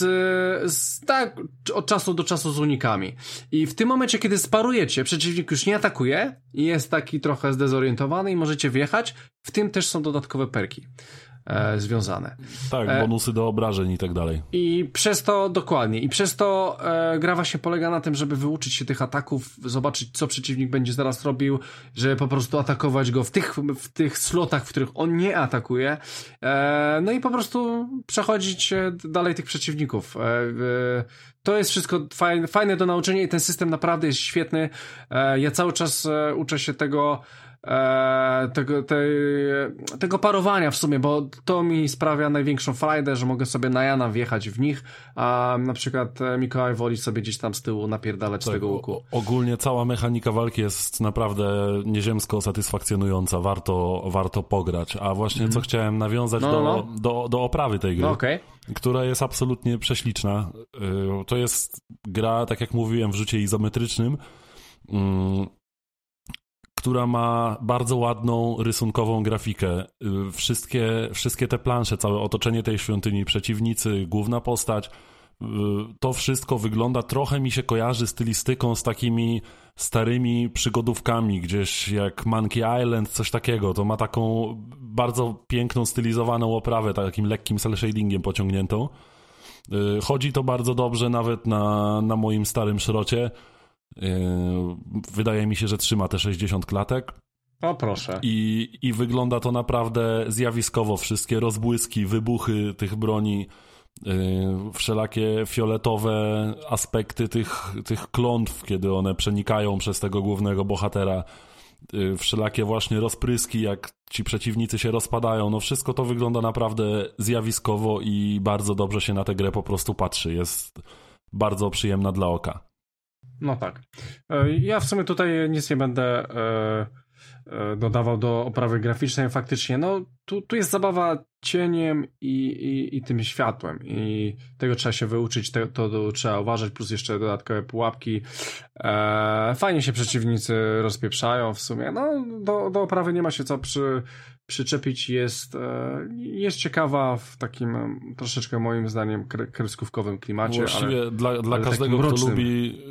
z, tak od czasu do czasu z unikami. I w tym momencie, kiedy sparujecie, przeciwnik już nie atakuje i jest taki trochę zdezorientowany i możecie wjechać, w tym też są dodatkowe perki e, związane. Tak, e, bonusy do obrażeń i tak dalej. I przez to, dokładnie, i przez to e, gra właśnie polega na tym, żeby wyuczyć się tych ataków, zobaczyć, co przeciwnik będzie zaraz robił, żeby po prostu atakować go w tych, w tych slotach, w których on nie atakuje, e, no i po prostu przechodzić e, dalej tych przeciwników. E, to jest wszystko fajne, fajne do nauczenia i ten system naprawdę jest świetny. Ja cały czas uczę się tego, e, tego, tej, tego parowania w sumie, bo to mi sprawia największą frajdę, że mogę sobie na Jana wjechać w nich, a na przykład e, Mikołaj woli sobie gdzieś tam z tyłu napierdalać tak, z tego łuku. ogólnie cała mechanika walki jest naprawdę nieziemsko satysfakcjonująca, warto, warto pograć, a właśnie mm. co chciałem nawiązać no, do, no. Do, do oprawy tej gry. No, okay która jest absolutnie prześliczna. Y, to jest gra, tak jak mówiłem, w rzucie izometrycznym. Która ma bardzo ładną rysunkową grafikę. Y, wszystkie, wszystkie te plansze, całe otoczenie tej świątyni, przeciwnicy, główna postać, y, to wszystko wygląda, trochę mi się kojarzy stylistyką z takimi starymi przygodówkami, gdzieś jak Monkey Island, coś takiego. To ma taką bardzo piękną, stylizowaną oprawę, takim lekkim cel shadingiem pociągniętą. Y, chodzi to bardzo dobrze nawet na, na moim starym szrocie. Yy, wydaje mi się, że trzyma te 60 klatek. O proszę. I, I wygląda to naprawdę zjawiskowo. Wszystkie rozbłyski, wybuchy tych broni, yy, wszelakie fioletowe aspekty tych, tych klątw, kiedy one przenikają przez tego głównego bohatera, yy, wszelakie właśnie rozpryski, jak ci przeciwnicy się rozpadają. No wszystko to wygląda naprawdę zjawiskowo i bardzo dobrze się na tę grę po prostu patrzy. Jest bardzo przyjemna dla oka. No tak. E, ja w sumie tutaj nic nie będę e, e, dodawał do oprawy graficznej. Faktycznie, no tu, tu jest zabawa cieniem i, i, i tym światłem i tego trzeba się wyuczyć, to, to trzeba uważać, plus jeszcze dodatkowe pułapki. fajnie się przeciwnicy rozpieprzają w sumie. No do, do oprawy nie ma się co przy, przyczepić jest, e, jest ciekawa w takim troszeczkę moim zdaniem kreskówkowym klimacie. Właściwie ale, dla, dla ale każdego, kto lubi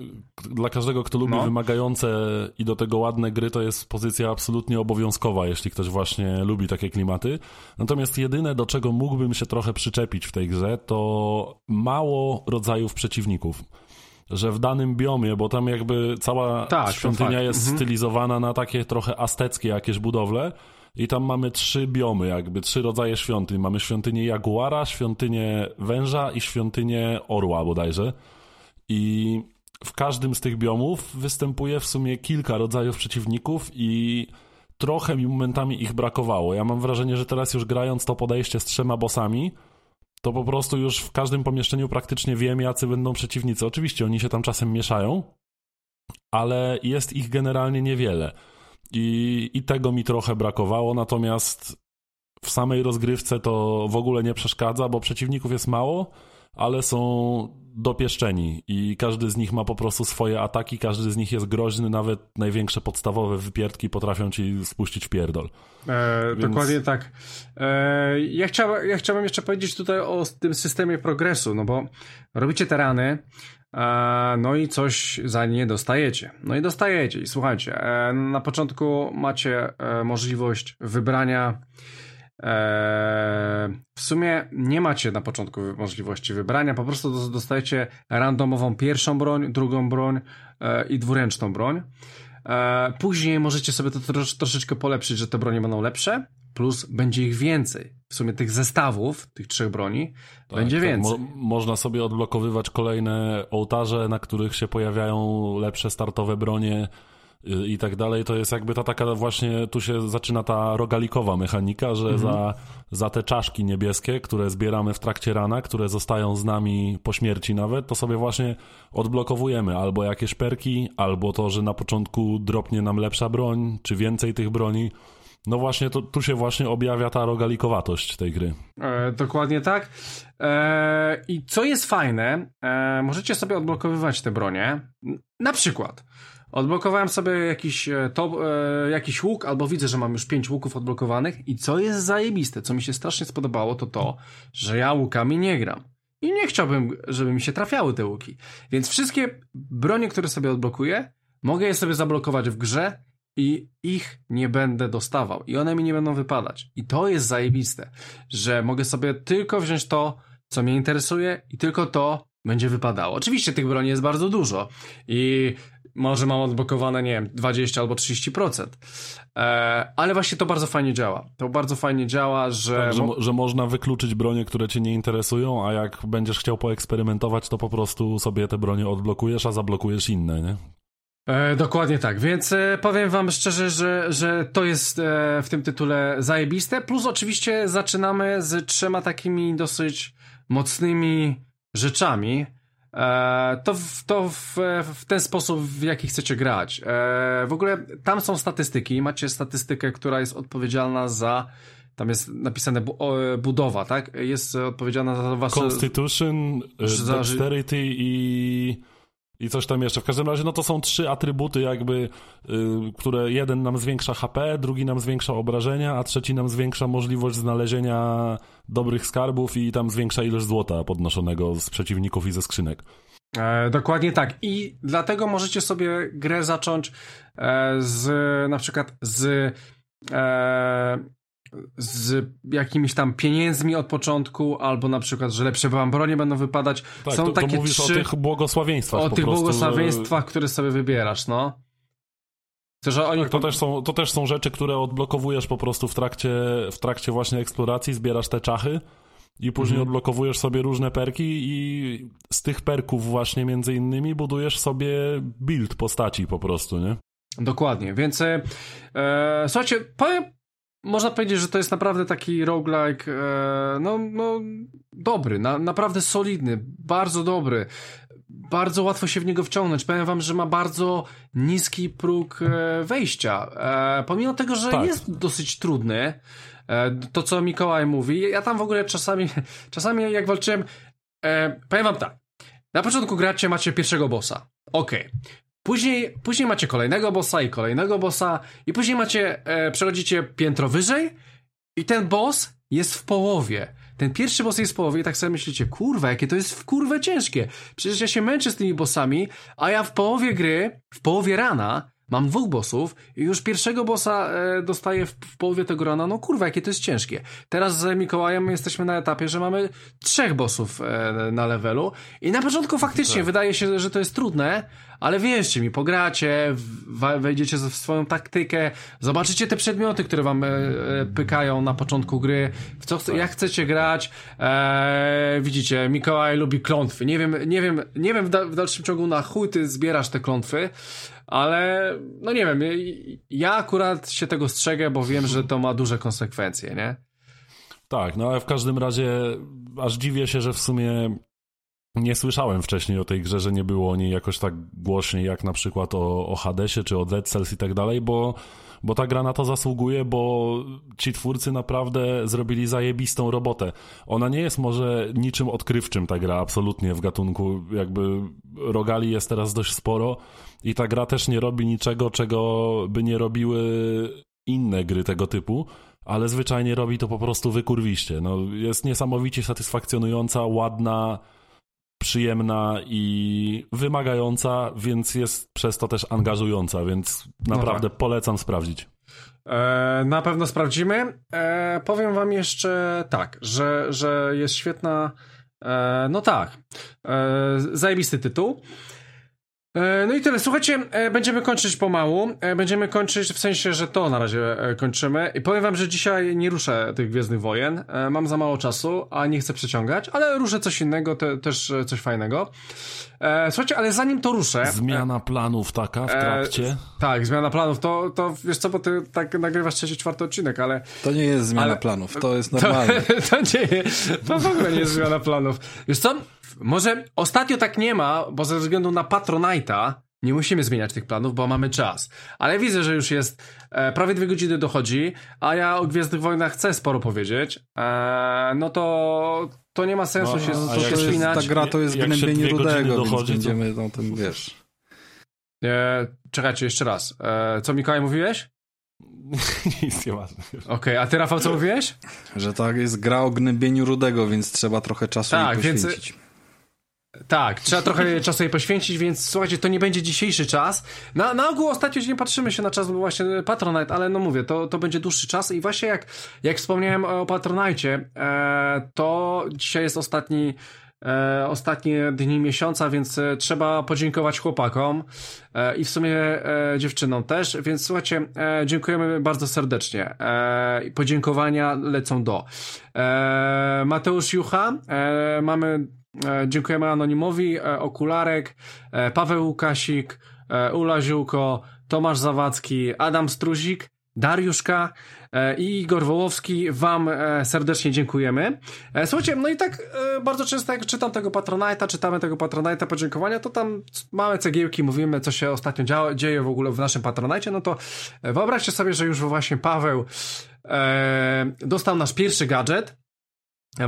dla każdego, kto lubi no. wymagające i do tego ładne gry, to jest pozycja absolutnie obowiązkowa, jeśli ktoś właśnie lubi takie klimaty. Natomiast jedyne, do czego mógłbym się trochę przyczepić w tej grze, to mało rodzajów przeciwników że w danym biomie, bo tam jakby cała tak, świątynia jest mhm. stylizowana na takie trochę azteckie jakieś budowle, i tam mamy trzy biomy, jakby trzy rodzaje świątyń. Mamy świątynię jaguara, świątynię węża i świątynię orła bodajże. I w każdym z tych biomów występuje w sumie kilka rodzajów przeciwników i trochę mi momentami ich brakowało. Ja mam wrażenie, że teraz już grając to podejście z trzema bossami, to po prostu już w każdym pomieszczeniu praktycznie wiem, jacy będą przeciwnicy. Oczywiście oni się tam czasem mieszają, ale jest ich generalnie niewiele. I, I tego mi trochę brakowało, natomiast w samej rozgrywce to w ogóle nie przeszkadza, bo przeciwników jest mało, ale są dopieszczeni i każdy z nich ma po prostu swoje ataki, każdy z nich jest groźny, nawet największe podstawowe wypierdki potrafią ci spuścić w pierdol. E, Więc... Dokładnie tak. E, ja, chciałem, ja chciałbym jeszcze powiedzieć tutaj o tym systemie progresu, no bo robicie te rany, E, no i coś za nie dostajecie. No i dostajecie. I słuchajcie, e, na początku macie e, możliwość wybrania w sumie nie macie na początku możliwości wybrania, po prostu dostajecie randomową pierwszą broń, drugą broń i dwuręczną broń. Później możecie sobie to troszeczkę polepszyć, że te bronie będą lepsze, plus będzie ich więcej. W sumie tych zestawów, tych trzech broni, tak, będzie tak, więcej. Mo można sobie odblokowywać kolejne ołtarze, na których się pojawiają lepsze startowe bronie y, i tak dalej. To jest jakby ta taka właśnie, tu się zaczyna ta rogalikowa mechanika, że mhm. za, za te czaszki niebieskie, które zbieramy w trakcie rana, które zostają z nami po śmierci nawet, to sobie właśnie odblokowujemy albo jakieś perki, albo to, że na początku dropnie nam lepsza broń, czy więcej tych broni. No właśnie, to, tu się właśnie objawia ta rogalikowatość tej gry. E, dokładnie tak. E, I co jest fajne, e, możecie sobie odblokowywać te bronie. Na przykład, odblokowałem sobie jakiś, e, to, e, jakiś łuk, albo widzę, że mam już pięć łuków odblokowanych i co jest zajebiste, co mi się strasznie spodobało, to to, że ja łukami nie gram. I nie chciałbym, żeby mi się trafiały te łuki. Więc wszystkie bronie, które sobie odblokuję, mogę je sobie zablokować w grze i ich nie będę dostawał i one mi nie będą wypadać. I to jest zajebiste, że mogę sobie tylko wziąć to, co mnie interesuje i tylko to będzie wypadało. Oczywiście tych broni jest bardzo dużo i może mam odblokowane, nie wiem, 20 albo 30%. E, ale właśnie to bardzo fajnie działa. To bardzo fajnie działa, że... Tak, że, że można wykluczyć bronie, które cię nie interesują, a jak będziesz chciał poeksperymentować, to po prostu sobie te bronie odblokujesz, a zablokujesz inne, nie? E, dokładnie tak, więc e, powiem wam szczerze, że, że to jest e, w tym tytule zajebiste, plus oczywiście zaczynamy z trzema takimi dosyć mocnymi rzeczami, e, to, w, to w, w, ten sposób, w jaki chcecie grać. E, w ogóle tam są statystyki, macie statystykę, która jest odpowiedzialna za tam jest napisane bu budowa, tak? Jest odpowiedzialna za wasze... Constitution, za, Dexterity i i coś tam jeszcze. W każdym razie, no to są trzy atrybuty, jakby, yy, które jeden nam zwiększa HP, drugi nam zwiększa obrażenia, a trzeci nam zwiększa możliwość znalezienia dobrych skarbów i tam zwiększa ilość złota podnoszonego z przeciwników i ze skrzynek. E, dokładnie tak. I dlatego możecie sobie grę zacząć e, z na przykład z e, z jakimiś tam pieniędzmi od początku, albo na przykład, że lepsze wam bronie będą wypadać. Tak, Są to, takie to mówisz trzy... o tych błogosławieństwach. O tych prostu, błogosławieństwach, które sobie wybierasz, no. To, że oni... tak, to, też są, to też są rzeczy, które odblokowujesz po prostu w trakcie, w trakcie właśnie eksploracji, zbierasz te czachy i później mhm. odblokowujesz sobie różne perki i z tych perków właśnie między innymi budujesz sobie build postaci po prostu, nie? Dokładnie, więc e, e słuchajcie, powiem, można powiedzieć, że to jest naprawdę taki roguelike, e, no, no dobry, na, naprawdę solidny, bardzo dobry. Bardzo łatwo się w niego wciągnąć. Powiem wam, że ma bardzo niski próg e, wejścia. E, pomimo tego, że tak. jest dosyć trudny, e, to co Mikołaj mówi, ja tam w ogóle czasami, czasami jak walczyłem, e, powiem wam tak, na początku gracie macie pierwszego bossa. Okej. Okay. Później, później macie kolejnego bossa i kolejnego bossa i później macie, e, przechodzicie piętro wyżej i ten boss jest w połowie. Ten pierwszy boss jest w połowie i tak sobie myślicie, kurwa, jakie to jest w kurwę ciężkie. Przecież ja się męczę z tymi bossami, a ja w połowie gry, w połowie rana Mam dwóch bossów i już pierwszego bossa e, dostaję w, w, połowie tego rana. No kurwa, jakie to jest ciężkie. Teraz z Mikołajem jesteśmy na etapie, że mamy trzech bossów e, na levelu i na początku faktycznie tak. wydaje się, że to jest trudne, ale wierzcie mi, pogracie, wejdziecie w swoją taktykę, zobaczycie te przedmioty, które wam e, e pykają na początku gry, w co tak. jak chcecie grać. E, widzicie, Mikołaj lubi klątwy. Nie wiem, nie wiem, nie wiem w, da w dalszym ciągu na chuj ty zbierasz te klątwy, ale no nie wiem, ja akurat się tego strzegę, bo wiem, że to ma duże konsekwencje, nie? Tak, no ale w każdym razie aż dziwię się, że w sumie nie słyszałem wcześniej o tej grze, że nie było o niej jakoś tak głośniej jak na przykład o, o Hadesie czy o Dead Cells i tak dalej, bo, bo ta gra na to zasługuje, bo ci twórcy naprawdę zrobili zajebistą robotę. Ona nie jest może niczym odkrywczym ta gra, absolutnie w gatunku, jakby rogali jest teraz dość sporo, i ta gra też nie robi niczego, czego by nie robiły inne gry tego typu, ale zwyczajnie robi to po prostu wykurwiście. No, jest niesamowicie satysfakcjonująca, ładna, przyjemna i wymagająca, więc jest przez to też angażująca, więc naprawdę no tak. polecam sprawdzić. E, na pewno sprawdzimy. E, powiem wam jeszcze tak, że, że jest świetna. E, no tak. Zajebisty tytuł. E, No i tyle. Słuchajcie, e, będziemy kończyć pomału. E, Będziemy kończyć w sensie, że to na razie kończymy. I powiem wam, że dzisiaj nie ruszę tych Gwiezdnych Wojen. Mam za mało czasu, a nie chcę przeciągać, ale ruszę coś innego, te, też coś fajnego. Słuchajcie, ale zanim to ruszę... Zmiana planów taka w trakcie. E, tak, zmiana planów. To, to wiesz co, bo ty tak nagrywasz trzeci, czwarty odcinek, ale To nie jest zmiana Ale- planów, to jest to, normalne. to nie, to w ogóle nie jest zmiana planów. Wiesz co, może ostatnio tak nie ma, bo ze względu na Patronite'a nie musimy zmieniać tych planów, bo mamy czas. Ale widzę, że już jest e, prawie dwie godziny dochodzi, a ja o Gwiezdnych Wojnach chcę sporo powiedzieć. E, no to to nie ma sensu No, się, a się jak To się- jest, spinać. ta gra to jest Jak gnębienie rudego, więc dochodzi, to- będziemy, no ten wiesz. E, czekajcie, jeszcze raz. E, co Mikołaj mówiłeś? Nic nie ważne. Okej, a ty Rafał co mówiłeś? Że tak jest gra o gnębieniu rudego, więc trzeba trochę czasu Tak, jej więc- poświęcić. Tak, trzeba trochę czasu jej poświęcić, więc słuchajcie, to nie będzie dzisiejszy czas. Na, na ogół ostatnio nie patrzymy się na czas, właśnie Patronite, ale no mówię, to, to będzie dłuższy czas i właśnie jak, jak wspomniałem o Patronite, e, to dzisiaj jest ostatni e, ostatnie dni miesiąca, więc e, trzeba podziękować chłopakom e, i w sumie e, dziewczynom też, więc słuchajcie, e, dziękujemy bardzo serdecznie. E, podziękowania lecą do e, Mateusz Jucha, mamy Dziękujemy Anonimowi, e, Okularek, e, Paweł Łukasik, e, Ula Ziółko, Tomasz Zawadzki, Adam Struzik, Dariuszka e, i Igor Wołowski. Wam e, serdecznie dziękujemy. E, Słuchajcie, no i tak e, bardzo często jak czytam tego Patronite'a, czytamy tego Patronite'a podziękowania, to tam małe cegiełki mówimy, co się ostatnio dzia- dzieje w ogóle w naszym Patronite, no to e, wyobraźcie sobie, że już właśnie Paweł e, dostał nasz pierwszy gadżet, E,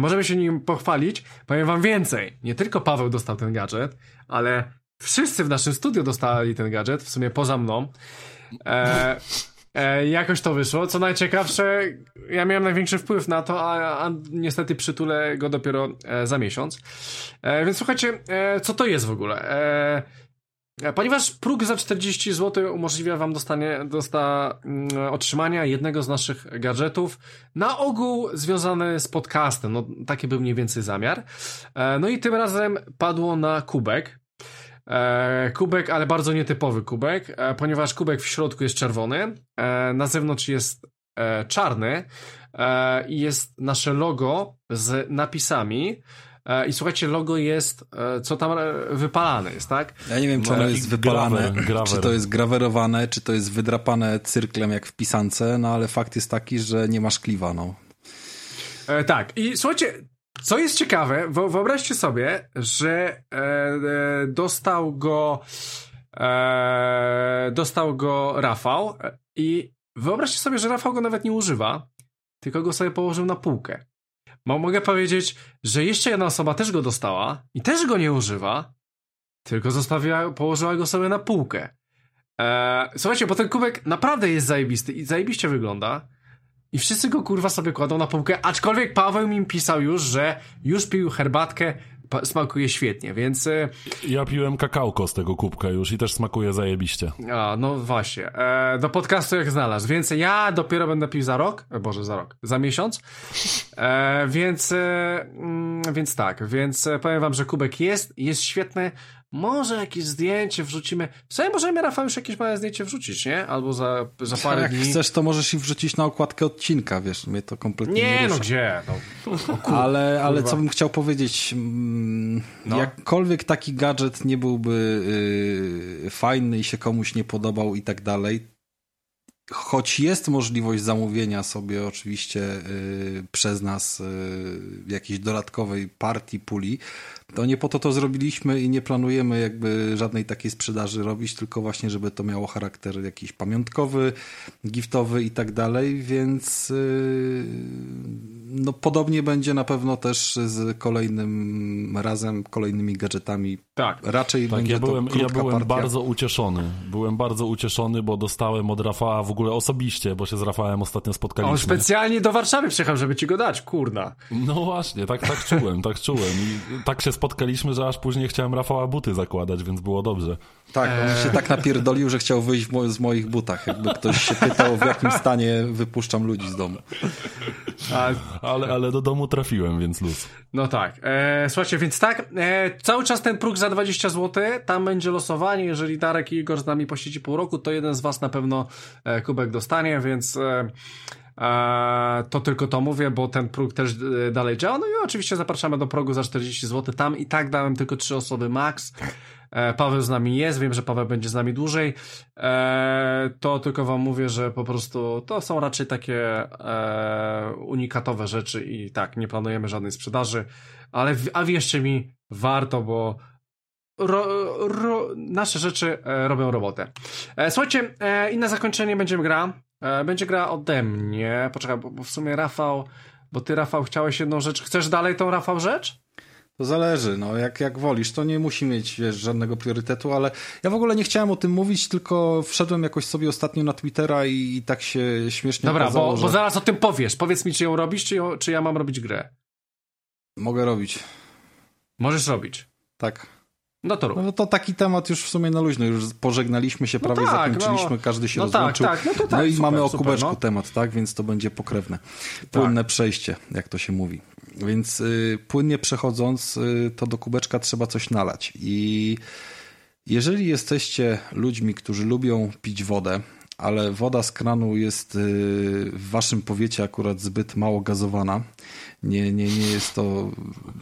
Możemy się nim pochwalić. Powiem wam więcej. Nie tylko Paweł dostał ten gadżet, ale wszyscy w naszym studiu dostali ten gadżet, w sumie poza mną. E, e, jakoś to wyszło. Co najciekawsze, ja miałem największy wpływ na to, a, a niestety przytulę go dopiero e, za miesiąc. E, więc słuchajcie, e, co to jest w ogóle? E, Ponieważ próg za 40 zł umożliwia Wam dostanie, dosta, mm, otrzymania jednego z naszych gadżetów, na ogół związany z podcastem. No, taki był mniej więcej zamiar. E, No i tym razem padło na kubek. E, Kubek, ale bardzo nietypowy kubek, ponieważ kubek w środku jest czerwony, na zewnątrz jest czarny i jest nasze logo z napisami. E, I słuchajcie, logo jest, e, co tam e, wypalane jest, tak? Ja nie wiem, czy No, ono jest wypalane, grawer, grawer. czy to jest grawerowane, czy to jest wydrapane cyrklem jak w pisance, no ale fakt jest taki, że nie ma szkliwa, no. E, tak, i słuchajcie, co jest ciekawe, wyobraźcie sobie, że e, e, dostał go e, dostał go Rafał i wyobraźcie sobie, że Rafał go nawet nie używa, tylko go sobie położył na półkę. Mo- mogę powiedzieć, że jeszcze jedna osoba też go dostała i też go nie używa, tylko zostawiła, położyła go sobie na półkę. E, słuchajcie, bo ten kubek naprawdę jest zajebisty i zajebiście wygląda. I wszyscy go kurwa sobie kładą na półkę, aczkolwiek Paweł mi pisał już, że już pił herbatkę, smakuje świetnie, więc... e, Ja piłem kakałko z tego kubka już i też smakuje zajebiście. A, no właśnie. E, do podcastu jak znalazł, więc ja dopiero będę pił za rok, e, Boże, za rok, za miesiąc. E, więc, e, mm, więc tak, więc e, powiem wam, że kubek jest, jest świetny. Może jakieś zdjęcie wrzucimy. W sumie możemy, Rafał, już jakieś małe zdjęcie wrzucić, nie? Albo za, za parę Jak dni. chcesz, to możesz i wrzucić na okładkę odcinka, wiesz, mnie to kompletnie nie, Nie, no gdzie? No, ale, ale kurwa. co bym chciał powiedzieć, mm, No. jakkolwiek taki gadżet nie byłby yy, fajny i się komuś nie podobał i tak dalej, choć jest możliwość zamówienia sobie oczywiście yy, przez nas yy, jakiejś dodatkowej partii puli, to nie po to to zrobiliśmy i nie planujemy jakby żadnej takiej sprzedaży robić, tylko właśnie, żeby to miało charakter jakiś pamiątkowy, giftowy i tak dalej, więc yy, no podobnie będzie na pewno też z kolejnym razem, kolejnymi gadżetami. Tak. Raczej Tak, będzie ja byłem, to ja byłem partia. bardzo ucieszony. Byłem bardzo ucieszony, bo dostałem od Rafała w ogóle osobiście, bo się z Rafałem ostatnio On spotkaliśmy. specjalnie do Warszawy przyjechał, żeby ci go dać, kurna. No właśnie, tak, tak czułem, tak czułem. I tak się spotkaliśmy, że aż później chciałem Rafała buty zakładać, więc było dobrze. Tak, on się tak napierdolił, że chciał wyjść z moich butach. Jakby ktoś się pytał, w jakim stanie wypuszczam ludzi z domu. A, Ale, ale do domu trafiłem, więc luz. no tak. E, słuchajcie, więc tak, e, cały czas ten próg za 20 zł, tam będzie losowanie. Jeżeli Darek i Igor z nami posiedzi pół roku, to jeden z was na pewno e, kubek dostanie, więc e, e, to tylko to mówię, bo ten próg też e, dalej działa. No i oczywiście zapraszamy do progu za 40 zł. Tam i tak dałem tylko trzy osoby max. E, Paweł z nami jest, wiem, że Paweł będzie z nami dłużej. E, to tylko wam mówię, że po prostu to są raczej takie e, unikatowe rzeczy i tak, nie planujemy żadnej sprzedaży, ale a wierzcie mi, warto, bo ro, ro, nasze rzeczy robią robotę. Słuchajcie, i na zakończenie będziemy gra. Będzie gra ode mnie. Poczekaj, bo w sumie Rafał, bo ty Rafał chciałeś jedną rzecz. Chcesz dalej tą Rafał rzecz? To zależy, no jak, jak wolisz. To nie musi mieć wiesz, żadnego priorytetu, ale ja w ogóle nie chciałem o tym mówić, tylko wszedłem jakoś sobie ostatnio na Twittera i, i tak się śmiesznie Dobra, okazało, bo, że bo zaraz o tym powiesz. Powiedz mi, czy ją robisz, czy, ją, czy ja mam robić grę. mogę robić. Możesz robić. Tak. No to. No to taki temat już w sumie na luźno. Już pożegnaliśmy się, prawie tak, zakończyliśmy, no. każdy się No tak, rozłączył. tak, no to tak, no i super, mamy o kubeczku no. temat, tak? Więc to będzie pokrewne. Płynne przejście, jak to się mówi. Więc y, płynnie przechodząc, y, to do kubeczka trzeba coś nalać. I jeżeli jesteście ludźmi, którzy lubią pić wodę, ale woda z kranu jest y, w waszym powiecie akurat zbyt mało gazowana, nie, nie, nie jest to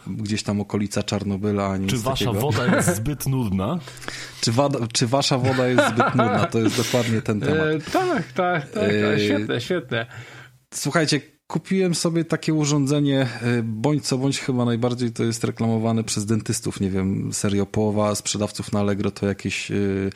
gdzieś tam okolica Czarnobyla, ani Czy wasza takiego. woda jest zbyt nudna? Czy, wada, czy wasza woda jest zbyt nudna? To jest dokładnie ten temat. E, tak, tak, tak, E, świetne, świetne. Słuchajcie, kupiłem sobie takie urządzenie, y, bądź co bądź chyba najbardziej to jest reklamowane przez dentystów. Nie wiem, serio połowa sprzedawców na Allegro to jakieś y,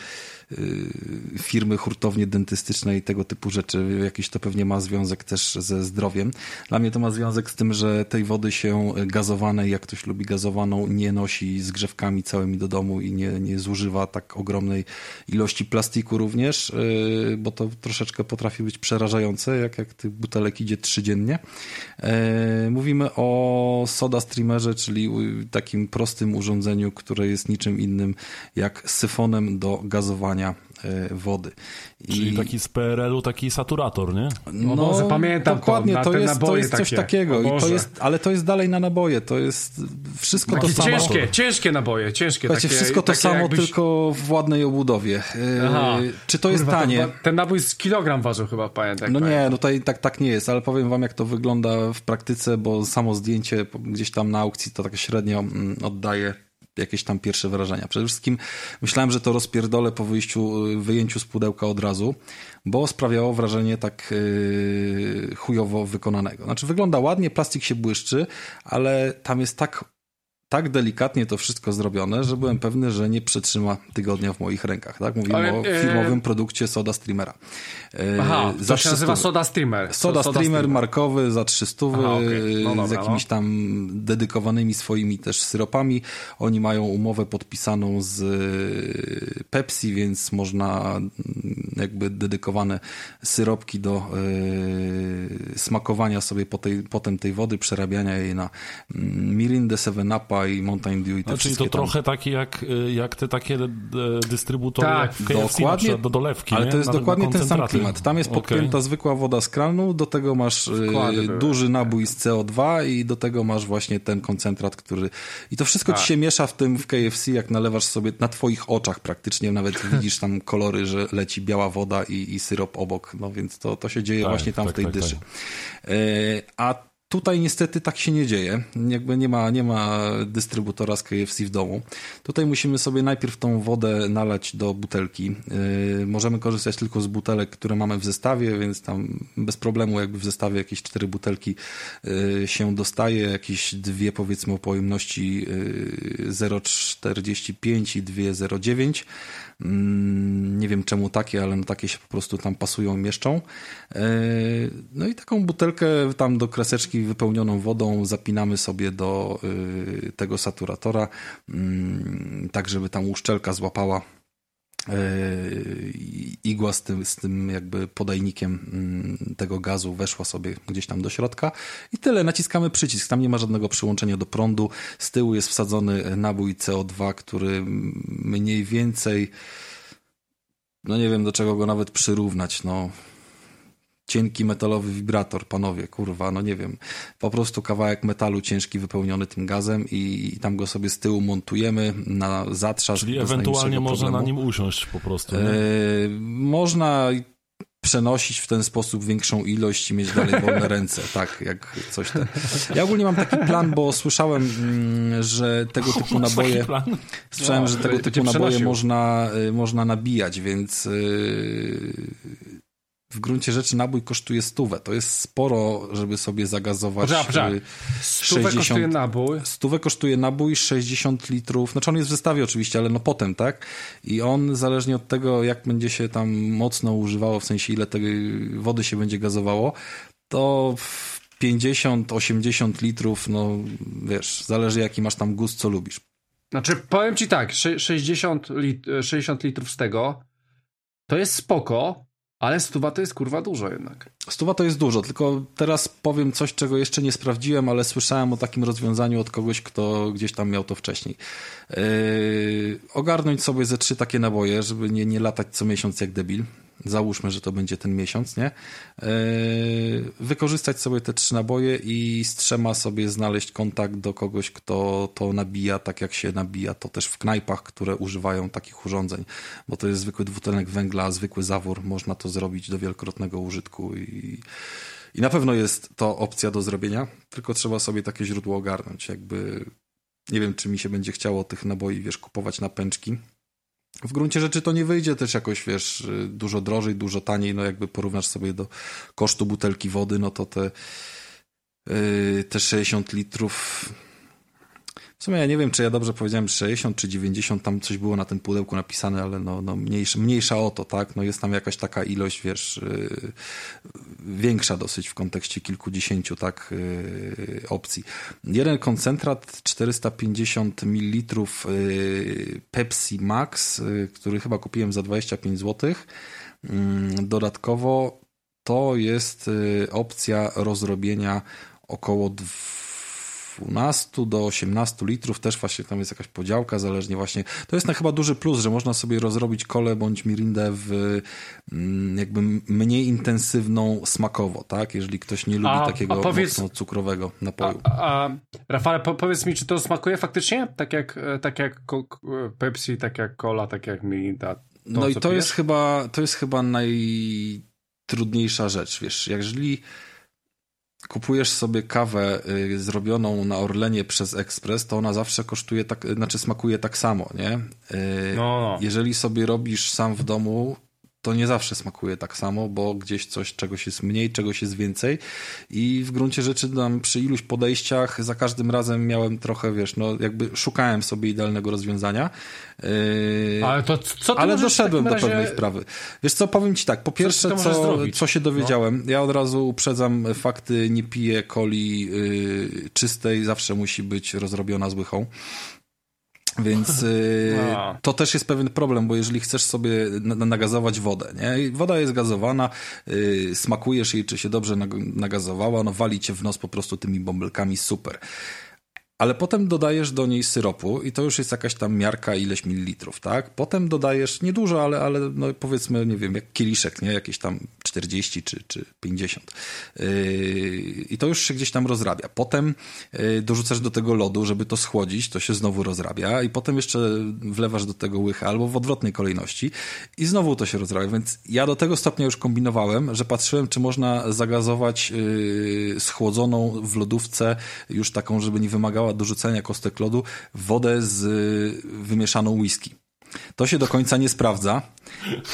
firmy hurtownie dentystyczne i tego typu rzeczy. Jakiś to pewnie ma związek też ze zdrowiem. Dla mnie to ma związek z tym, że tej wody się gazowanej, jak ktoś lubi gazowaną, nie nosi z grzewkami całymi do domu i nie, nie zużywa tak ogromnej ilości plastiku również, y, bo to troszeczkę potrafi być przerażające, jak, jak tych butelek idzie trzy dziennie. E, Mówimy o Soda Streamerze, czyli takim prostym urządzeniu, które jest niczym innym jak syfonem do gazowania e, wody. I- Czyli taki z PRL-u, taki saturator, nie? No, Boże, pamiętam to, dokładnie, na to, te jest, to jest coś takie. takiego, i to jest, ale to jest dalej na naboje, to jest wszystko to Takie samo. ciężkie, ciężkie naboje, ciężkie. Takie, wszystko to takie samo, jakbyś- tylko w ładnej obudowie. E, Aha. Czy to jest Kurwa, tanie? Ten, ten nabój z kilogram ważył chyba, pamiętam. No pamiętam. nie, no tutaj tak, tak nie jest, ale powiem wam, jak to wygląda w praktyce, bo samo zdjęcie gdzieś tam na aukcji to tak średnio mm, oddaje jakieś tam pierwsze wrażenia. Przede wszystkim myślałem, że to rozpierdolę po wyjściu, y, wyjęciu z pudełka od razu, bo sprawiało wrażenie tak yy, chujowo wykonanego. Znaczy wygląda ładnie, plastik się błyszczy, ale tam jest tak tak delikatnie to wszystko zrobione, że byłem pewny, że nie przetrzyma tygodnia w moich rękach. Tak? Mówimy Ale, o e, firmowym produkcie Soda Streamera. E, Aha, to się 300 nazywa Soda Streamer. Soda, So- Streamer markowy za 300 Aha, okej. No z jakimiś no. tam dedykowanymi swoimi też syropami. Oni mają umowę podpisaną z e, Pepsi, więc można mm, jakby dedykowane syropki do e, smakowania sobie po tej, potem tej wody, przerabiania jej na mm, Mirindę, Seven Upa i Mountain Dew i te No, czyli wszystkie to tam. trochę takie jak, y, jak te takie e, dystrybutory Tak, jak w KFC dokładnie, do dolewki, Ale nie? to jest Nawet dokładnie na ten sam klimat. Tam jest podpięta zwykła woda z kranu, do tego masz Wkłady były. duży nabój z CO2 i do tego masz właśnie ten koncentrat, który... I to wszystko Tak. ci się miesza w tym w KFC, jak nalewasz sobie na twoich oczach praktycznie, nawet widzisz tam kolory, że leci biała woda i, i syrop obok, no więc to, to się dzieje Tak, właśnie tam tak, w tej tak, dyszy. tak. E, A tutaj niestety tak się nie dzieje. Jakby nie ma, nie ma dystrybutora z KFC w domu. Tutaj musimy sobie najpierw tą wodę nalać do butelki. Yy, możemy korzystać tylko z butelek, które mamy w zestawie, więc tam bez problemu jakby w zestawie jakieś cztery butelki yy, się dostaje, jakieś dwie powiedzmy o pojemności yy, 0,45 i dwie 0,9. Mm, Nie wiem czemu takie, ale no takie się po prostu tam pasują, mieszczą. Yy, No i taką butelkę tam do kreseczki wypełnioną wodą zapinamy sobie do y, tego saturatora, mm, tak żeby tam uszczelka złapała igła z tym, z tym jakby podajnikiem mm, tego gazu weszła sobie gdzieś tam do środka. I tyle, naciskamy przycisk, tam nie ma żadnego przyłączenia do prądu, z tyłu jest wsadzony nabój CO2, który mniej więcej no nie wiem do czego go nawet przyrównać, no cienki metalowy wibrator, panowie, kurwa, no nie wiem, po prostu kawałek metalu ciężki wypełniony tym gazem i, i tam go sobie z tyłu montujemy na zatrzask. Czyli ewentualnie można na nim usiąść po prostu. E, można przenosić w ten sposób większą ilość i mieć dalej wolne ręce, tak, jak coś ten. Ja ogólnie mam taki plan, bo słyszałem, mm, że tego typu naboje słyszałem, no, że tego typu naboje można, y, można nabijać, więc y, w gruncie rzeczy nabój kosztuje stówę. To jest sporo, żeby sobie zagazować. Poczekaj, poczekaj. Stówę 60, kosztuje nabój. Stówę kosztuje nabój, 60 litrów. Znaczy on jest w zestawie oczywiście, ale no potem, tak? I on zależnie od tego, jak będzie się tam mocno używało, w sensie ile tej wody się będzie gazowało, to 50-80 litrów, no wiesz, zależy jaki masz tam gust, co lubisz. Znaczy, powiem ci tak, 60, lit 60 litrów z tego to jest spoko, ale stuwa to jest kurwa dużo jednak. Stuwa to jest dużo, tylko teraz powiem coś, czego jeszcze nie sprawdziłem, ale słyszałem o takim rozwiązaniu od kogoś, kto gdzieś tam miał to wcześniej. Yy, ogarnąć sobie ze trzy takie naboje, żeby nie, nie latać co miesiąc jak debil załóżmy, że to będzie ten miesiąc, nie? E, wykorzystać sobie te trzy naboje i z trzema sobie znaleźć kontakt do kogoś, kto to nabija tak jak się nabija to też w knajpach, które używają takich urządzeń, bo to jest zwykły dwutlenek węgla, zwykły zawór, można to zrobić do wielokrotnego użytku i, i na pewno jest to opcja do zrobienia, tylko trzeba sobie takie źródło ogarnąć, jakby nie wiem, czy mi się będzie chciało tych naboi, wiesz, kupować na pęczki, w gruncie rzeczy to nie wyjdzie też jakoś, wiesz, dużo drożej, dużo taniej, no jakby porównasz sobie do kosztu butelki wody, no to te, yy, te 60 litrów w sumie ja nie wiem, czy ja dobrze powiedziałem 60 czy 90, tam coś było na tym pudełku napisane, ale no, no mniejsza, mniejsza o to, tak? No jest tam jakaś taka ilość, wiesz, yy, większa dosyć w kontekście kilkudziesięciu, tak, yy, opcji. Jeden koncentrat 450 ml yy, Pepsi Max, yy, który chyba kupiłem za 25 zł. Mm, dodatkowo to jest yy, opcja rozrobienia około 12 do 18 litrów, też właśnie tam jest jakaś podziałka, zależnie właśnie. To jest na chyba duży plus, że można sobie rozrobić kole bądź mirindę w mm, jakby mniej intensywną smakowo, tak? Jeżeli ktoś nie lubi a, takiego a powiedz, mocno cukrowego napoju. A, a Rafale, po, powiedz mi, czy to smakuje faktycznie? Tak jak, tak jak Pepsi, tak jak cola, tak jak mirinda? To, no i to jest chyba, to jest chyba najtrudniejsza rzecz, wiesz, jeżeli kupujesz sobie kawę y, zrobioną na Orlenie przez ekspres, to ona zawsze kosztuje tak, znaczy smakuje tak samo, nie? Y, no, no. Jeżeli sobie robisz sam w domu, to nie zawsze smakuje tak samo, bo gdzieś coś, czegoś jest mniej, czegoś jest więcej i w gruncie rzeczy tam przy iluś podejściach za każdym razem miałem trochę, wiesz, no jakby szukałem sobie idealnego rozwiązania. Yy, ale to co Ale doszedłem razie... do pewnej sprawy. Wiesz co, powiem ci tak, po pierwsze, co, co, co, się dowiedziałem, no. ja od razu uprzedzam fakty, nie piję coli yy, czystej, zawsze musi być rozrobiona z łychą. Więc y, to też jest pewien problem, bo jeżeli chcesz sobie nagazować wodę, nie? woda jest gazowana, y, smakujesz jej, czy się dobrze nagazowała, no wali cię w nos po prostu tymi bąbelkami, super ale potem dodajesz do niej syropu i to już jest jakaś tam miarka ileś mililitrów, tak? Potem dodajesz niedużo, ale, ale no powiedzmy, nie wiem, jak kieliszek, nie? Jakieś tam 40 czy, czy 50. Yy, I to już się gdzieś tam rozrabia. Potem yy, dorzucasz do tego lodu, żeby to schłodzić, to się znowu rozrabia i potem jeszcze wlewasz do tego łycha albo w odwrotnej kolejności i znowu to się rozrabia, więc ja do tego stopnia już kombinowałem, że patrzyłem, czy można zagazować yy, schłodzoną w lodówce już taką, żeby nie wymagała do rzucenia kostek lodu wodę z y, wymieszaną whisky. To się do końca nie sprawdza.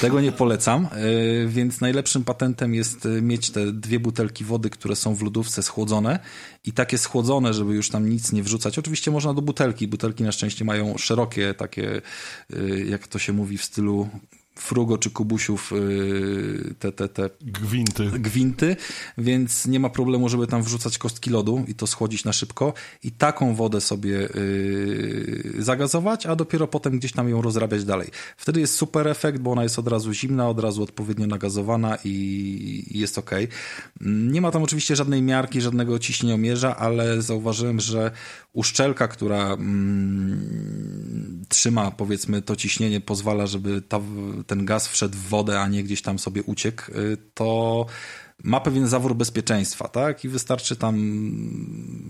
Tego nie polecam, y, więc najlepszym patentem jest y, mieć te dwie butelki wody, które są w lodówce schłodzone i takie schłodzone, żeby już tam nic nie wrzucać. Oczywiście można do butelki. Butelki na szczęście mają szerokie takie, jak to się mówi w stylu Frugo czy Kubusiów y, te, te, te gwinty. gwinty, więc nie ma problemu, żeby tam wrzucać kostki lodu i to schłodzić na szybko i taką wodę sobie yy, zagazować, a dopiero potem gdzieś tam ją rozrabiać dalej. Wtedy jest super efekt, bo ona jest od razu zimna, od razu odpowiednio nagazowana i, i jest ok. Nie ma tam oczywiście żadnej miarki, żadnego ciśnieniomierza, ale zauważyłem, że uszczelka, która mm, trzyma powiedzmy to ciśnienie, pozwala, żeby ta, ten gaz wszedł w wodę, a nie gdzieś tam sobie uciekł, y, to ma pewien zawór bezpieczeństwa, tak? I wystarczy tam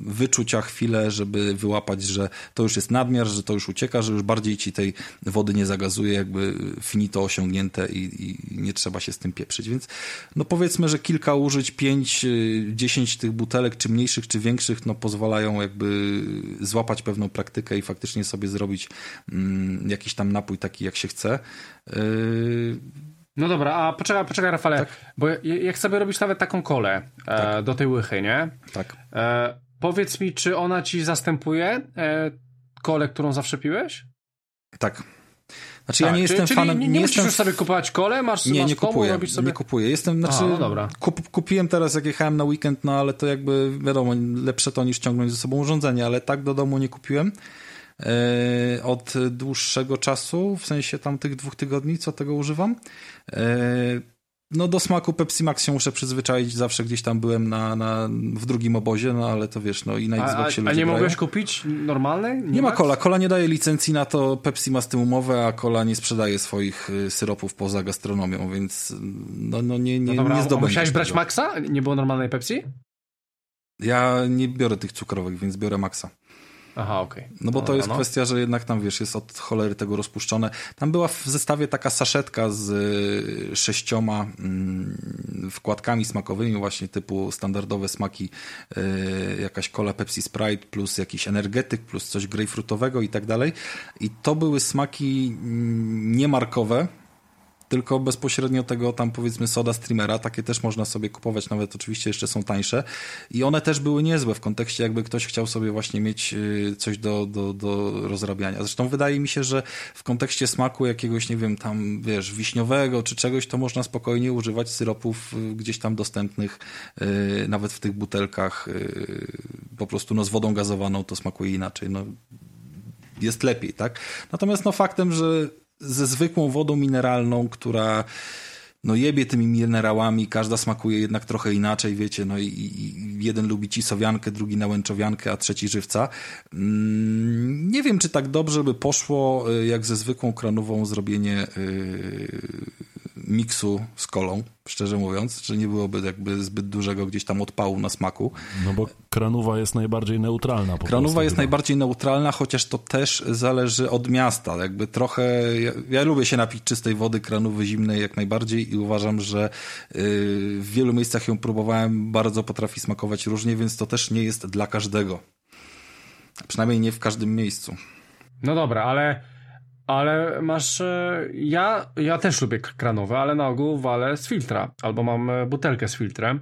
wyczuć a chwilę, żeby wyłapać, że to już jest nadmiar, że to już ucieka, że już bardziej ci tej wody nie zagazuje, jakby finito osiągnięte i, i nie trzeba się z tym pieprzyć. Więc no powiedzmy, że kilka użyć, pięć, dziesięć tych butelek, czy mniejszych, czy większych, no pozwalają jakby złapać pewną praktykę i faktycznie sobie zrobić mm, jakiś tam napój taki, jak się chce. Yy no dobra, a poczekaj, poczekaj Rafale, tak. bo jak sobie robisz nawet taką kolę e, tak. do tej łychy, nie? Tak. E, powiedz mi, czy ona ci zastępuje e, kolę, którą zawsze piłeś? Tak. Znaczy tak, ja nie czyli, jestem fanem... Nie, nie, musisz już sobie kupować kole, masz Nie, masz nie kupuję, robisz sobie... nie kupuję. Jestem, znaczy, A, no dobra. Kup, kupiłem teraz, jak jechałem na weekend, no ale to jakby, wiadomo, lepsze to niż ciągnąć ze sobą urządzenie, ale tak do domu nie kupiłem. E, od dłuższego czasu, w sensie tam tych dwóch tygodni, co tego używam. E, no do smaku Pepsi Max się muszę przyzwyczaić, zawsze gdzieś tam byłem na, na, w drugim obozie, no ale to wiesz, no i na Xboxie A, a, a nie mogłeś kupić normalnej? Nie, nie ma kola, kola nie daje licencji na to, Pepsi ma z tym umowę, a kola nie sprzedaje swoich y, syropów poza gastronomią, więc no, no nie, nie, no dobra, nie zdobędziesz Musiałeś brać Maxa? Nie było normalnej Pepsi? Ja nie biorę tych cukrowych, więc biorę Maxa. Aha, okej. Okay. No bo to no, jest no. kwestia, że jednak tam, wiesz, jest od cholery tego rozpuszczone. Tam była w zestawie taka saszetka z y, sześcioma mm, wkładkami smakowymi, właśnie typu standardowe smaki, y, jakaś cola Pepsi Sprite, plus jakiś energetyk, plus coś grejpfrutowego i tak dalej. I to były smaki mm, niemarkowe, tylko bezpośrednio tego tam powiedzmy soda streamera, takie też można sobie kupować, nawet oczywiście jeszcze są tańsze i one też były niezłe w kontekście jakby ktoś chciał sobie właśnie mieć y, coś do, do, do rozrabiania. Zresztą wydaje mi się, że w kontekście smaku jakiegoś, nie wiem, tam wiesz, wiśniowego czy czegoś, to można spokojnie używać syropów y, gdzieś tam dostępnych, y, nawet w tych butelkach po prostu no z wodą gazowaną to smakuje inaczej. No, jest lepiej, tak? Natomiast no faktem, że ze zwykłą wodą mineralną, która no jebie tymi minerałami, każda smakuje jednak trochę inaczej, wiecie, no i, i jeden lubi cisowiankę, drugi nałęczowiankę, a trzeci żywca. Mm, nie wiem, czy tak dobrze by poszło, y, jak ze zwykłą kranową zrobienie yy, miksu z kolą, szczerze mówiąc, że nie byłoby jakby zbyt dużego gdzieś tam odpału na smaku. No bo kranuwa jest najbardziej neutralna. Po kranuwa jest chyba. najbardziej neutralna, chociaż to też zależy od miasta. Jakby trochę, ja, ja, lubię się napić czystej wody, kranowy zimnej jak najbardziej i uważam, że yy, w wielu miejscach ją próbowałem, bardzo potrafi smakować różnie, więc to też nie jest dla każdego. Przynajmniej nie w każdym miejscu. No dobra, ale ale masz. E, ja, ja też lubię kranowe, ale na ogół walę z filtra. Albo mam e, butelkę z filtrem.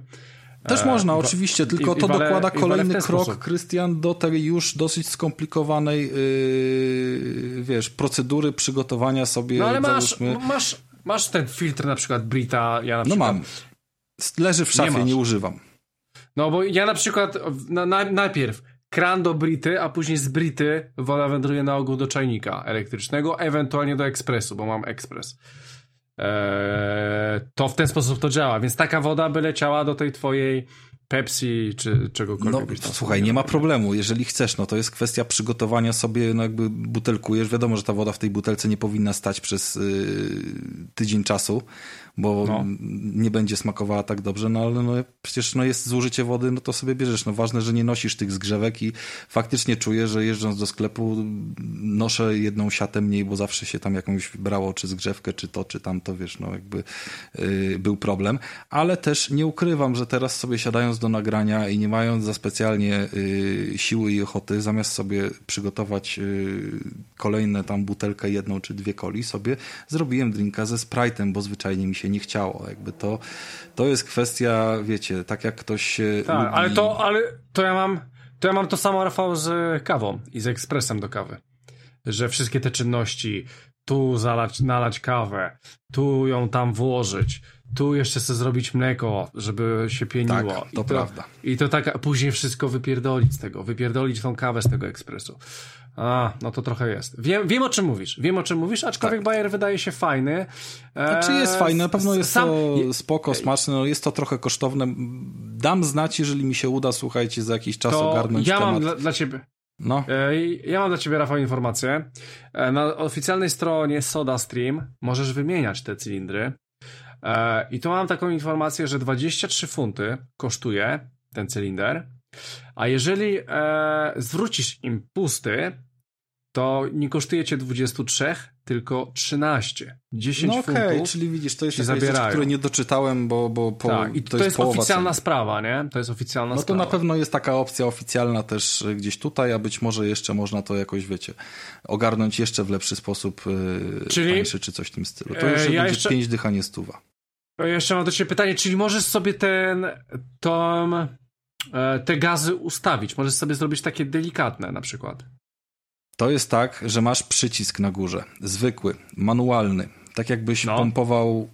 Też można, e, oczywiście, tylko i, to i wale, dokłada kolejny krok, Krystian, do tej już dosyć skomplikowanej, yy, wiesz, procedury przygotowania sobie. No ale masz, masz, masz ten filtr na przykład Brita, ja na przykład... No mam. Leży w szafie, nie, nie używam. No bo ja na przykład na, na, najpierw kran do brity, a później z brity woda wędruje na ogół do czajnika elektrycznego, ewentualnie do ekspresu, bo mam ekspres. Eee, to w ten sposób to działa, więc taka woda by leciała do tej twojej Pepsi czy czegokolwiek. No, słuchaj, nie ma problemu. Jeżeli chcesz, no to jest kwestia przygotowania sobie, no jakby butelkujesz. Wiadomo, że ta woda w tej butelce nie powinna stać przez yy, tydzień czasu, bo no. nie będzie smakowała tak dobrze, no ale no, przecież no, jest zużycie wody, no to sobie bierzesz. No ważne, że nie nosisz tych zgrzewek i faktycznie czuję, że jeżdżąc do sklepu noszę jedną siatę mniej, bo zawsze się tam jakąś brało, czy zgrzewkę, czy to, czy tamto, wiesz, no jakby yy, był problem. Ale też nie ukrywam, że teraz sobie siadając do nagrania i nie mając za specjalnie yy, siły i ochoty, zamiast sobie przygotować yy, kolejne tam butelkę jedną czy dwie coli, sobie zrobiłem drinka ze Sprite'em, bo zwyczajnie mi się nie chciało. Jakby to, to jest kwestia, wiecie, tak jak ktoś się Tak, lubi... ale, to, ale to ja mam to ja mam to samo, Rafał, z kawą i z ekspresem do kawy. Że wszystkie te czynności, tu zalać, nalać kawę, tu ją tam włożyć, tu jeszcze chcę zrobić mleko, żeby się pieniło. Tak, to, I to prawda. I to tak, później wszystko wypierdolić z tego, wypierdolić tą kawę z tego ekspresu. A, no to trochę jest. Wiem, wiem o czym mówisz, wiem o czym mówisz, aczkolwiek tak. Bayer wydaje się fajny. Znaczy jest fajny, na pewno jest Sam... to spoko, smaczne, no jest to trochę kosztowne. Dam znać, jeżeli mi się uda, słuchajcie, za jakiś czas to ogarnąć ja temat. mam dla, dla ciebie... No. Ja mam dla ciebie, Rafał, informację. E, na oficjalnej stronie SodaStream możesz wymieniać te cylindry. E, I tu mam taką informację, że 23 funty kosztuje ten cylinder. A jeżeli e, zwrócisz im pusty, to nie kosztuje cię 23, tylko 13. 10 no okay, funtów. czyli widzisz, to jest jakaś rzecz, której nie doczytałem, bo, bo po, tak, i to, to jest, jest oficjalna sprawa, nie? To jest oficjalna No to sprawa. na pewno jest taka opcja oficjalna też gdzieś tutaj, a być może jeszcze można to jakoś, wiecie, ogarnąć jeszcze w lepszy sposób, e, czyli, tańszy czy coś w tym stylu. To już e, ja będzie jeszcze... 5 dychanie stuwa. Jeszcze mam do ciebie pytanie, czyli możesz sobie ten, e, te gazy ustawić, możesz sobie zrobić takie delikatne na przykład. To jest tak, że masz przycisk na górze, zwykły, manualny, tak jakbyś no. pompował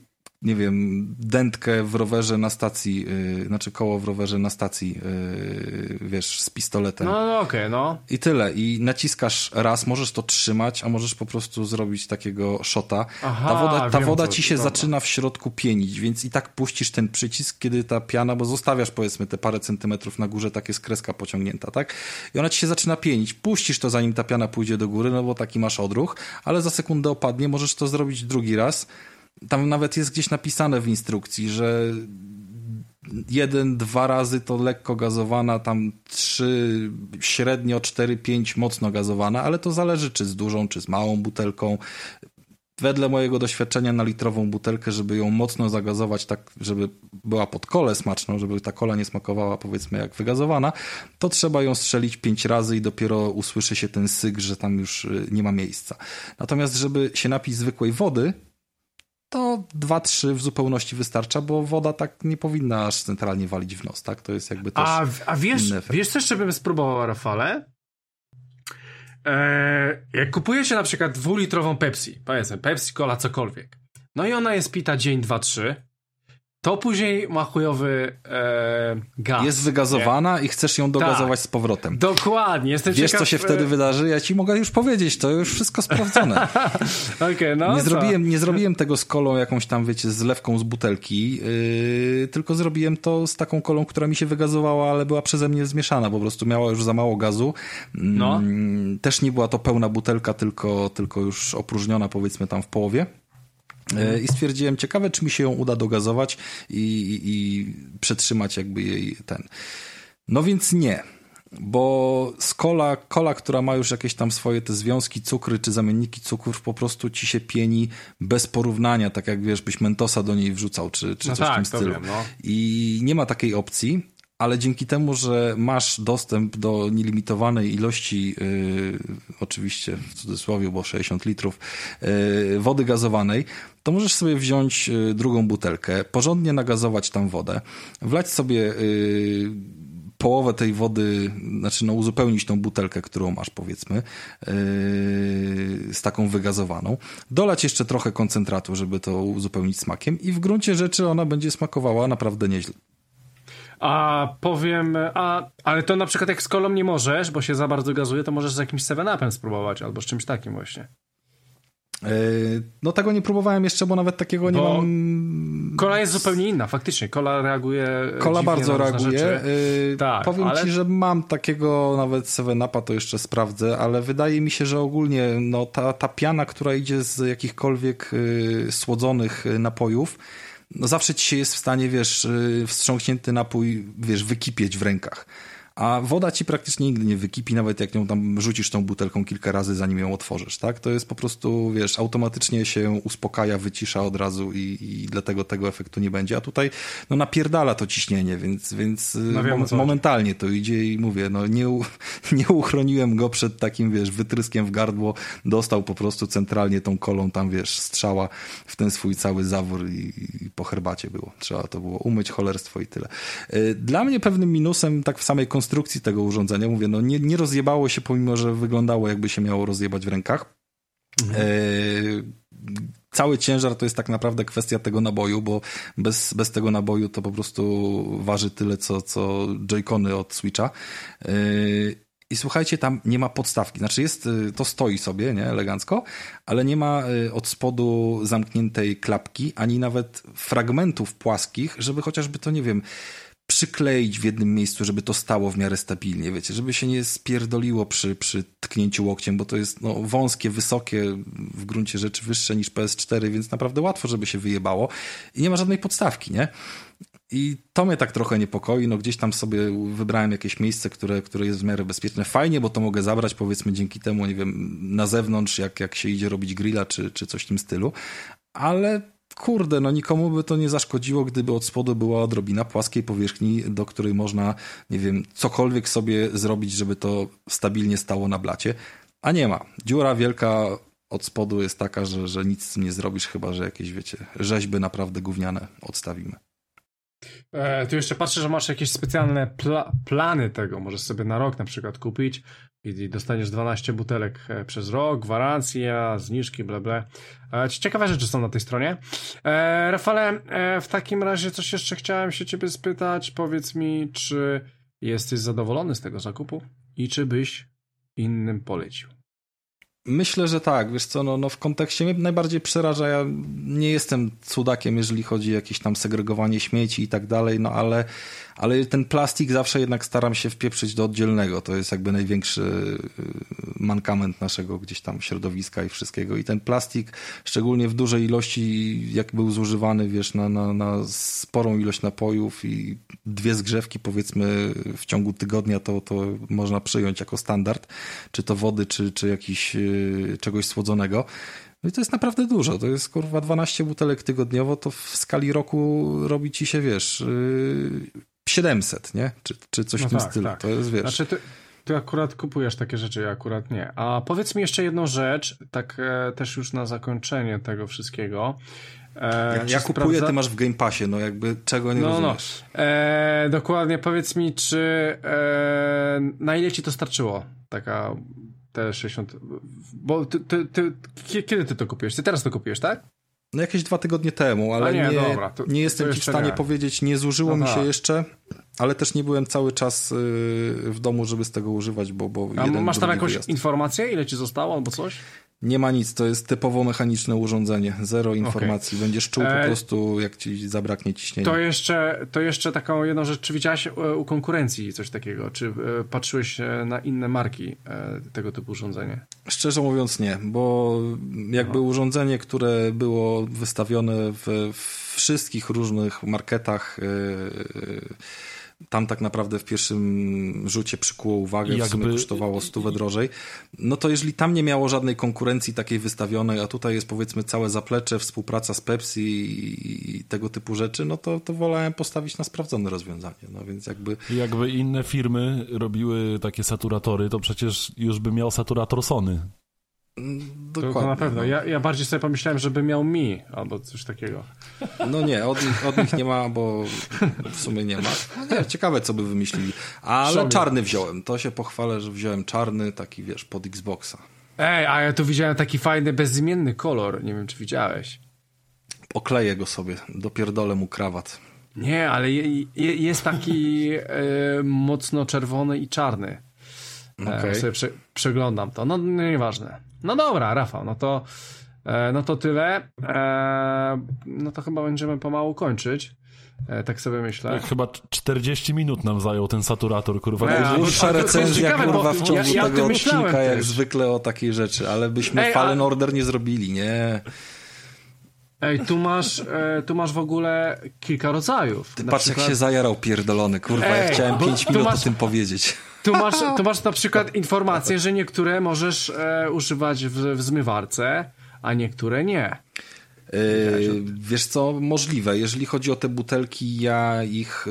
nie wiem, dętkę w rowerze na stacji, yy, znaczy koło w rowerze na stacji, yy, wiesz, z pistoletem. No, no okej, okay, no. I tyle. I naciskasz raz, możesz to trzymać, a możesz po prostu zrobić takiego shota. Aha, ta woda, ta wiem, woda ci się dobra. zaczyna w środku pienić, więc i tak puścisz ten przycisk, kiedy ta piana, bo zostawiasz powiedzmy te parę centymetrów na górze, tak jest kreska pociągnięta, tak? I ona ci się zaczyna pienić. Puścisz to zanim ta piana pójdzie do góry, no bo taki masz odruch, ale za sekundę opadnie, możesz to zrobić drugi raz tam nawet jest gdzieś napisane w instrukcji, że jeden, dwa razy to lekko gazowana, tam trzy średnio, cztery, pięć mocno gazowana, ale to zależy czy z dużą, czy z małą butelką. Wedle mojego doświadczenia na litrową butelkę, żeby ją mocno zagazować, tak żeby była pod kole smaczną, żeby ta kola nie smakowała powiedzmy jak wygazowana, to trzeba ją strzelić pięć razy i dopiero usłyszy się ten syk, że tam już y, nie ma miejsca. Natomiast żeby się napić zwykłej wody, to 2-3 w zupełności wystarcza, bo woda tak nie powinna aż centralnie walić w nos, tak? To jest jakby też A, a wiesz, wiesz co jeszcze bym spróbował, Rafale? Eee, jak kupujecie na przykład dwulitrową Pepsi, powiedzmy Pepsi, Cola, cokolwiek, no i ona jest pita dzień, dwa, trzy, to później ma chujowy e, gaz. Jest wygazowana nie? i chcesz ją dogazować tak, z powrotem. Dokładnie. Jestem Wiesz, ciekaw... co się wtedy wydarzy? Ja ci mogę już powiedzieć, to już wszystko sprawdzone. okay, no nie, zrobiłem, nie zrobiłem tego z kolą jakąś tam, wiecie, z lewką z butelki, yy, tylko zrobiłem to z taką kolą, która mi się wygazowała, ale była przeze mnie zmieszana, po prostu miała już za mało gazu. No. Yy, też nie była to pełna butelka, tylko, tylko już opróżniona powiedzmy tam w połowie. E, I stwierdziłem, ciekawe, czy mi się ją uda dogazować i, i, i przetrzymać jakby jej ten. No więc nie, bo z kola, kola, która ma już jakieś tam swoje te związki, cukry czy zamienniki cukrów, po prostu ci się pieni bez porównania, tak jak wiesz, byś mentosa do niej wrzucał, czy, czy no coś tak, w tym stylu. Wiem, no. I nie ma takiej opcji ale dzięki temu, że masz dostęp do nielimitowanej ilości, yy, oczywiście w cudzysłowie, bo 60 litrów yy, wody gazowanej, to możesz sobie wziąć yy, drugą butelkę, porządnie nagazować tam wodę, wlać sobie yy, połowę tej wody, znaczy no uzupełnić tą butelkę, którą masz powiedzmy, yy, z taką wygazowaną, dolać jeszcze trochę koncentratu, żeby to uzupełnić smakiem i w gruncie rzeczy ona będzie smakowała naprawdę nieźle. A powiem, a, ale to na przykład jak z kolą nie możesz, bo się za bardzo gazuje, to możesz z jakimś 7-upem spróbować, albo z czymś takim właśnie. E, no tego nie próbowałem jeszcze, bo nawet takiego nie bo mam. Kola jest zupełnie inna, faktycznie. Kola reaguje. Kola bardzo reaguje. Yy, tak, powiem ale... ci, że mam takiego nawet 7-upa, to jeszcze sprawdzę, ale wydaje mi się, że ogólnie no, ta, ta piana, która idzie z jakichkolwiek yy, słodzonych napojów, no zawsze ci się jest w stanie, wiesz, y, wstrząśnięty napój, wiesz, wykipieć w rękach a woda ci praktycznie nigdy nie wykipi, nawet jak ją tam rzucisz tą butelką kilka razy, zanim ją otworzysz, tak? To jest po prostu, wiesz, automatycznie się uspokaja, wycisza od razu i, i dlatego tego efektu nie będzie, a tutaj, no napierdala to ciśnienie, więc, więc no wiem, mom momentalnie to idzie i mówię, no nie, nie uchroniłem go przed takim, wiesz, wytryskiem w gardło, dostał po prostu centralnie tą kolą tam, wiesz, strzała w ten swój cały zawór i, i po herbacie było. Trzeba to było umyć, cholerstwo i tyle. Y, dla mnie pewnym minusem tak w samej konstrukcji konstrukcji tego urządzenia. Mówię, no nie, nie rozjebało się, pomimo że wyglądało jakby się miało rozjebać w rękach. Mhm. E, cały ciężar to jest tak naprawdę kwestia tego naboju, bo bez, bez tego naboju to po prostu waży tyle, co, co Joy-Cony od Switcha. Yy, I słuchajcie, tam nie ma podstawki. Znaczy jest, yy, to stoi sobie, nie, elegancko, ale nie ma yy, od spodu zamkniętej klapki, ani nawet fragmentów płaskich, żeby chociażby to, nie wiem, przykleić w jednym miejscu, żeby to stało w miarę stabilnie, wiecie, żeby się nie spierdoliło przy, przy tknięciu łokciem, bo to jest no, wąskie, wysokie, w gruncie rzeczy wyższe niż PS4, więc naprawdę łatwo, żeby się wyjebało i nie ma żadnej podstawki, nie? I to mnie tak trochę niepokoi. No gdzieś tam sobie wybrałem jakieś miejsce, które, które jest w miarę bezpieczne. Fajnie, bo to mogę zabrać powiedzmy dzięki temu, nie wiem, na zewnątrz, jak, jak się idzie robić grilla czy, czy coś w tym stylu. Ale kurde, no nikomu by to nie zaszkodziło, gdyby od spodu była odrobina płaskiej powierzchni, do której można, nie wiem, cokolwiek sobie zrobić, żeby to stabilnie stało na blacie, a nie ma. Dziura wielka od spodu jest taka, że, że nic nie zrobisz, chyba że jakieś, wiecie, rzeźby naprawdę gówniane odstawimy. E, tu jeszcze patrzę, że masz jakieś specjalne pla plany tego. Możesz sobie na rok na przykład kupić i dostaniesz 12 butelek e, przez rok, gwarancja, zniżki, bla bla. E, ciekawe rzeczy są na tej stronie. E, Rafale, e, w takim razie coś jeszcze chciałem się ciebie spytać. Powiedz mi, czy jesteś zadowolony z tego zakupu i czy byś innym polecił? Myślę, że tak. Wiesz co, no, no w kontekście mnie najbardziej przeraża, ja nie jestem cudakiem, jeżeli chodzi o jakieś tam segregowanie śmieci i tak dalej, no ale ale ten plastik zawsze jednak staram się wpieprzyć do oddzielnego. To jest jakby największy y, mankament naszego gdzieś tam środowiska i wszystkiego. I ten plastik, szczególnie w dużej ilości, jak był zużywany, wiesz, na, na, na sporą ilość napojów i dwie zgrzewki, powiedzmy, w ciągu tygodnia, to, to można przyjąć jako standard, czy to wody, czy, czy jakiś, y, czegoś słodzonego. No i to jest naprawdę dużo. To jest kurwa 12 butelek tygodniowo, to w skali roku robi ci się, wiesz, y, 700, nie? Czy, czy coś no w tym tak, stylu. Tak. To jest, wiesz... Znaczy, ty, ty akurat kupujesz takie rzeczy, ja akurat nie. A powiedz mi jeszcze jedną rzecz, tak e, też już na zakończenie tego wszystkiego. E, ja, ja kupuję, sprawdza... ty masz w Game Passie, no jakby czego nie no, no. rozumiesz. No. E, dokładnie, powiedz mi, czy e, na ile ci to starczyło? Taka te 60... Bo ty, ty, ty, kiedy ty to kupiłeś? Ty teraz to kupiłeś, tak? No jakieś dwa tygodnie temu, ale nie, nie, dobra, to, nie jestem ci w stanie nie. powiedzieć, nie zużyło mi się jeszcze, ale też nie byłem cały czas y, w domu, żeby z tego używać, bo, bo A jeden, masz tam jakąś wyjazd. informację, ile ci zostało albo coś? Nie ma nic, to jest typowo mechaniczne urządzenie, zero informacji. Okay. Będziesz czuł po e, prostu, jak ci zabraknie ciśnienia. To jeszcze, to jeszcze taką jedną rzecz, czy widziałeś e, u konkurencji coś takiego? Czy e, patrzyłeś na inne marki tego typu urządzenie? Szczerze mówiąc nie, bo jakby no. urządzenie, które było wystawione w wszystkich różnych marketach yy, tam tak naprawdę w pierwszym rzucie przykuło uwagę, jakby... w sumie kosztowało stówę drożej. No to jeżeli tam nie miało żadnej konkurencji takiej wystawionej, a tutaj jest powiedzmy całe zaplecze, współpraca z Pepsi i tego typu rzeczy, no to, to wolałem postawić na sprawdzone rozwiązanie. No więc jakby... Jakby inne firmy robiły takie saturatory, to przecież już by miał saturator Sony. Dokładnie. To, to na pewno. No. Ja, ja bardziej sobie pomyślałem, żeby miał mi albo coś takiego. No nie, od nich, od nich nie ma, bo w sumie nie ma. No nie, ciekawe, co by wymyślili. Ale Szobie. czarny wziąłem. To się pochwalę, że wziąłem czarny, taki wiesz, pod Xboxa. Ej, a ja tu widziałem taki fajny, bezimienny kolor. Nie wiem, czy widziałeś. Okleję go sobie, dopierdolę mu krawat. Nie, ale je, je, jest taki e, mocno czerwony i czarny. Okay. E, sobie prze, przeglądam to. No, nieważne. No dobra, Rafał, no to, e, no to tyle. E, no to chyba będziemy pomału kończyć. E, tak sobie myślę. Chyba 40 minut nam zajął ten saturator, kurwa. Najdłuższa recenzja, ciekawe, kurwa, w ciągu ja, ja tego odcinka, jak zwykle o takiej rzeczy, ale byśmy Ej, Fallen a... Order nie zrobili, nie? Ej, tu masz, e, tu masz w ogóle kilka rodzajów. Ty patrz, przykład... jak się zajarał pierdolony, kurwa, Ej, ja chciałem 5 minut masz... o tym powiedzieć. Tu masz, tu masz na przykład informację, że niektóre możesz e, używać w, w zmywarce, a niektóre nie. Yy, wiesz co, możliwe. Jeżeli chodzi o te butelki, ja ich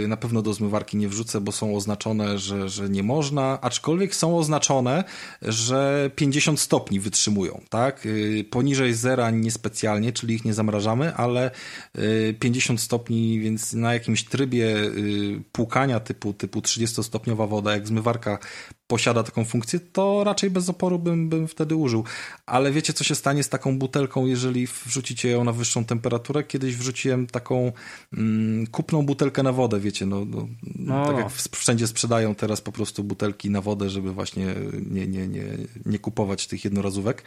yy, na pewno do zmywarki nie wrzucę, bo są oznaczone, że, że nie można, aczkolwiek są oznaczone, że 50 stopni wytrzymują, tak? Yy, poniżej zera niespecjalnie, czyli ich nie zamrażamy, ale 50 stopni, więc na jakimś trybie płukania typu, typu 30-stopniowa woda, jak zmywarka posiada taką funkcję, to raczej bez oporu bym, bym wtedy użył. Ale wiecie, co się stanie z taką butelką, jeżeli wrzucicie ją na wyższą temperaturę? Kiedyś wrzuciłem taką mm, kupną butelkę na wodę, wiecie, no, no, no, tak jak wszędzie sprzedają teraz po prostu butelki na wodę, żeby właśnie nie, nie, nie, nie kupować tych jednorazówek.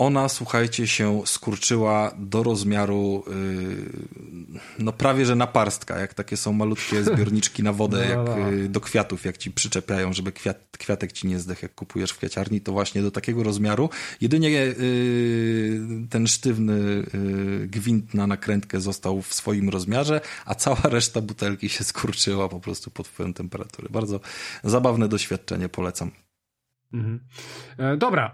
Ona, słuchajcie, się skurczyła do rozmiaru yy, no prawie, że naparstka, jak takie są malutkie zbiorniczki na wodę, no, jak no. Yy, do kwiatów, jak ci przyczepiają, żeby kwiat, kwiatek ci nie zdech, jak kupujesz w kwiaciarni, to właśnie do takiego rozmiaru. Jedynie yy, ten sztywny gwint na nakrętkę został w swoim rozmiarze, a cała reszta butelki się skurczyła po prostu pod wpływem temperatury. Bardzo zabawne doświadczenie, polecam. Mhm. E, dobra.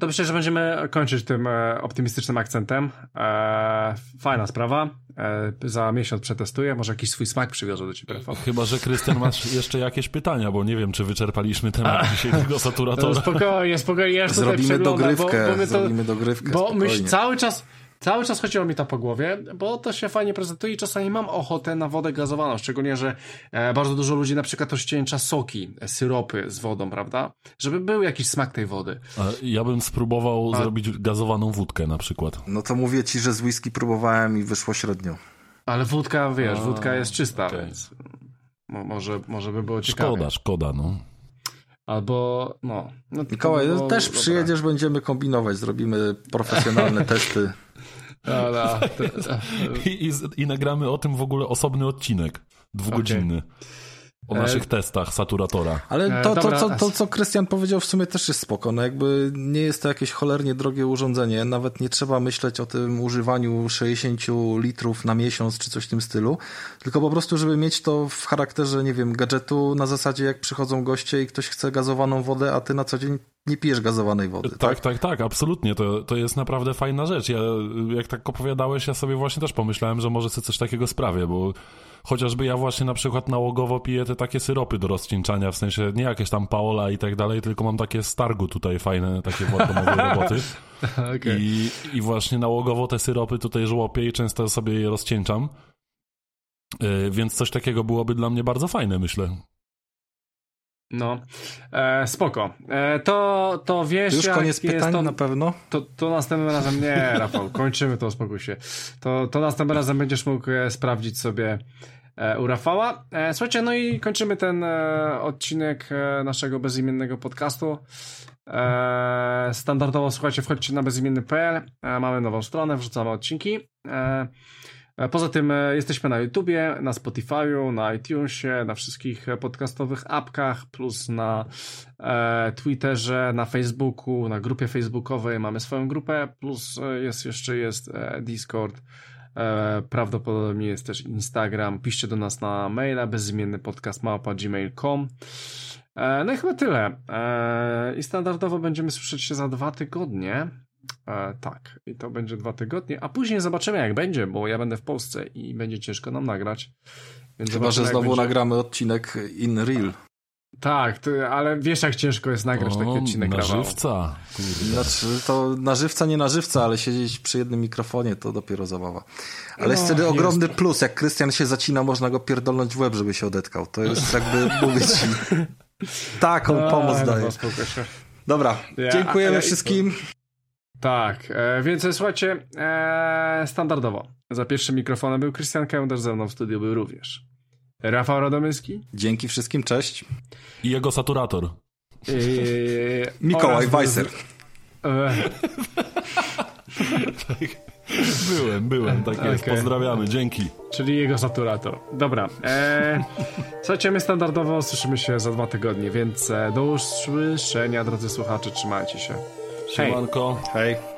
To myślę, że będziemy kończyć tym e, optymistycznym akcentem. E, fajna sprawa. E, za miesiąc przetestuję. Może jakiś swój smak przywiozę do ciebie, Rafał. Chyba, że Krystian masz jeszcze jakieś pytania, bo nie wiem, czy wyczerpaliśmy temat dzisiaj tego saturatora. No, spokojnie, spokojnie. Ja zrobimy dogrywkę, bo, bo to, zrobimy dogrywkę. Bo myśl, cały czas Cały czas chodziło mi to po głowie, bo to się fajnie prezentuje i czasami mam ochotę na wodę gazowaną, szczególnie, że e, bardzo dużo ludzi na przykład rozcieńcza soki, e, syropy z wodą, prawda? Żeby był jakiś smak tej wody. A ja bym spróbował A... zrobić gazowaną wódkę na przykład. No to mówię ci, że z whisky próbowałem i wyszło średnio. Ale wódka, wiesz, A, wódka jest czysta, okay. więc może, może by było ciekawe. Szkoda, szkoda, no. Albo, no. no Mikołaj, też przyjedziesz, będziemy kombinować, zrobimy profesjonalne testy. No, no. I, i, I, nagramy o tym w ogóle osobny odcinek, dwugodzinny. Okay. O naszych e... testach saturatora. Ale e, to, to, to, to, co Krystian powiedział, w sumie też jest spoko. No jakby nie jest to jakieś cholernie drogie urządzenie. Nawet nie trzeba myśleć o tym używaniu 60 litrów na miesiąc czy coś w tym stylu. Tylko po prostu, żeby mieć to w charakterze, nie wiem, gadżetu na zasadzie, jak przychodzą goście i ktoś chce gazowaną wodę, a ty na co dzień nie pijesz gazowanej wody. Tak, tak, tak, tak absolutnie. To, to jest naprawdę fajna rzecz. Ja, jak tak opowiadałeś, ja sobie właśnie też pomyślałem, że może sobie coś takiego sprawię, bo chociażby ja właśnie na przykład nałogowo piję te takie syropy do rozcieńczania, w sensie nie jakieś tam Paola i tak dalej, tylko mam takie stargu tutaj fajne, takie władomowe roboty. okay. I, I właśnie nałogowo te syropy tutaj żłopię i często sobie je rozcieńczam. Yy, więc coś takiego byłoby dla mnie bardzo fajne, myślę. No, e, spoko. E, to, to wiesz, Już koniec pytań to, na pewno? To, to następnym razem, nie Rafał, kończymy to, spokój się. To, to następnym razem będziesz mógł e, sprawdzić sobie u Rafała. E, słuchajcie, no i kończymy ten e, odcinek naszego bezimiennego podcastu. standardowo, słuchajcie, wchodźcie na bezimienny.pl, mamy nową stronę, wrzucamy odcinki. E, poza tym e, jesteśmy na YouTubie, na Spotify'u, na iTunesie, na wszystkich podcastowych apkach, plus na e, Twitterze, na Facebooku, na grupie facebookowej mamy swoją grupę, plus e, jest jeszcze jest Discord, e, prawdopodobnie jest też Instagram. Piszcie do nas na maila bezimienny podcast małpa gmail.com. E, no i chyba tyle. I standardowo będziemy słyszeć się za dwa tygodnie. E, tak, i to będzie dwa tygodnie, a później zobaczymy jak będzie, bo ja będę w Polsce i będzie ciężko nam nagrać. Więc Chyba, że znowu będzie... nagramy odcinek in real. Tak, ty, ale wiesz jak ciężko jest nagrać o, taki odcinek Na żywca. Znaczy, to na żywca, nie na żywca, ale siedzieć przy jednym mikrofonie to dopiero zabawa. Ale no, jest wtedy jest. ogromny plus, jak Krystian się zacina, można go pierdolnąć w łeb, żeby się odetkał. To jest jakby, mówić ci, taką no, pomoc daje. Dobra, ja, dziękujemy wszystkim. Tak, e, więc słuchajcie, e, standardowo. Za pierwszym mikrofonem był Krystian Kęder, ze mną w studiu był również Rafał Radomyski. Dzięki wszystkim, cześć. I jego saturator. I, Mikołaj Weiser. E, byłem, byłem, tak jest. Okay. Pozdrawiamy, dzięki. Czyli jego saturator. Dobra. E, słuchajcie, my standardowo słyszymy się za dwa tygodnie, więc e, do usłyszenia, drodzy słuchacze, trzymajcie się. Siemanko. Hej. Hej.